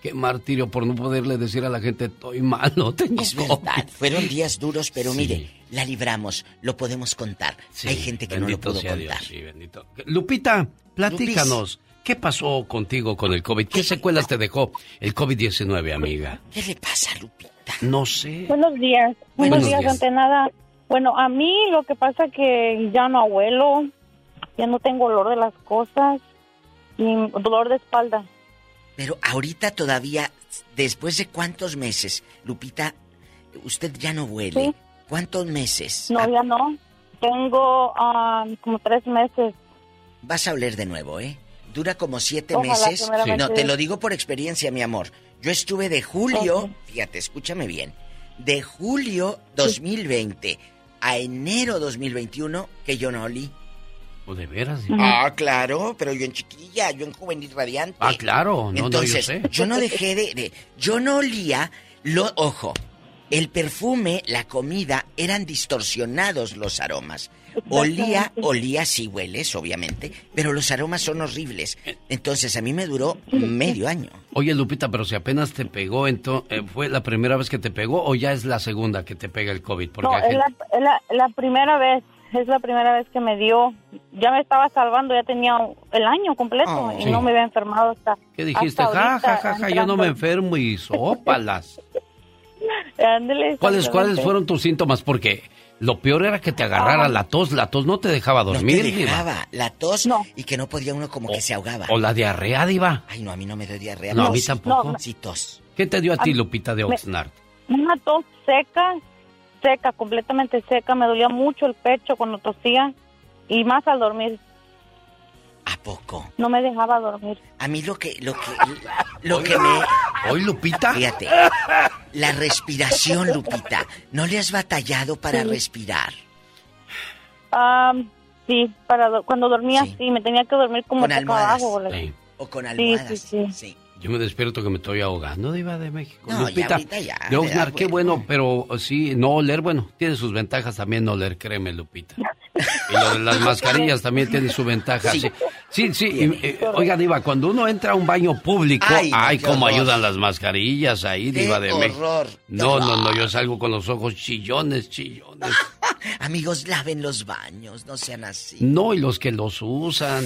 Qué martirio por no poderle decir a la gente, estoy malo, tengo Es COVID". verdad, fueron días duros, pero Sí. mire, la libramos, lo podemos contar. Hay gente que no lo pudo sea contar. Dios, sí, bendito. Lupita, platícanos. ¿Qué pasó contigo con el COVID? ¿Qué secuelas te dejó el COVID-19, amiga? ¿Qué le pasa, Lupita? No sé. Buenos días. Buenos, Buenos días, días. ante nada. Bueno, a mí lo que pasa que ya no abuelo, ya no tengo olor de las cosas y dolor de espalda. Pero ahorita todavía, después de cuántos meses, Lupita, usted ya no huele. Sí. ¿Cuántos meses? No, ya no. Tengo ah, como tres meses. Vas a oler de nuevo, ¿eh? Dura como siete Ojalá, meses. No, te lo digo por experiencia, mi amor. Yo estuve de julio, fíjate, escúchame bien, de julio 2020 a enero 2021 que yo no olí. ¿O de veras? Ah, claro, pero yo en chiquilla, yo en juvenil radiante. Ah, claro, no, no, yo Entonces, sé. yo no dejé de, de- Yo no olía. Lo, ojo, el perfume, la comida, eran distorsionados los aromas. Olía, olía, sí hueles, obviamente, pero los aromas son horribles. Entonces, a mí me duró medio año. Oye, Lupita, pero si apenas te pegó, ento- eh, ¿fue la primera vez que te pegó o ya es la segunda que te pega el COVID? Porque No, es la, gente- la, la primera vez. Es la primera vez que me dio. Ya me estaba salvando, ya tenía el año completo Oh. y Sí. no me había enfermado hasta. ¿Qué dijiste? hasta Ja, ja, ja, ja, yo no me enfermo y sópalas. (laughs) Ándele, ¿Cuáles, ¿Cuáles fueron tus síntomas? Porque lo peor era que te agarrara la tos. La tos no te dejaba No dormir, te Diva. dejaba la tos y que no podía uno como que se ahogaba. O la diarrea, Diva. Ay, no, a mí no me dio diarrea. No, a mí tampoco. Sí, tos. ¿Qué te dio a ti, Ay, Lupita de me- Oxnard? Una tos seca, seca, completamente seca. Me dolía mucho el pecho cuando tosía y más al dormir. ¿A poco? No me dejaba dormir. A mí lo que, lo que, lo que me... ¿Hoy, Lupita? Fíjate, la respiración, Lupita. ¿No le has batallado para Sí. respirar? Ah, sí, para do- cuando dormía sí. me tenía que dormir como Con almohadas. abajo. Sí. O con Sí, almohadas. sí, sí. Yo me despierto que me estoy ahogando, Diva de México. No, ya Lupita, ahorita ya, de da qué bueno, pero sí, no oler, bueno, tiene sus ventajas también no oler, créeme, Lupita. (laughs) Y lo de las mascarillas también tiene su ventaja. Sí, Sí. sí, sí. eh, oiga, Diva, cuando uno entra a un baño público, ay, Ay, no, cómo horror. ayudan las mascarillas ahí, ¡Qué Diva de horror! ¡Qué No, no, no, yo salgo con los ojos chillones, chillones. (laughs) Amigos, laven los baños, no sean así. No, y los que los usan.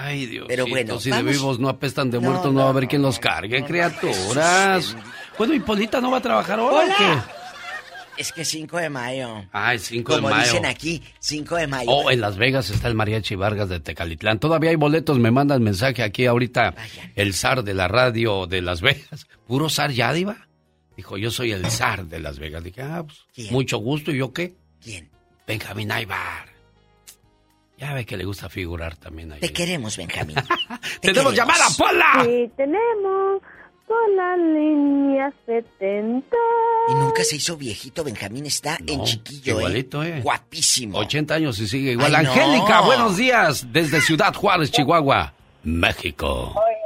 Ay, Dios. Pero bueno, si de vamos- vivos no apestan de No, muertos, no, va a no, haber quien los cargue, criaturas. Bueno, ¿y Polita no va a trabajar ahora o Hola. qué? Es que 5 de mayo. Ah, el 5 Como de mayo. dicen aquí, 5 de mayo. Oh, en Las Vegas está el Mariachi Vargas de Tecalitlán. Todavía hay boletos, me mandan mensaje aquí ahorita el zar de la radio de Las Vegas. ¿Puro zar ya, Diva? Dijo, yo soy el zar de Las Vegas. Dije, ah, pues, ¿Quién? mucho gusto. ¿Y yo qué? ¿Quién? Benjamín Aybar. Ya ve que le gusta figurar también ahí. Te queremos, Benjamín. (laughs) ¡Tenemos llamada, Pola! Sí, tenemos con la línea 70. Y nunca se hizo viejito, Benjamín está en chiquillo, Igualito, ¿eh? Guapísimo. 80 años y sigue igual. Ay, no. Angélica, buenos días. Desde Ciudad Juárez, Chihuahua, México. Oye,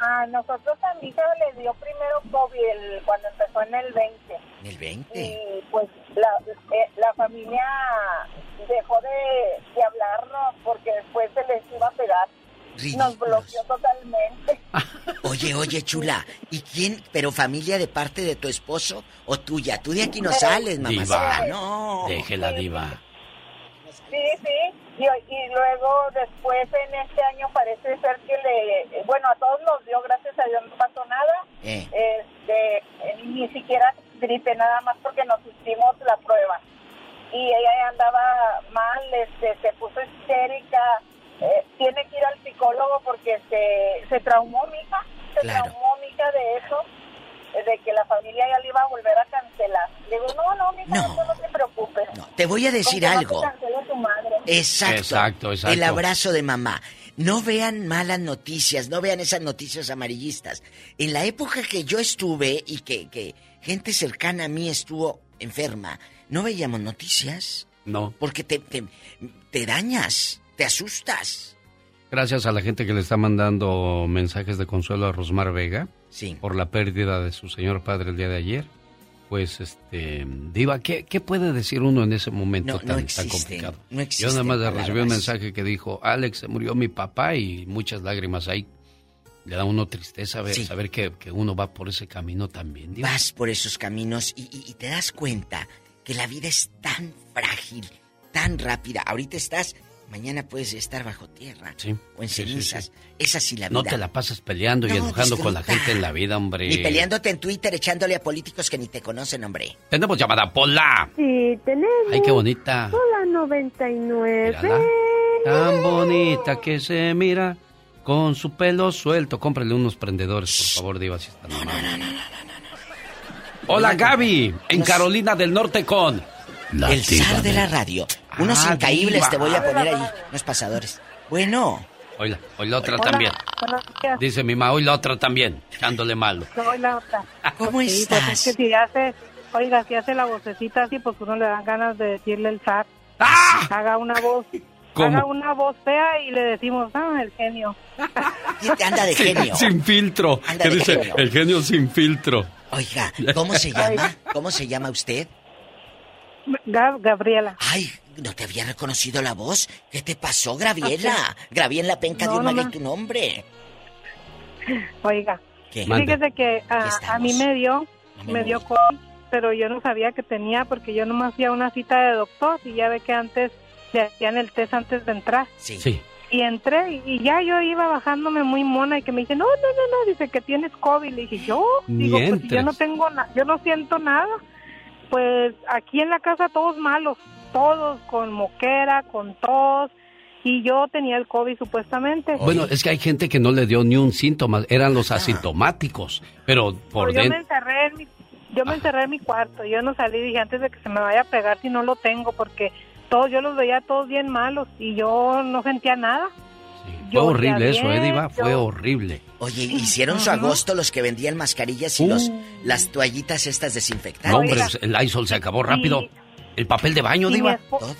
a, a nosotros a mi hija le dio primero COVID el- cuando empezó en el 20. El 20. Y pues la, eh, la familia dejó de, de hablarnos porque después se les iba a pegar. Nos bloqueó totalmente. Oye, oye, chula. ¿Y quién? ¿Pero familia de parte de tu esposo o tuya? Tú de aquí no sales, mamacita. Diva. No. Déjela, diva. Sí, sí. Y, y luego después en este año parece ser que le... Bueno, a todos nos dio, gracias a Dios, no pasó nada. Eh. Este, eh, ni siquiera gripe, nada más porque nos hicimos la prueba. Y ella andaba mal, este, se puso histérica. eh, tiene que ir al psicólogo porque se, se traumó mi hija. Se Claro. traumó mi hija de eso, eh, de que la familia ya le iba a volver a cancelar. Le digo, no, no, mi hija, no, no te preocupes. Te voy a decir algo. Exacto. Exacto, exacto. El abrazo de mamá. No vean malas noticias, no vean esas noticias amarillistas. En la época que yo estuve y que, que gente cercana a mí estuvo enferma, no veíamos noticias. No. Porque te, te, te dañas, te asustas. Gracias a la gente que le está mandando mensajes de consuelo a Rosmar Vega. Sí. Por la pérdida de su señor padre el día de ayer. Pues, este, Diva, ¿qué, qué puede decir uno en ese momento No, no tan, tan existen, complicado? no Yo nada más recibí un palabras. mensaje que dijo, Alex, se murió mi papá y muchas lágrimas ahí. Le da uno tristeza ver, saber que, que uno va por ese camino también. Diva. Vas por esos caminos y, y- y te das cuenta que la vida es tan frágil, tan rápida. Ahorita estás, mañana puedes estar bajo tierra Sí. o en Sí, sí, cenizas. sí. Es así la vida. No te la pasas peleando y No, enojando con la gente en la vida, hombre. Ni peleándote en Twitter echándole a políticos que ni te conocen, hombre. Tenemos llamada, Pola. Sí, tenemos. Ay, qué bonita. Hola 99. Mírala. Tan bonita que se mira con su pelo suelto. Cómprale unos prendedores, por favor, Diva, si están amables. Hola, Gaby, en Carolina del Norte con... La el zar de la radio. Unos Ah, incaíbles diva. te voy a poner ahí, unos pasadores. Bueno. Hoy, hoy la otra Hola. también. Dice mi mamá, hoy la otra también, echándole malo. Soy la otra. ¿Cómo Sí, estás? Pues es que si hace, oiga, si hace la vocecita así, pues uno le dan ganas de decirle el zar. Haga una voz. ¡Ah! ¿Cómo? Haga una voz fea y le decimos, ah, el genio. Anda de Sin- genio. Sin, filtro. Anda Que de dice, genio. el genio sin filtro. Oiga, ¿cómo se (laughs) llama? ¿Cómo se llama usted? Gab- Gabriela. Ay, no te había reconocido la voz. ¿Qué te pasó, Graviela? Grabé en la penca de un no tu nombre. Oiga, ¿Qué? fíjese que a, a mí me dio, me dio COVID, pero yo no sabía que tenía porque yo nomás fui a una cita de doctor y ya ve que antes le hacían el test antes de entrar. Sí. Sí. Y entré y, ya yo iba bajándome muy mona y que me dice, no, no, no, no, dice que tienes COVID. Le dije, yo, digo, pues yo no tengo nada, yo no siento nada. Pues aquí en la casa todos malos, todos con moquera, con tos. Y yo tenía el COVID supuestamente. Bueno, es que hay gente que no le dio ni un síntoma, eran los asintomáticos, pero por Pero yo me dentro... encerré en mi, yo me encerré en mi cuarto, yo no salí, dije antes de que se me vaya a pegar si no lo tengo, porque todos, yo los veía todos bien malos y yo no sentía nada. Fue horrible eso, ¿eh, Diva? Fue horrible. Oye, hicieron su agosto los que vendían mascarillas y los las toallitas estas desinfectantes. No, hombre, el Lysol se acabó rápido. Y- El papel de baño, mi Diva. Todo.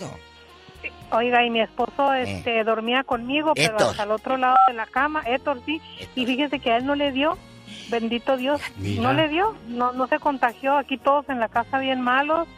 Oiga, y mi esposo este, dormía conmigo, pero Héctor. hasta el otro lado de la cama, Héctor sí, y fíjese que a él no le dio, bendito Dios, Mira. no le dio, no, no se contagió, aquí todos en la casa bien malos,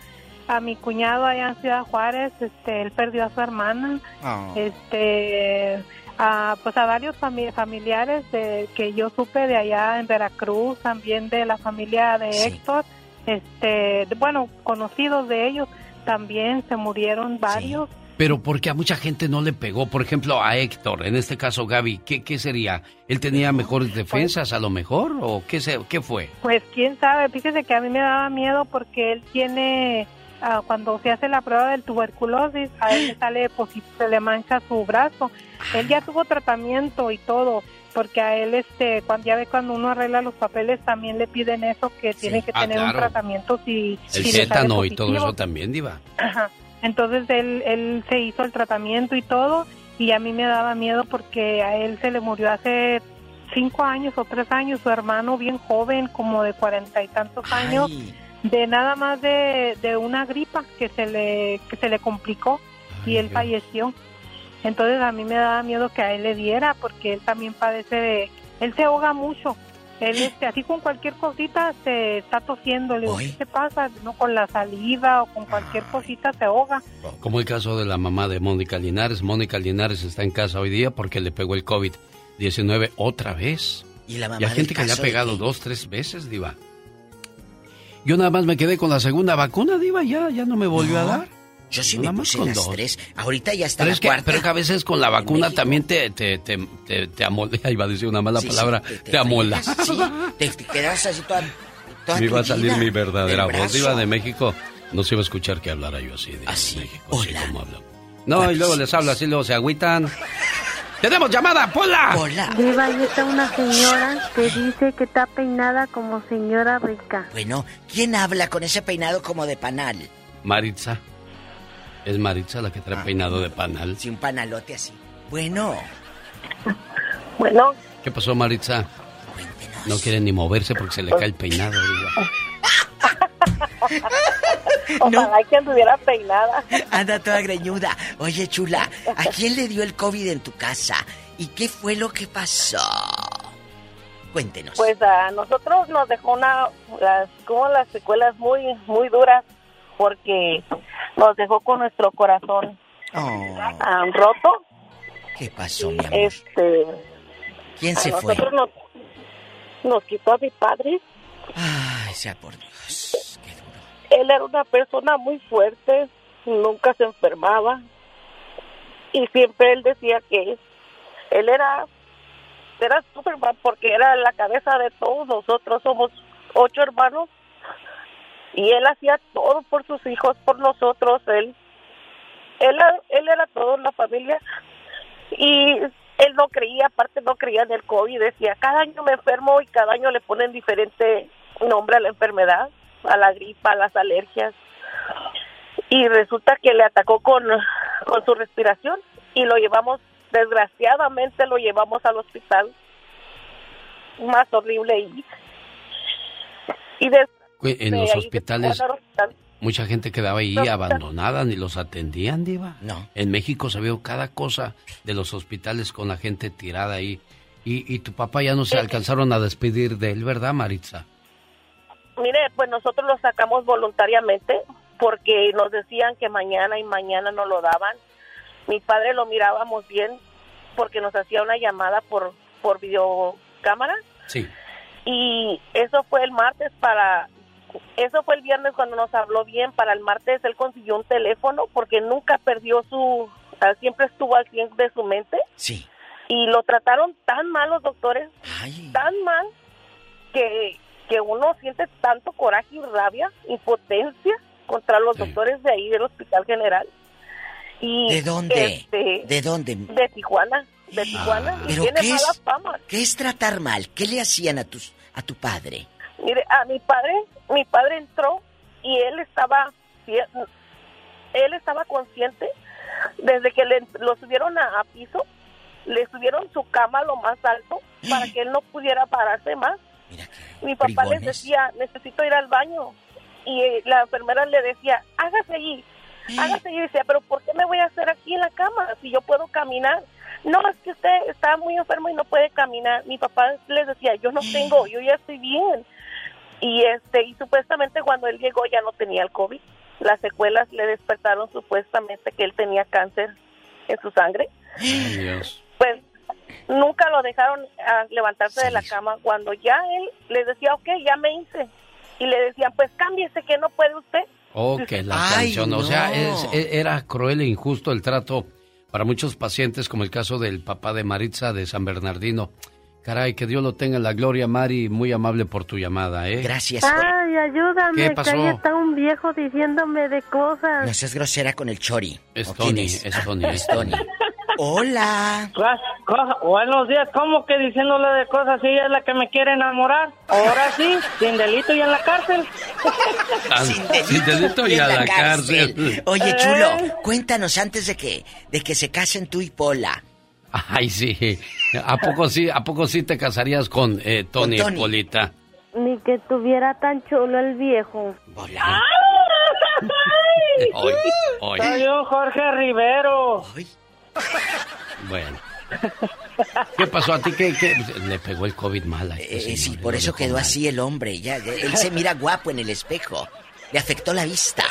a mi cuñado allá en Ciudad Juárez, este, él perdió a su hermana, Ah. este, a, pues a varios fami- familiares de, que yo supe de allá en Veracruz, también de la familia de Héctor, este, bueno, conocidos de ellos, también se murieron varios. Pero porque a mucha gente no le pegó. Por ejemplo, a Héctor, en este caso Gaby, ¿qué, qué sería? ¿Él tenía mejores defensas a lo mejor? ¿O qué, se, qué fue? Pues quién sabe, fíjese que a mí me daba miedo porque él tiene, ah, cuando se hace la prueba del tuberculosis, a él le (gasps) sale positivo, se le mancha su brazo. Él ya tuvo tratamiento y todo, porque a él, este, cuando ya ve cuando uno arregla los papeles, también le piden eso, que tiene que Ah, tener un tratamiento si, El si tétano y todo eso también, Diva. Ajá. Entonces él, él se hizo el tratamiento y todo, y a mí me daba miedo porque a él se le murió hace cinco años o tres años su hermano bien joven, como de cuarenta y tantos años, de nada más de, de una gripa que se le que se le complicó y él falleció. Entonces a mí me daba miedo que a él le diera porque él también padece de él se ahoga mucho. Él este, así con cualquier cosita se está tosiendo, le digo, ¿qué te pasa? No con la saliva o con cualquier cosita se ahoga. Como el caso de la mamá de Mónica Linares. Mónica Linares está en casa hoy día porque le pegó el COVID-19 otra vez. Y la mamá Y hay gente que le ha pegado dos, tres veces, Diva. Yo nada más me quedé con la segunda vacuna, Diva, ya, ya no me volvió a No, dar. Yo sí Nada me puse con las dos. tres. Ahorita ya está Pero la es, que, cuarta. pero que a veces con la vacuna también te, te, te, te, te amolda. (laughs) Iba a decir una mala Sí, sí, palabra. te- te, te amola. sí, (laughs) te, quedas así toda, toda Me iba a salir mi verdadera voz. Diva de México. No se iba a escuchar que hablara yo así. De México, así como hablo. No, y luego les hablo así, luego se agüitan. ¡Tenemos llamada, Pola! Diva, ahí está una señora que dice que está peinada como señora rica. Bueno, ¿quién habla con ese peinado como de panal? Maritza. Es Maritza la que trae peinado de panal. Sí, un panalote así. Bueno. Bueno. ¿Qué pasó, Maritza? No quiere ni moverse porque se le cae el peinado. Diva. (laughs) Ojalá que anduviera peinada. Anda toda greñuda. Oye, chula, ¿a (laughs) quién le dio el COVID en tu casa? ¿Y qué fue lo que pasó? Cuéntenos. Pues a nosotros nos dejó una, las, como las secuelas muy, muy duras, porque nos dejó con nuestro corazón Oh, ah, roto. ¿Qué pasó, mi amor? Este, ¿Quién se fue? nosotros Nos, nos quitó a mi padre. Ay, sea por Dios. Él era una persona muy fuerte, nunca se enfermaba. Y siempre él decía que él era, era Superman porque era la cabeza de todos nosotros. Somos ocho hermanos y él hacía todo por sus hijos, por nosotros. Él, él, él era todo en la familia y él no creía, aparte no creía en el COVID. Decía, cada año me enfermo y cada año le ponen diferente nombre a la enfermedad, a la gripa, a las alergias. Y resulta que le atacó con, con su respiración y lo llevamos, desgraciadamente lo llevamos al hospital. Más horrible y, y de- Güey, En de los hospitales, hospital. mucha gente quedaba ahí No, abandonada, ni los atendían, Diva. No. En México se vio cada cosa de los hospitales con la gente tirada ahí. Y, y tu papá ya no se alcanzaron a despedir de él, ¿verdad, Maritza? Mire, pues nosotros lo sacamos voluntariamente porque nos decían que mañana y mañana no lo daban. Mi padre lo mirábamos bien porque nos hacía una llamada por, por videocámara Sí. y eso fue el martes para eso fue el viernes cuando nos habló bien para el martes él consiguió un teléfono porque nunca perdió su ah, siempre estuvo al 100 de su mente Sí. y lo trataron tan mal los doctores tan mal que que uno siente tanto coraje y rabia impotencia contra los doctores de ahí del hospital general y ¿De dónde? este, ¿De dónde? de Tijuana de Tijuana y ¿Pero tiene qué mala es, fama qué es tratar mal? ¿Qué le hacían a, tus, a tu padre? Mire, a mi padre, mi padre entró y él estaba, él estaba consciente desde que le, lo subieron a, a piso, le subieron su cama a lo más alto para (gasps) que él no pudiera pararse más. Mi papá les decía, necesito ir al baño. Y eh, la enfermera le decía, hágase allí, hágase allí. Y decía, pero ¿por qué me voy a hacer aquí en la cama si yo puedo caminar? No, es que usted está muy enfermo y no puede caminar. Mi papá les decía, yo no tengo, yo ya estoy bien. Y este y supuestamente cuando él llegó ya no tenía el COVID. Las secuelas le despertaron supuestamente que él tenía cáncer en su sangre. Dios. Pues nunca lo dejaron ah, levantarse de la cama. Cuando ya él les decía, ok, ya me hice. Y le decían, pues cámbiese que no puede usted. Oh, que la Ay, canción. O sea, es- e- era cruel e injusto el trato para muchos pacientes, como el caso del papá de Maritza de San Bernardino. Caray, que Dios lo tenga en la gloria, Mari. Muy amable por tu llamada, ¿eh? Gracias. Ay, ayúdame, ¿Qué que pasó? ahí está un viejo diciéndome de cosas. No seas grosera con el chori. Es ¿O quién Tony, (laughs) es Tony. Es Tony. Hola. Buenos días, ¿cómo que diciéndole de cosas si ella es la que me quiere enamorar? Ahora sí, sin delito y en la cárcel. Sin delito y a la cárcel. Oye, Eh. chulo, cuéntanos antes de que, de que se casen tú y Pola. Ay, sí. ¿A poco sí, a poco sí te casarías con eh, Tony, Con Tony. Polita? Ni que tuviera tan chulo el viejo. Hoy, hoy. (laughs) Soy yo, Jorge Rivero. Bueno. ¿Qué pasó a ti? ¿Qué, qué? Le pegó el COVID mal a este Eh, señor, sí, por eso quedó mal. así el hombre. Ya, él se mira guapo en el espejo. Le afectó la vista.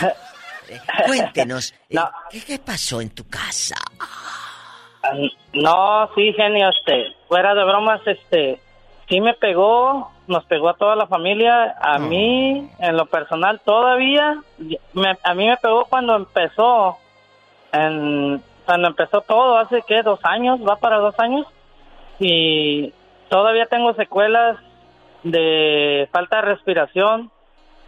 Eh, Cuéntenos, (laughs) eh, ¿qué, qué pasó en tu casa? No, sí, genio, este, fuera de bromas, este, sí me pegó, nos pegó a toda la familia, a mí, en lo personal, todavía, me- a mí me pegó cuando empezó, en, cuando empezó todo, hace, ¿qué? Dos años, va para dos años, y todavía tengo secuelas de falta de respiración,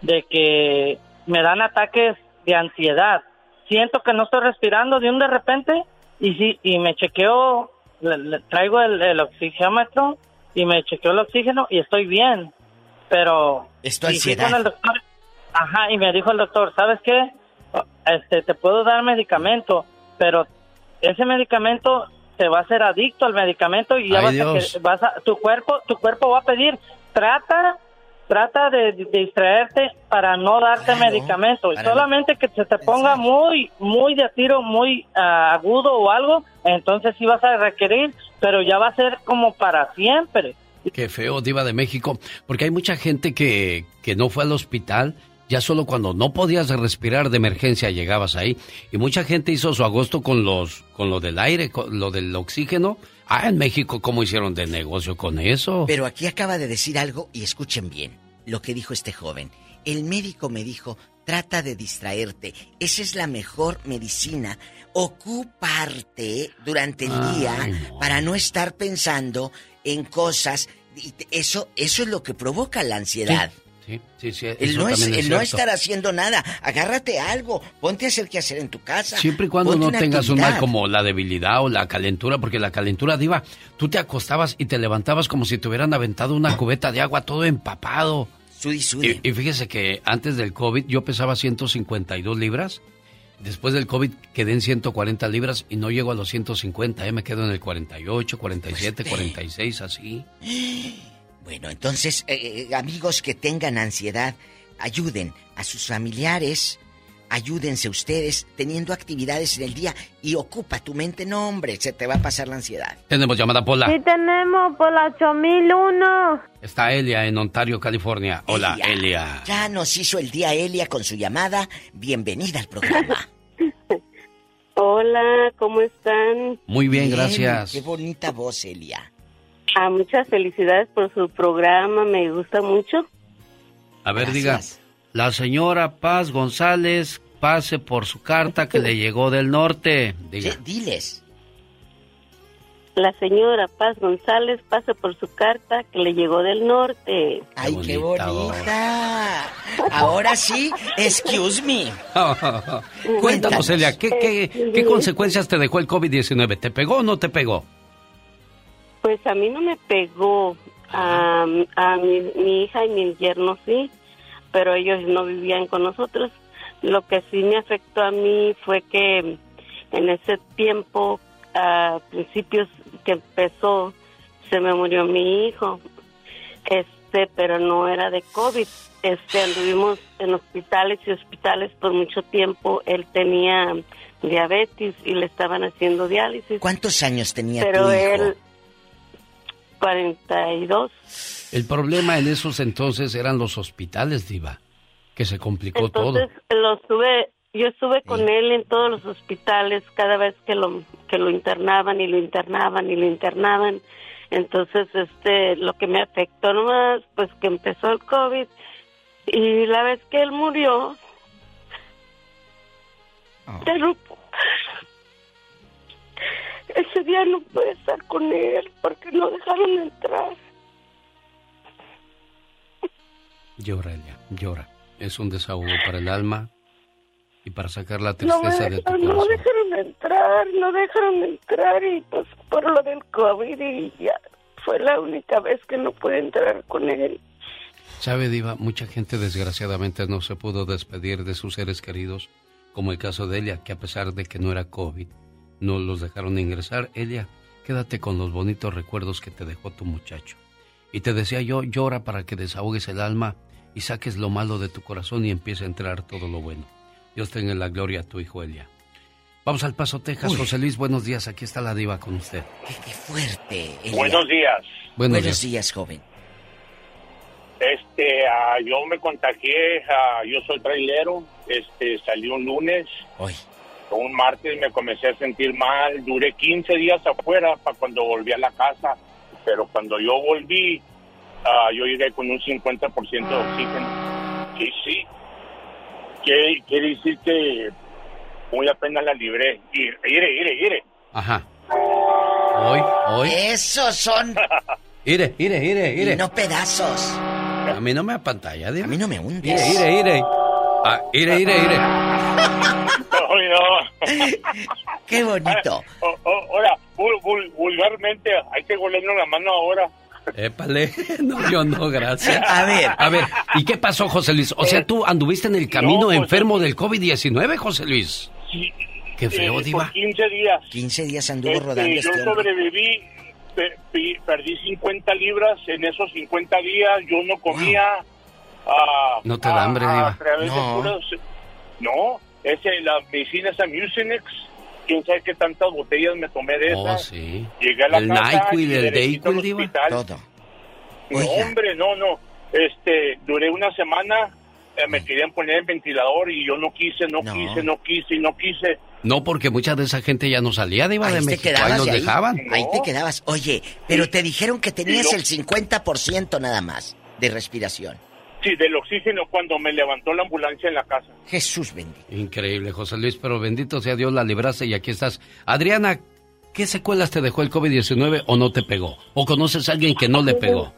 de que me dan ataques de ansiedad. Siento que no estoy respirando de un de repente y sí y me chequeo, le- le traigo el, el y me chequeo el oxígeno y estoy bien, pero Es tu y fui ansiedad. con el doctor, ajá, y me dijo el doctor, ¿sabes qué? Este, te puedo dar medicamento, pero ese medicamento te va a hacer adicto al medicamento y ya vas a, vas a- tu cuerpo, tu cuerpo va a pedir, trata trata de, de distraerte para no darte medicamento. Y solamente que se te ponga muy, muy de tiro, muy ah, agudo o algo, entonces sí vas a requerir, pero ya va a ser como para siempre. Qué feo, Diva de México. Porque hay mucha gente que, que no fue al hospital. Ya solo cuando no podías respirar de emergencia llegabas ahí. Y mucha gente hizo su agosto con los con lo del aire, con lo del oxígeno, Ah, en México, ¿cómo hicieron de negocio con eso? Pero aquí acaba de decir algo y escuchen bien lo que dijo este joven. El médico me dijo, trata de distraerte. Esa es la mejor medicina. Ocuparte durante el día para no estar pensando en cosas. Eso, eso es lo que provoca la ansiedad. Sí, sí, sí. El, no, es, es estar haciendo nada. Agárrate algo. Ponte a hacer qué hacer en tu casa. Siempre y cuando no tengas un mal actividad. como la debilidad o la calentura, porque la calentura, Diva, tú te acostabas y te levantabas como si te hubieran aventado una cubeta de agua todo empapado. Sudi, sudi. Y, y fíjese que antes del COVID yo pesaba 152 libras. Después del COVID quedé en 140 libras y no llego a los 150, ¿eh? me quedo en el 48, 47, Pues, 46, así. Bueno, entonces, eh, eh, amigos que tengan ansiedad, ayuden a sus familiares, ayúdense ustedes teniendo actividades en el día y ocupa tu mente. No, hombre, se te va a pasar la ansiedad. Tenemos llamada Pola. Sí tenemos por la 8001. Está Elia en Ontario, California. Hola, Elia. Ya nos hizo el día Elia con su llamada. Bienvenida al programa. (laughs) Hola, ¿cómo están? Muy bien, gracias. Qué bonita voz, Elia. Ah, muchas felicidades por su programa, me gusta mucho. A ver, diga. La señora Paz González pase por su carta que le llegó del norte. Diga. diles. La señora Paz González pasa por su carta que le llegó del norte. Ay, qué bonita. Ahora sí, excuse me. (laughs) Cuéntanos, Elia, ¿qué, qué, qué consecuencias te dejó el COVID-19? ¿Te pegó o no te pegó? Pues a mí no me pegó, a, a mi, mi hija y mi yerno sí, pero ellos no vivían con nosotros. Lo que sí me afectó a mí fue que en ese tiempo, a principios que empezó, se me murió mi hijo, este, pero no era de COVID. Este, anduvimos en hospitales y hospitales por mucho tiempo. Él tenía diabetes y le estaban haciendo diálisis. ¿Cuántos años tenía Pero tu hijo? él, 42. El problema en esos entonces eran los hospitales, Diva, que se complicó todo. Entonces lo estuve, yo estuve con él en todos los hospitales cada vez que lo que lo internaban y lo internaban y lo internaban. Entonces este lo que me afectó nomás pues que empezó el COVID y la vez que él murió no ese día no pude estar con él porque no dejaron entrar. Llora, Elia, llora. Es un desahogo para el alma y para sacar la No tristeza de tu dejaron, no corazón. dejaron entrar, no dejaron entrar y pues por lo del COVID y ya fue la única vez que no pude entrar con él. Sabe, Diva, mucha gente desgraciadamente no se pudo despedir de sus seres queridos, como el caso de Elia, que a pesar de que no era COVID, no los dejaron ingresar. Elia, quédate con los bonitos recuerdos que te dejó tu muchacho. Y te decía yo, llora para que desahogues el alma y saques lo malo de tu corazón y empiece a entrar todo lo bueno. Dios tenga en la gloria a tu hijo Elia. Vamos al Paso, Texas. Uy. José Luis, buenos días. Aquí está la diva con usted. Qué fuerte. Elia. Buenos días. Buenos Buenos días. días, joven. Este, ah, yo me contagié, ah, yo soy trailero, este, salí un lunes, un martes me comencé a sentir mal, duré 15 días afuera para cuando volví a la casa, pero cuando yo volví, ah, yo llegué con un 50% de oxígeno. Sí, sí. Quiere, quiere decir que muy apenas la libré. Ire, ire, ire. Ajá. Hoy, hoy. Esos son. (laughs) Ire, ire, ire, ire. Y no pedazos. A mí no me apantalla. A mí no me hundes. Ire, ire, ire. Ah, ire, ire, ire. Ay, no. (laughs) Qué bonito. Ah, ahora, vul- vul- vulgarmente, hay que golearnos la mano ahora. Épale. (laughs) No, yo no, gracias. A ver. A ver, ¿y qué pasó, José Luis? O sea, tú anduviste en el camino enfermo del COVID-19, José Luis. Qué feo, Eh, Diva. Por 15 días. 15 días anduvo Este, rodando yo este sobreviví, pe- pe- perdí 50 libras en esos 50 días, yo no comía. Ah, No te da a- hambre, a Diva. través de No. puros- no, ese, la medicina esa Mucinex, quién sabe qué tantas botellas me tomé de Oh, esas. sí. Llegué a la El casa NyQuil, y el Dayquil, Diva. hospital. Todo. No, hombre, no, no. Este, duré una semana, eh, me querían poner el ventilador y yo no quise, no, No. quise, no quise y no quise. No, porque mucha de esa gente ya no salía de Iba de Ahí te México, quedabas ahí los ahí, dejaban. ahí te quedabas. Oye, pero te dijeron que tenías el 50% nada más de respiración. Sí, del oxígeno cuando me levantó la ambulancia en la casa. Jesús bendito. Increíble, José Luis, pero bendito sea Dios, la libraste y aquí estás. Adriana, ¿qué secuelas te dejó el COVID-19 o no te pegó? ¿O conoces a alguien que no le pegó?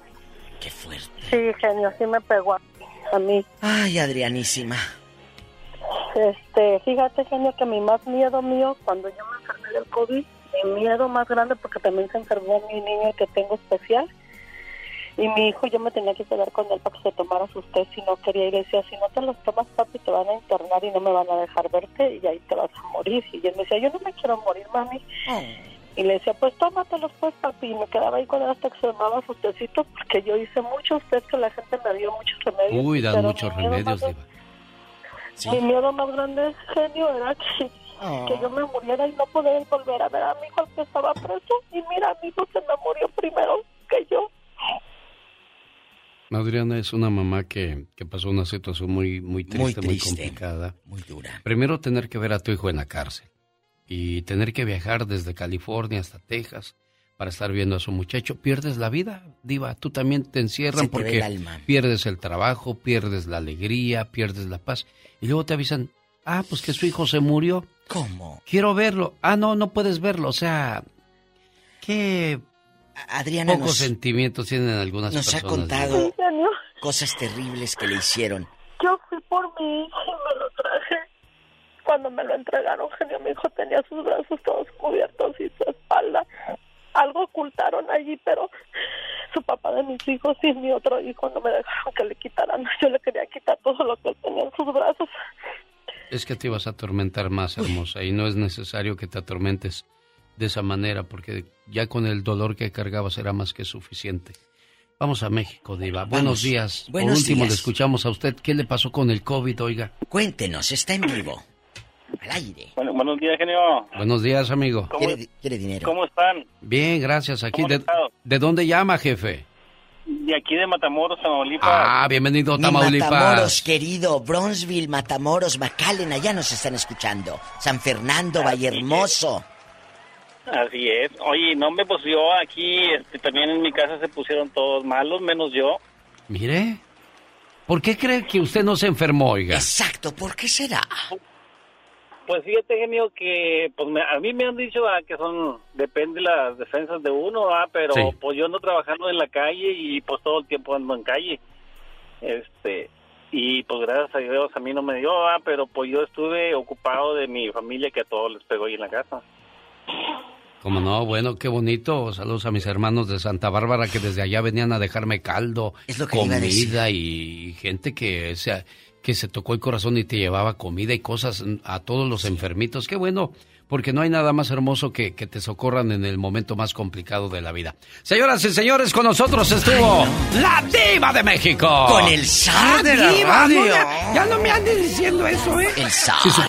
Sí, genio, sí me pegó a, a mí. Ay, Adrianísima. Este, fíjate, genio, que mi más miedo mío, cuando yo me enfermé del COVID, mi miedo más grande, porque también se enfermó mi niño que tengo especial, y mi hijo, yo me tenía que quedar con él para que se tomara sus test si no quería. Y le decía, si no te los tomas, papi, te van a internar y no me van a dejar verte y ahí te vas a morir. Y él me decía, yo no me quiero morir, mami. Y le decía, pues tómatelos, pues, papi. Y me quedaba ahí con él hasta que se tomaba sus tecitos, porque yo hice muchos test que la gente me dio muchos remedios. Uy, dan muchos remedios, Diva. Mi miedo más grande, genio, era que, Ah. que yo me muriera y no poder volver a ver a mi hijo que estaba preso. Y mira, mi hijo se me murió primero que yo. Adriana es una mamá que, que pasó una situación muy, muy triste, muy, triste, complicada. Muy dura. Primero tener que ver a tu hijo en la cárcel y tener que viajar desde California hasta Texas para estar viendo a su muchacho. Pierdes la vida, diva. Tú también te encierran te porque el pierdes el trabajo, pierdes la alegría, pierdes la paz. Y luego te avisan, ah, pues que su hijo se murió. ¿Cómo? Quiero verlo. Ah, no, no puedes verlo. O sea, qué Adriana pocos nos- sentimientos tienen algunas Nos ha personas. contado Diva. Genio, cosas terribles que le hicieron. yo fui por mi hijo y me lo traje. Cuando me lo entregaron, genio, mi hijo tenía sus brazos todos cubiertos y su espalda. Algo ocultaron allí, pero su papá de mis hijos y mi otro hijo no me dejaron que le quitaran. Yo le quería quitar todo lo que él tenía en sus brazos. Es que te ibas a atormentar más, hermosa, y no es necesario que te atormentes de esa manera, porque ya con el dolor que cargabas era más que suficiente. Vamos a México, Diva. Buenos días. Buenos Por último, días. le escuchamos a usted. ¿Qué le pasó con el COVID, oiga? Cuéntenos, está en vivo. Al aire. Bueno, buenos días, genio. Buenos días, amigo. ¿Cómo, Quiere dinero. ¿Cómo están? Bien, gracias. Aquí. ¿Cómo ¿De? ¿de dónde llama, jefe? De aquí de Matamoros, Tamaulipas. Ah, bienvenido, Mi Tamaulipas. Matamoros, querido, Bronzeville, Matamoros, McAllen, allá nos están escuchando. San Fernando, Vallehermoso. Así es. Oye, no me pues yo aquí, este, también en mi casa se pusieron todos malos, menos yo. Mire. ¿Por qué cree que usted no se enfermó, oiga? Exacto, ¿por qué será? Pues fíjate, genio, que pues me- a mí me han dicho ah, que son, depende las defensas de uno, ah, pero Sí. pues yo ando trabajando en la calle y pues todo el tiempo ando en calle. Este, y pues gracias a Dios a mí no me dio, ah, pero pues yo estuve ocupado de mi familia que a todos les pegó ahí en la casa. Como no, bueno, qué bonito. Saludos a mis hermanos de Santa Bárbara que desde allá venían a dejarme caldo, lo que comida y gente que se, que se tocó el corazón y te llevaba comida y cosas a todos los enfermitos. Qué bueno, porque no hay nada más hermoso que, que te socorran en el momento más complicado de la vida. Señoras y señores, con nosotros estuvo la diva de México. Con el zar de la diva, radio. no, ya, ya no me anden diciendo eso, ¿eh? El zar. Si su-